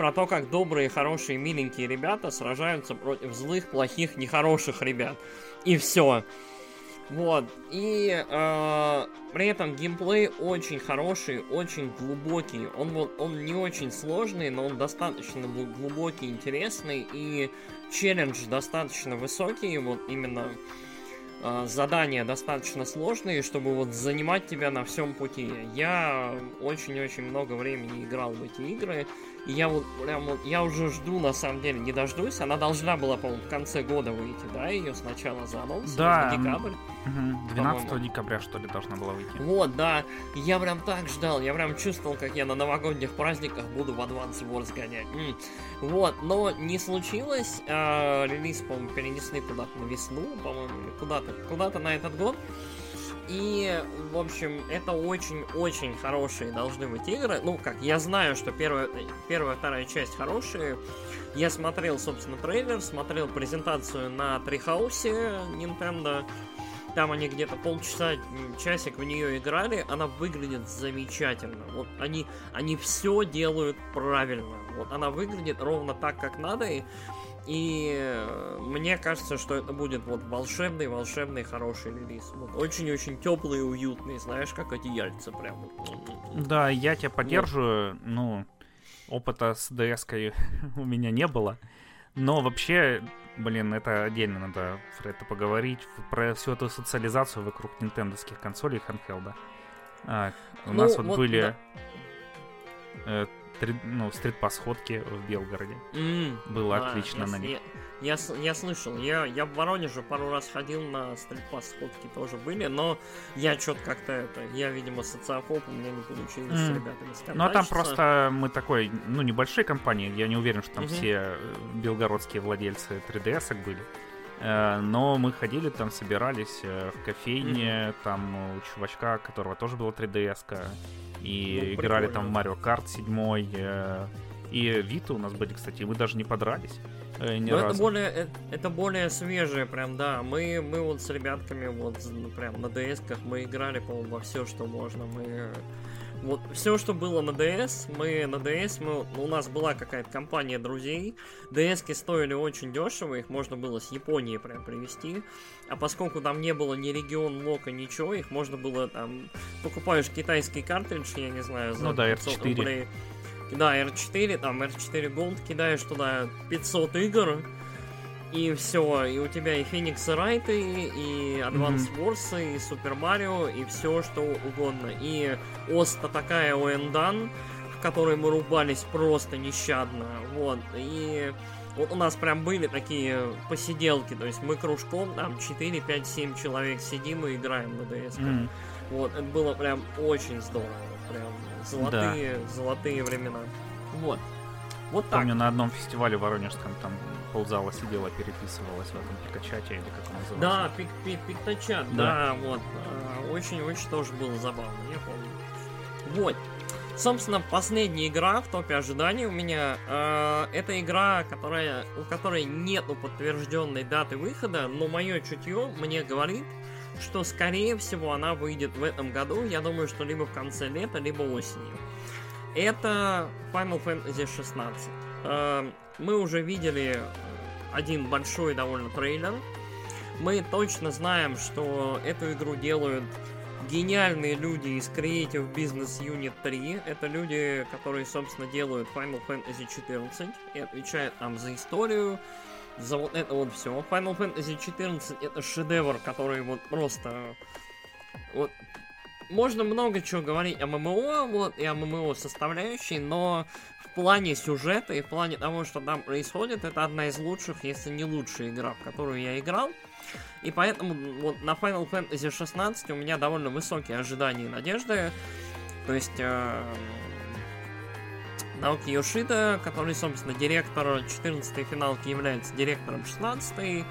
про то, как добрые, хорошие, миленькие ребята сражаются против злых, плохих, нехороших ребят. И все. Вот. И э, при этом геймплей очень хороший, очень глубокий. Он он не очень сложный, но он достаточно гл- глубокий, интересный и челлендж достаточно высокий. Вот именно э, задания достаточно сложные, чтобы вот занимать тебя на всем пути. Я очень-очень много времени играл в эти игры. И я вот прям вот, я уже жду, на самом деле, не дождусь. Она должна была, по-моему, в конце года выйти, да? Ее сначала заанонсировали Да, декабрь. Мгм. 12 По-моему. декабря, что ли, должна была выйти. Вот, да. Я прям так ждал. Я прям чувствовал, как я на новогодних праздниках буду в Advance Wars гонять. М. Вот, но не случилось. А, релиз, по-моему, перенесли куда-то на весну, по-моему, или куда-то, куда-то на этот год. И, в общем, это очень-очень хорошие должны быть игры. Ну, как, я знаю, что первая, первая вторая часть хорошие. Я смотрел, собственно, трейлер, смотрел презентацию на Трихаусе Nintendo. Там они где-то полчаса, часик в нее играли. Она выглядит замечательно. Вот они, они все делают правильно. Вот она выглядит ровно так, как надо. И, и э, мне кажется, что это будет вот волшебный, волшебный, хороший релиз. Вот очень-очень теплый и уютный, знаешь, как эти яйца прям. Да, я тебя поддерживаю. Вот. Ну, опыта с ds <laughs> у меня не было. Но вообще, блин, это отдельно надо про это поговорить. Про всю эту социализацию вокруг нинтендовских консолей и handheld. А, у ну, нас вот, вот были да. Э, 3, ну, стрит по в Белгороде. Mm. Было а, отлично я, на них. Я, я, я слышал, я, я в Воронеже пару раз ходил на стрит по тоже были, но я что-то как-то это, я, видимо, социофоб, у меня не получилось mm. с ребятами Ну, а там просто мы такой, ну, небольшие компании, я не уверен, что там mm-hmm. все э, белгородские владельцы 3DS были. Э, но мы ходили там, собирались э, в кофейне, mm-hmm. там у чувачка, которого тоже было 3DS-ка и Ну, играли прикольно. там в Марио Карт 7, э, и Виты у нас были, кстати, мы даже не подрались э, ни Ну, это разу. более, э- это более свежее, прям, да. Мы, мы вот с ребятками, вот, ну, прям на DS-ках мы играли, по-моему, во все, что можно. Мы вот все, что было на DS, мы на DS, мы, у нас была какая-то компания друзей. DS-ки стоили очень дешево, их можно было с Японии прям привезти. А поскольку там не было ни регион лока, ничего, их можно было там... Покупаешь китайский картридж, я не знаю, за Ну да, 500 R4. рублей. Да, R4, там R4 Gold, кидаешь туда 500 игр, и все, и у тебя и Феникс Райты, и Advance Wars, и Супер Марио, и все что угодно. И Оста такая Уэндан, в которой мы рубались просто нещадно. Вот, и вот у нас прям были такие посиделки, то есть мы кружком, там 4, 5, 7 человек сидим и играем на DS. М. Вот, это было прям очень здорово. Прям золотые, золотые времена. Вот. Вот так. Помню, на одном фестивале воронежском там ползала, сидела, переписывалась в этом пикачате или как он назывался. Да, пик, пик, пикточат, Да. да, вот. а, Очень-очень тоже было забавно, я помню. Вот. Собственно, последняя игра в топе ожиданий у меня. э, это игра, которая, у которой нету подтвержденной даты выхода, но мое чутье мне говорит, что скорее всего она выйдет в этом году. Я думаю, что либо в конце лета, либо осенью. Это Final Fantasy 16. Э, мы уже видели один большой довольно трейлер. Мы точно знаем, что эту игру делают гениальные люди из Creative Business Unit 3. Это люди, которые, собственно, делают Final Fantasy 14 и отвечают там за историю, за вот это вот все. Final Fantasy 14 это шедевр, который вот просто... Вот можно много чего говорить о ММО, вот, и о ММО составляющей, но плане сюжета и в плане того, что там происходит, это одна из лучших, если не лучшая игра, в которую я играл. И поэтому вот на Final Fantasy 16 у меня довольно высокие ожидания и надежды. То есть э, Наоки Йошида, который, собственно, директор 14-й финалки, является директором 16-й.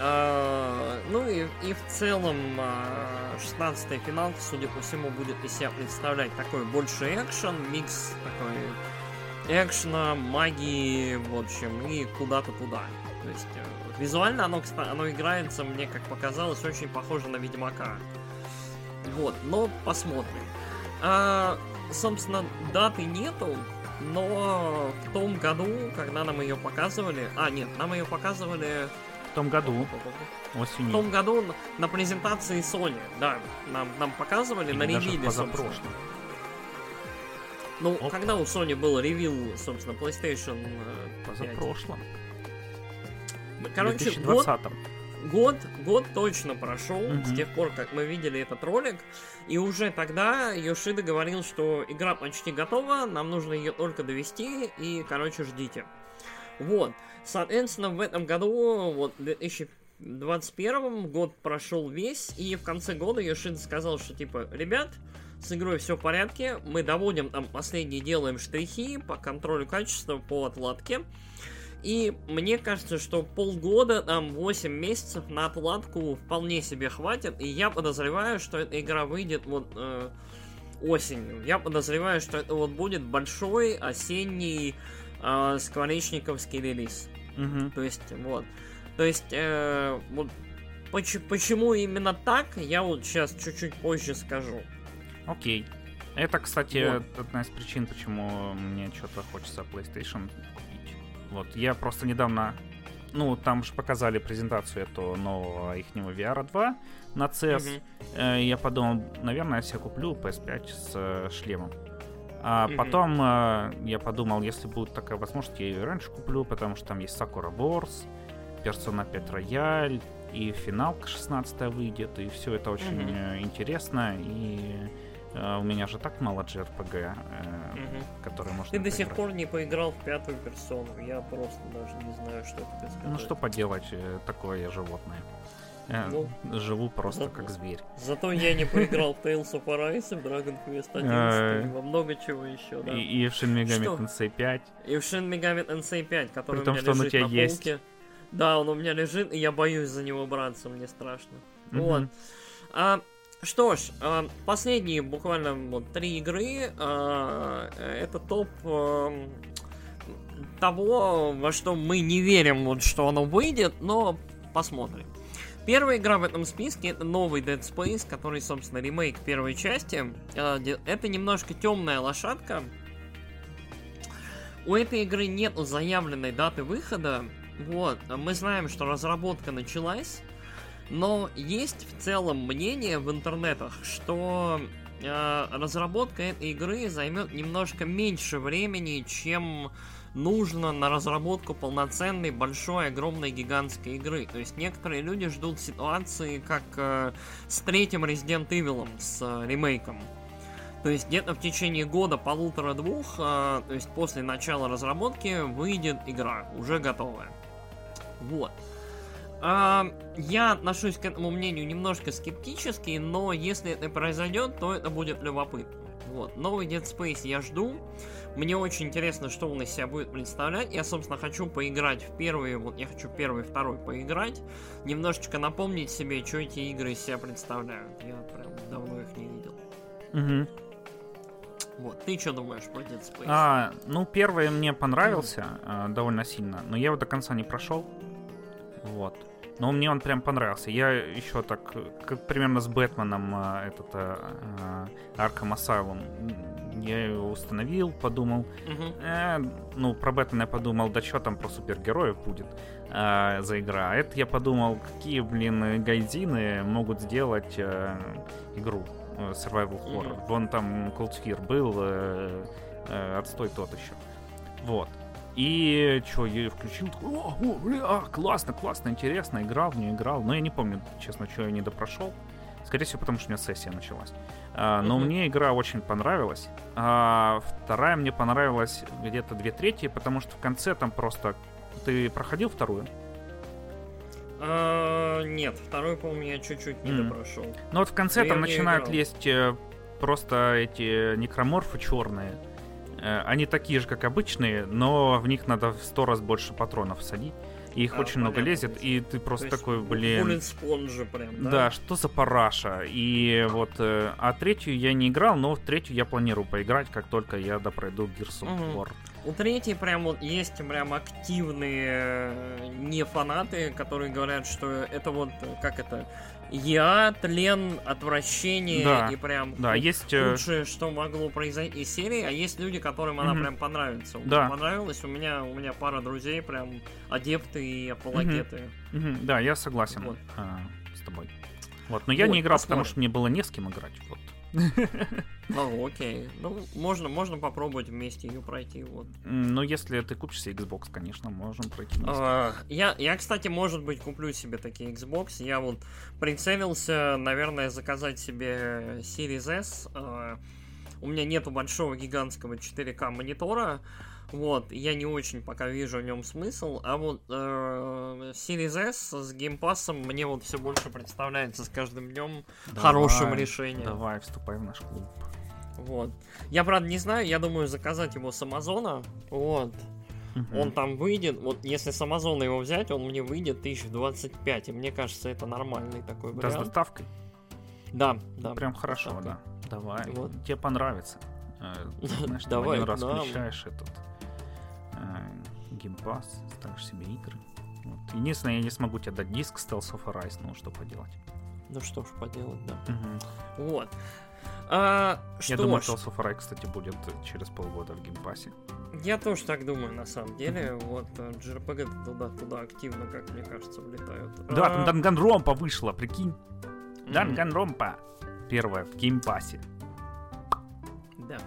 Э, ну и, и в целом э, 16-я финалка, судя по всему, будет из себя представлять такой больше экшен, микс такой экшена, магии, в общем, и куда-то туда. То есть э, визуально оно, оно играется, мне как показалось, очень похоже на Ведьмака. Вот, но посмотрим. А, собственно, даты нету, но в том году, когда нам ее показывали... А, нет, нам ее показывали В том году, в осенью, том году на- на презентации Sony, да, нам, нам показывали на или даже ревиле, собственно. Ну, Оп. когда у Sony был ревил, собственно, PlayStation э, 5. Позапрошлом. Короче, в год, 2020 год, год точно прошел Мгм. с тех пор, как мы видели этот ролик, и уже тогда Йошида говорил, что игра почти готова, нам нужно ее только довести, и, короче, ждите. Вот, соответственно, в этом году, вот, в 2021 год прошел весь, и в конце года Йошида сказал, что, типа, ребят, с игрой все в порядке, мы доводим там последние, делаем штрихи по контролю качества, по отладке, и мне кажется, что полгода, там 8 месяцев на отладку вполне себе хватит. И я подозреваю, что эта игра выйдет вот э, осенью. Я подозреваю, что это вот будет большой осенний э, скворечниковский релиз. Мгм. То есть, вот. То есть, э, вот поч- почему именно так, я вот сейчас чуть-чуть позже скажу. Окей. Это, кстати, Вот. одна из причин, почему мне что-то хочется PlayStation купить. Вот, я просто недавно... Ну, там же показали презентацию этого нового ихнего VR 2 на CES. Мгм. Э, Я подумал, наверное, я себе куплю PS5 с э, шлемом. А Мгм. потом э, я подумал, если будет такая возможность, я ее раньше куплю, потому что там есть Sakura Wars, Persona 5 Royal, и финалка 16 выйдет, и все это очень э, интересно, и у меня же так мало JRPG, э, Мгм. который можно Ты до сих пор не поиграл в пятую персону. Я просто даже не знаю, что тебе сказать. Ну что поделать, э, такое я животное. Э, Ну, Живу просто зато- как зверь. Зато я не поиграл в Tales of Arise, в Dragon Quest <laughs> 11 и во много чего еще, да. И, и в Shin Megami Что? Tensei 5. И в Shin Megami Tensei 5, который При том, у меня что он у лежит тебя на есть. полке. Да, он у меня лежит, и я боюсь за него браться, мне страшно. Мгм. Вот. А, что ж, а, последние буквально вот три игры. а, это топ того, во что мы не верим, вот что оно выйдет, но посмотрим. Первая игра в этом списке это новый Dead Space, который, собственно, ремейк первой части. Это немножко темная лошадка. У этой игры нет заявленной даты выхода. Вот, мы знаем, что разработка началась. Но есть в целом мнение в интернетах, что э, разработка этой игры займет немножко меньше времени, чем нужно на разработку полноценной, большой, огромной, гигантской игры. То есть некоторые люди ждут ситуации, как э, с третьим Resident Evil, с э, ремейком. То есть где-то в течение года, полутора-двух, э, то есть после начала разработки, выйдет игра, уже готовая. Вот. А, я отношусь к этому мнению немножко скептически, но если это произойдет, то это будет любопытно. Вот. Новый Dead Space я жду. Мне очень интересно, что он из себя будет представлять. Я, собственно, хочу поиграть в первый, вот я хочу первый, второй поиграть. Немножечко напомнить себе, что эти игры из себя представляют. Я прям давно их не видел. Мгм. Вот, ты что думаешь про Dead Space? А, ну, первый мне понравился э, довольно сильно, но я его до конца не прошел. Вот. Но мне он прям понравился. Я еще так, как примерно с Бэтменом, э, этот Arkham Asylum, м, я его установил, подумал. Э, ну, про Бэтмена я подумал, да что там про супергероев будет э, за игра. А это я подумал, какие, блин, гайдины могут сделать э, игру э, Survival Horror. Вон там Cold Fear был, э, э, отстой тот еще. Вот. И что, я включил, такой, о, о, бля, классно, классно, интересно, играл в нее, играл. Но я не помню, честно, что я не допрошел. Скорее всего, потому что у меня сессия началась. А, но Мгм. мне игра очень понравилась. А, вторая мне понравилась где-то две трети, потому что в конце там просто... Ты проходил вторую? А, нет, второй, по-моему, я чуть-чуть не М. допрошел. Ну вот в конце Ну, я там начинают лезть э, просто эти некроморфы черные. Э, Они такие же, как обычные, но в них надо в сто раз больше патронов садить. И их А, очень много понятно, лезет, то и ты просто То такой, блин... Sponge прям, да? Да, что за параша? И вот, э, а третью я не играл, но в третью я планирую поиграть, как только я допройду Gears of. War. У третьей прям вот есть прям активные э, не фанаты, которые говорят, что это вот, э, как это, я, тлен, отвращение Да, и прям Да, есть... э, лучшее, что могло произойти из серии, а есть люди, которым она прям понравится. Да. Понравилось, у меня, у меня пара друзей прям адепты и апологеты. мгм, да, я согласен Вот. а, с тобой. Вот, но я Вот, не играл, потому посмотрим. что мне было не с кем играть. Вот. Ну, окей. Ну, можно, можно попробовать вместе ее пройти, вот. Но если ты купишь себе Xbox, конечно, можем пройти вместе. А, Я, я, кстати, может быть, куплю себе такие Xbox. Я вот прицелился, наверное, заказать себе Series S. А, У меня нету большого гигантского 4К монитора. Вот, я не очень пока вижу в нем смысл, а вот э, Series S с геймпасом мне вот все больше представляется с каждым днем хорошим решением. Давай, вступай в наш клуб. Вот. Я, правда, не знаю, я думаю заказать его с Амазона. Вот. Мгм. Он там выйдет, вот если с Амазона его взять, он мне выйдет 1025, и мне кажется, это нормальный такой Да, с вариант. доставкой. Да, да. Прям хорошо, доставкой. да. Давай. Вот. Тебе понравится. Э, <laughs> Знаешь, Давай один раз включаешь этот э, геймпас, ставишь себе игры. Вот. Единственное, я не смогу тебе дать диск Stealth of Arise, ну что поделать. Ну что ж поделать, да. Мгм. Вот. А, Я что думаю, ж, Tales of Arise, кстати, будет через полгода в геймпассе. я тоже так думаю, на самом деле. Вот, э, JRPG туда-туда активно, как мне кажется, влетают. Да, А, там Danganronpa вышла, прикинь. м, Danganronpa. Первая в геймпассе. Да.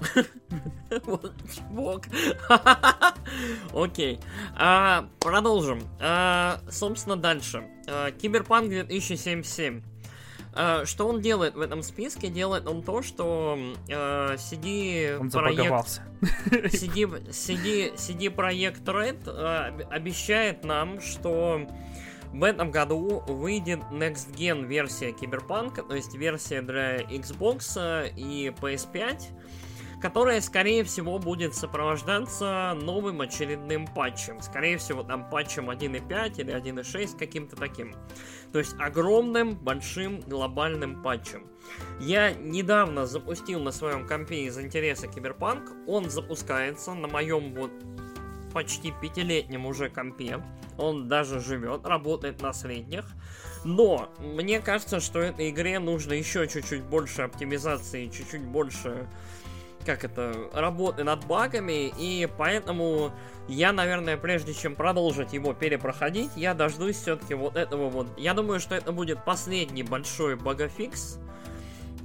<laughs> Вот чмок. <laughs> Окей. А, Продолжим. А, Собственно, дальше. А, Киберпанк 2077. э, что он делает в этом списке? Делает он то, что э, CD Он проект... CD, CD, CD Projekt Red э, обещает нам, что в этом году выйдет Next Gen версия Киберпанка, то есть версия для Xbox и PS5, которая, скорее всего, будет сопровождаться новым очередным патчем. Скорее всего, там патчем 1.5 или 1.6, каким-то таким. То есть огромным, большим, глобальным патчем. Я недавно запустил на своем компе из интереса Киберпанк. Он запускается на моем вот почти пятилетнем уже компе. Он даже живет, работает на средних. Но мне кажется, что этой игре нужно еще чуть-чуть больше оптимизации, чуть-чуть больше как это, работы над багами, и поэтому я, наверное, прежде чем продолжить его перепроходить, я дождусь все-таки вот этого вот. Я думаю, что это будет последний большой багофикс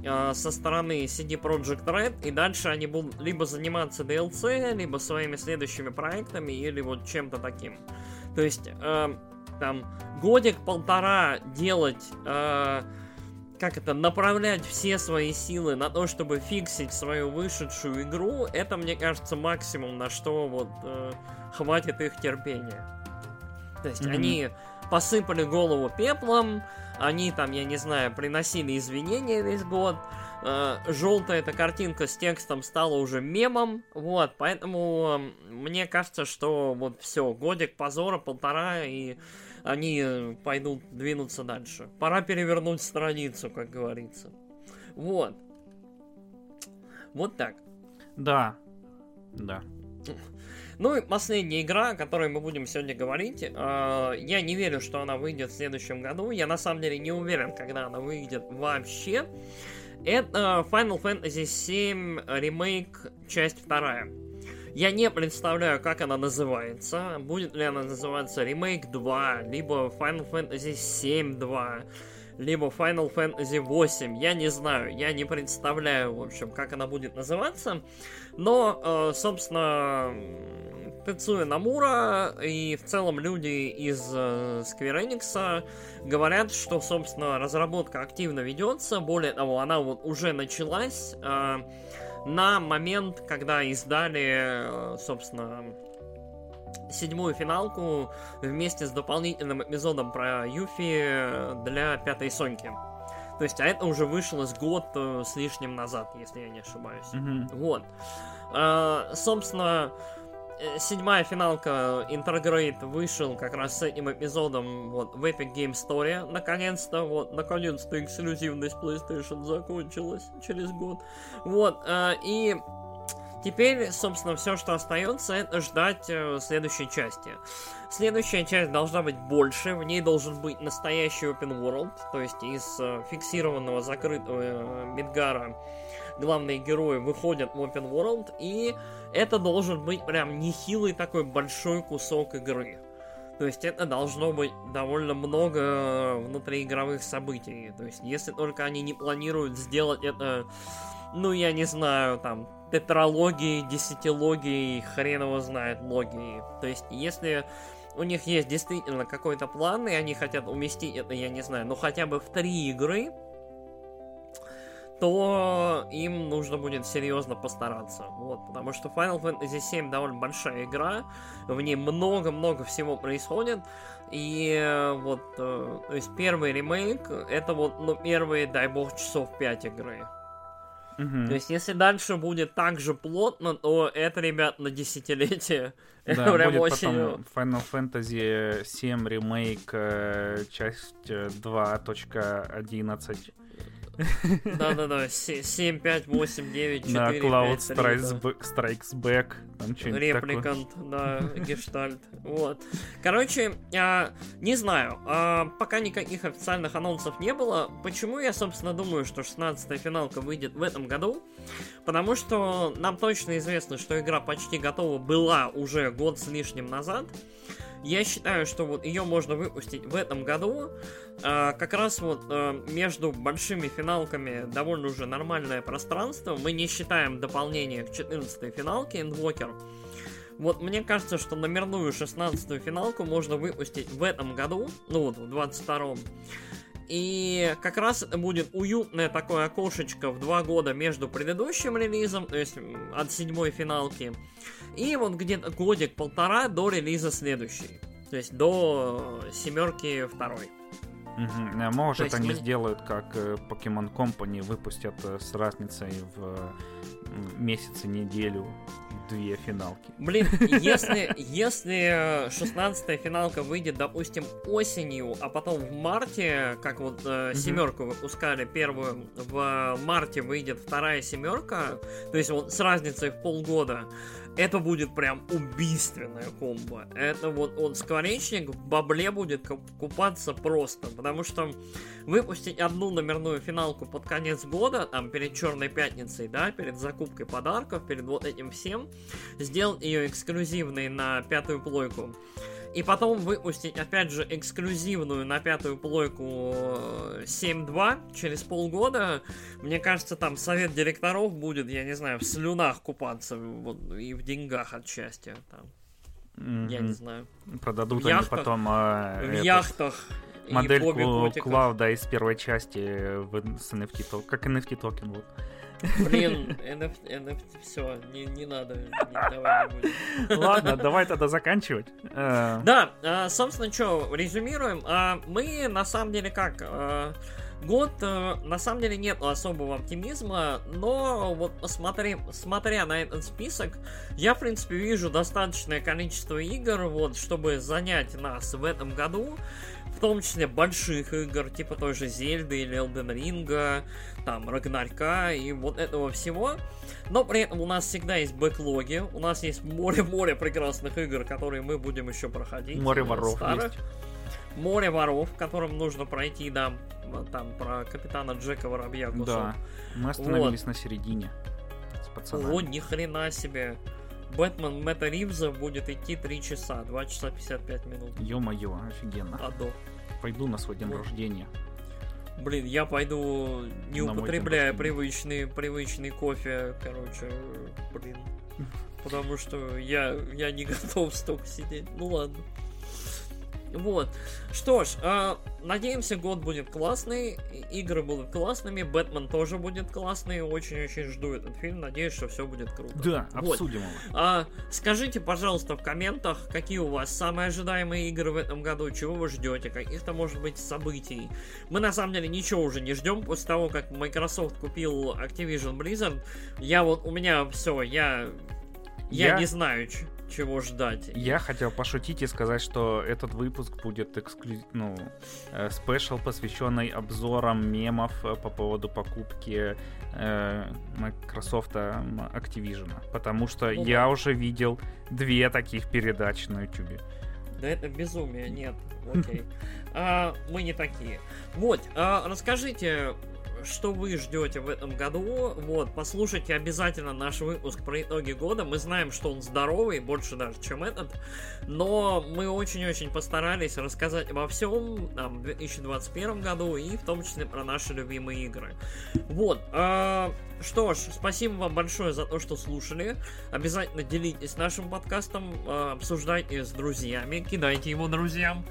э, со стороны CD Projekt Red, и дальше они будут либо заниматься DLC, либо своими следующими проектами, или вот чем-то таким. То есть, э, там, годик-полтора делать... Э, как это, направлять все свои силы на то, чтобы фиксить свою вышедшую игру, это, мне кажется, максимум, на что вот э, хватит их терпения. То есть mm-hmm. они посыпали голову пеплом, они там, я не знаю, приносили извинения весь год, э, желтая эта картинка с текстом стала уже мемом, вот, поэтому э, мне кажется, что вот все, годик позора, полтора, и они э, пойдут двинуться дальше. Пора перевернуть страницу, как говорится. Вот. Вот так. Да. Да. Ну и последняя игра, о которой мы будем сегодня говорить. Э, я не верю, что она выйдет в следующем году. Я на самом деле не уверен, когда она выйдет вообще. Это Final Fantasy VII Remake, часть вторая. Я не представляю, как она называется. Будет ли она называться Remake 2, либо Final Fantasy 7 2, либо Final Fantasy 8. Я не знаю, я не представляю, в общем, как она будет называться. Но, э, собственно, Тецуя Намура и в целом люди из э, Square Enix говорят, что, собственно, разработка активно ведется. Более того, она вот уже началась. Э, на момент, когда издали, э, собственно, седьмую финалку вместе с дополнительным эпизодом про Юфи для пятой Соньки. То есть, а это уже вышло с год э, с лишним назад, если я не ошибаюсь. Mm-hmm. Вот. А, собственно, Э, седьмая финалка Intergrade вышел как раз с этим эпизодом вот в Epic Game Store. Наконец-то, вот, наконец-то эксклюзивность PlayStation закончилась через год. Вот, э, и Теперь, собственно, все, что остается, это ждать э, следующей части. Следующая часть должна быть больше, в ней должен быть настоящий open world, то есть из э, фиксированного закрытого э, Мидгара главные герои выходят в open world, и это должен быть прям нехилый такой большой кусок игры. То есть это должно быть довольно много внутриигровых событий. То есть если только они не планируют сделать это, ну я не знаю, там, тетралогии, десятилогии, хрен его знает логии. То есть если у них есть действительно какой-то план, и они хотят уместить это, я не знаю, ну хотя бы в три игры, то им нужно будет серьезно постараться. Вот, потому что Final Fantasy VII довольно большая игра, в ней много-много всего происходит. И э, вот, э, то есть первый ремейк, это вот, ну, первые, дай бог, часов 5 игры. Угу. То есть, если дальше будет так же плотно, то это, ребят, на десятилетие. <laughs> Да, это прям будет очень... потом Final Fantasy 7 ремейк, э, часть 2.11. <laughs> Да-да-да, 7, 5, 8, 9, 4, Да, Cloud 5, 3, Strikes Back, там Репликант, да, <laughs> Гештальт, вот. Короче, а, не знаю, а, пока никаких официальных анонсов не было. Почему я, собственно, думаю, что 16-я финалка выйдет в этом году? Потому что нам точно известно, что игра почти готова была уже год с лишним назад. Я считаю, что вот ее можно выпустить в этом году. А, как раз вот а, между большими финалками довольно уже нормальное пространство. Мы не считаем дополнение к 14 финалке Invoker. Вот мне кажется, что номерную 16 финалку можно выпустить в этом году, ну вот в 22-м. И как раз будет уютное такое окошечко в два года между предыдущим релизом, то есть от седьмой финалки, и вот где-то годик-полтора до релиза следующей. То есть до семерки второй. Угу. Может, они мы... сделают, как э, Pokemon Company, выпустят э, с разницей в месяц и неделю две финалки. Блин, <laughs> если, если 16 финалка выйдет, допустим, осенью, а потом в марте, как вот э, семерку выпускали первую, в марте выйдет вторая семерка, то есть вот с разницей в полгода, это будет прям убийственная комбо. Это вот он скворечник в бабле будет купаться просто, потому что выпустить одну номерную финалку под конец года, там перед Черной Пятницей, да, перед закупкой подарков, перед вот этим всем, сделать ее эксклюзивной на пятую плойку и потом выпустить, опять же, эксклюзивную на пятую плойку 7.2 э, через полгода, мне кажется, там совет директоров будет, я не знаю, в слюнах купаться вот, и в деньгах от счастья. Там. Mm-hmm. Я не знаю. Продадут в они яхтах, потом... Э, в это... яхтах модельку Клауда из первой части в, с NFT, как NFT токен вот. Блин, NFT, NFT, все, не, не надо, не, давай не будем. Ладно, давай тогда заканчивать. Э. Да, а, собственно, что, резюмируем. А, мы, на самом деле, как... Год, э, на самом деле, нет особого оптимизма, но вот смотри, смотря на этот список, я, в принципе, вижу достаточное количество игр, вот, чтобы занять нас в этом году том числе больших игр, типа той же Зельды или Elden Ring, там, Рагнарька и вот этого всего. Но при этом у нас всегда есть бэклоги, у нас есть море-море прекрасных игр, которые мы будем еще проходить. Море воров старых. есть. Море воров, которым нужно пройти, да, там, про капитана Джека Воробья кусок. Да, мы остановились вот. на середине с пацанами. О, ни хрена себе. Бэтмен Мэтта Ривза будет идти 3 часа, 2 часа 55 минут. Ё-моё, офигенно. Адо. Пойду на свой день вот. рождения. Блин, я пойду, не на употребляя привычный, привычный кофе, короче, блин. <laughs> Потому что я, я не <laughs> готов столько сидеть. Ну ладно. Вот. Что ж, э, надеемся, год будет классный, игры будут классными, Бэтмен тоже будет классный, очень-очень жду этот фильм, надеюсь, что все будет круто. Да, вот. обсудим его. А, скажите, пожалуйста, в комментах, какие у вас самые ожидаемые игры в этом году, чего вы ждете, каких-то, может быть, событий. Мы, на самом деле, ничего уже не ждем после того, как Microsoft купил Activision Blizzard. Я вот, у меня все, я... Я, я не знаю, чего ждать. Я хотел пошутить и сказать, что этот выпуск будет эксклюзив, ну, э, спешл, посвященный обзорам мемов э, по поводу покупки э, Microsoft Activision. Потому что ну, я да. уже видел две таких передачи на YouTube. Да это безумие, нет. <laughs> Окей. А, мы не такие. Вот, а, расскажите, что вы ждете в этом году. Вот, послушайте обязательно наш выпуск про итоги года. Мы знаем, что он здоровый, больше даже, чем этот. Но мы очень-очень постарались рассказать обо всем там, в 2021 году и в том числе про наши любимые игры. Вот. Э, что ж, спасибо вам большое за то, что слушали. Обязательно делитесь нашим подкастом, э, обсуждайте с друзьями, кидайте его друзьям.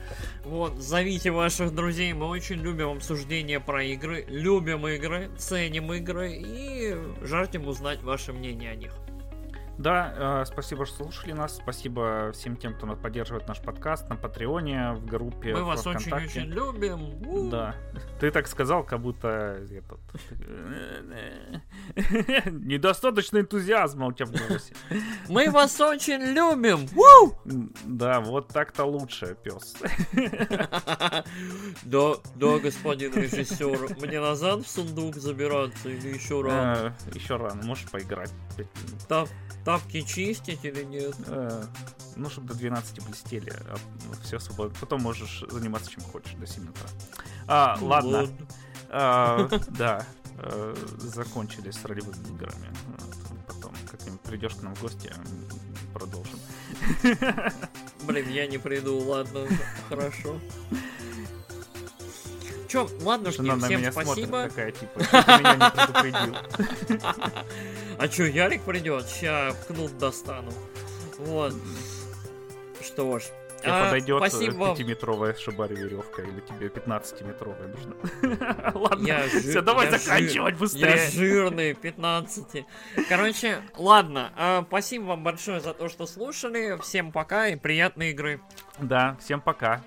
Вот, зовите ваших друзей. Мы очень любим обсуждение про игры, любим игры, ценим игры и жаждем узнать ваше мнение о них. Да, э, спасибо, что слушали нас. Спасибо всем тем, кто поддерживает наш подкаст на Патреоне, в группе. Мы вас очень-очень любим. Да. Ты так сказал, как будто этот... <laughs> недостаточно энтузиазма у тебя в голосе. Мы вас очень любим. Да, вот так-то лучше, пес. <laughs> Да, да, господин режиссер. Мне назад в сундук забираться или еще рано? Э, еще рано, можешь поиграть. Так, Тапки чистить или нет? Э, ну, чтобы до 12 блестели. А, ну, все свободно. Потом можешь заниматься чем хочешь до 7 утра. А, ну, ладно. ладно. А, да. А, закончили с ролевыми играми. Потом как-нибудь придешь к нам в гости, продолжим. Блин, я не приду, ладно, хорошо. Че, ладно, что всем спасибо. такая, типа, меня не предупредил. <laughs> А чё, Ярик придет? Ща кнут достану. Вот. Что ж, Тебе А, подойдет спасибо. 5-метровая шибари веревка или тебе 15-метровая нужна? <laughs> Ладно, Я все, давай я заканчивать Я быстрее. жирный, 15. Короче, ладно. а, спасибо вам большое за то, что слушали. Всем пока и приятной игры. Да, всем пока.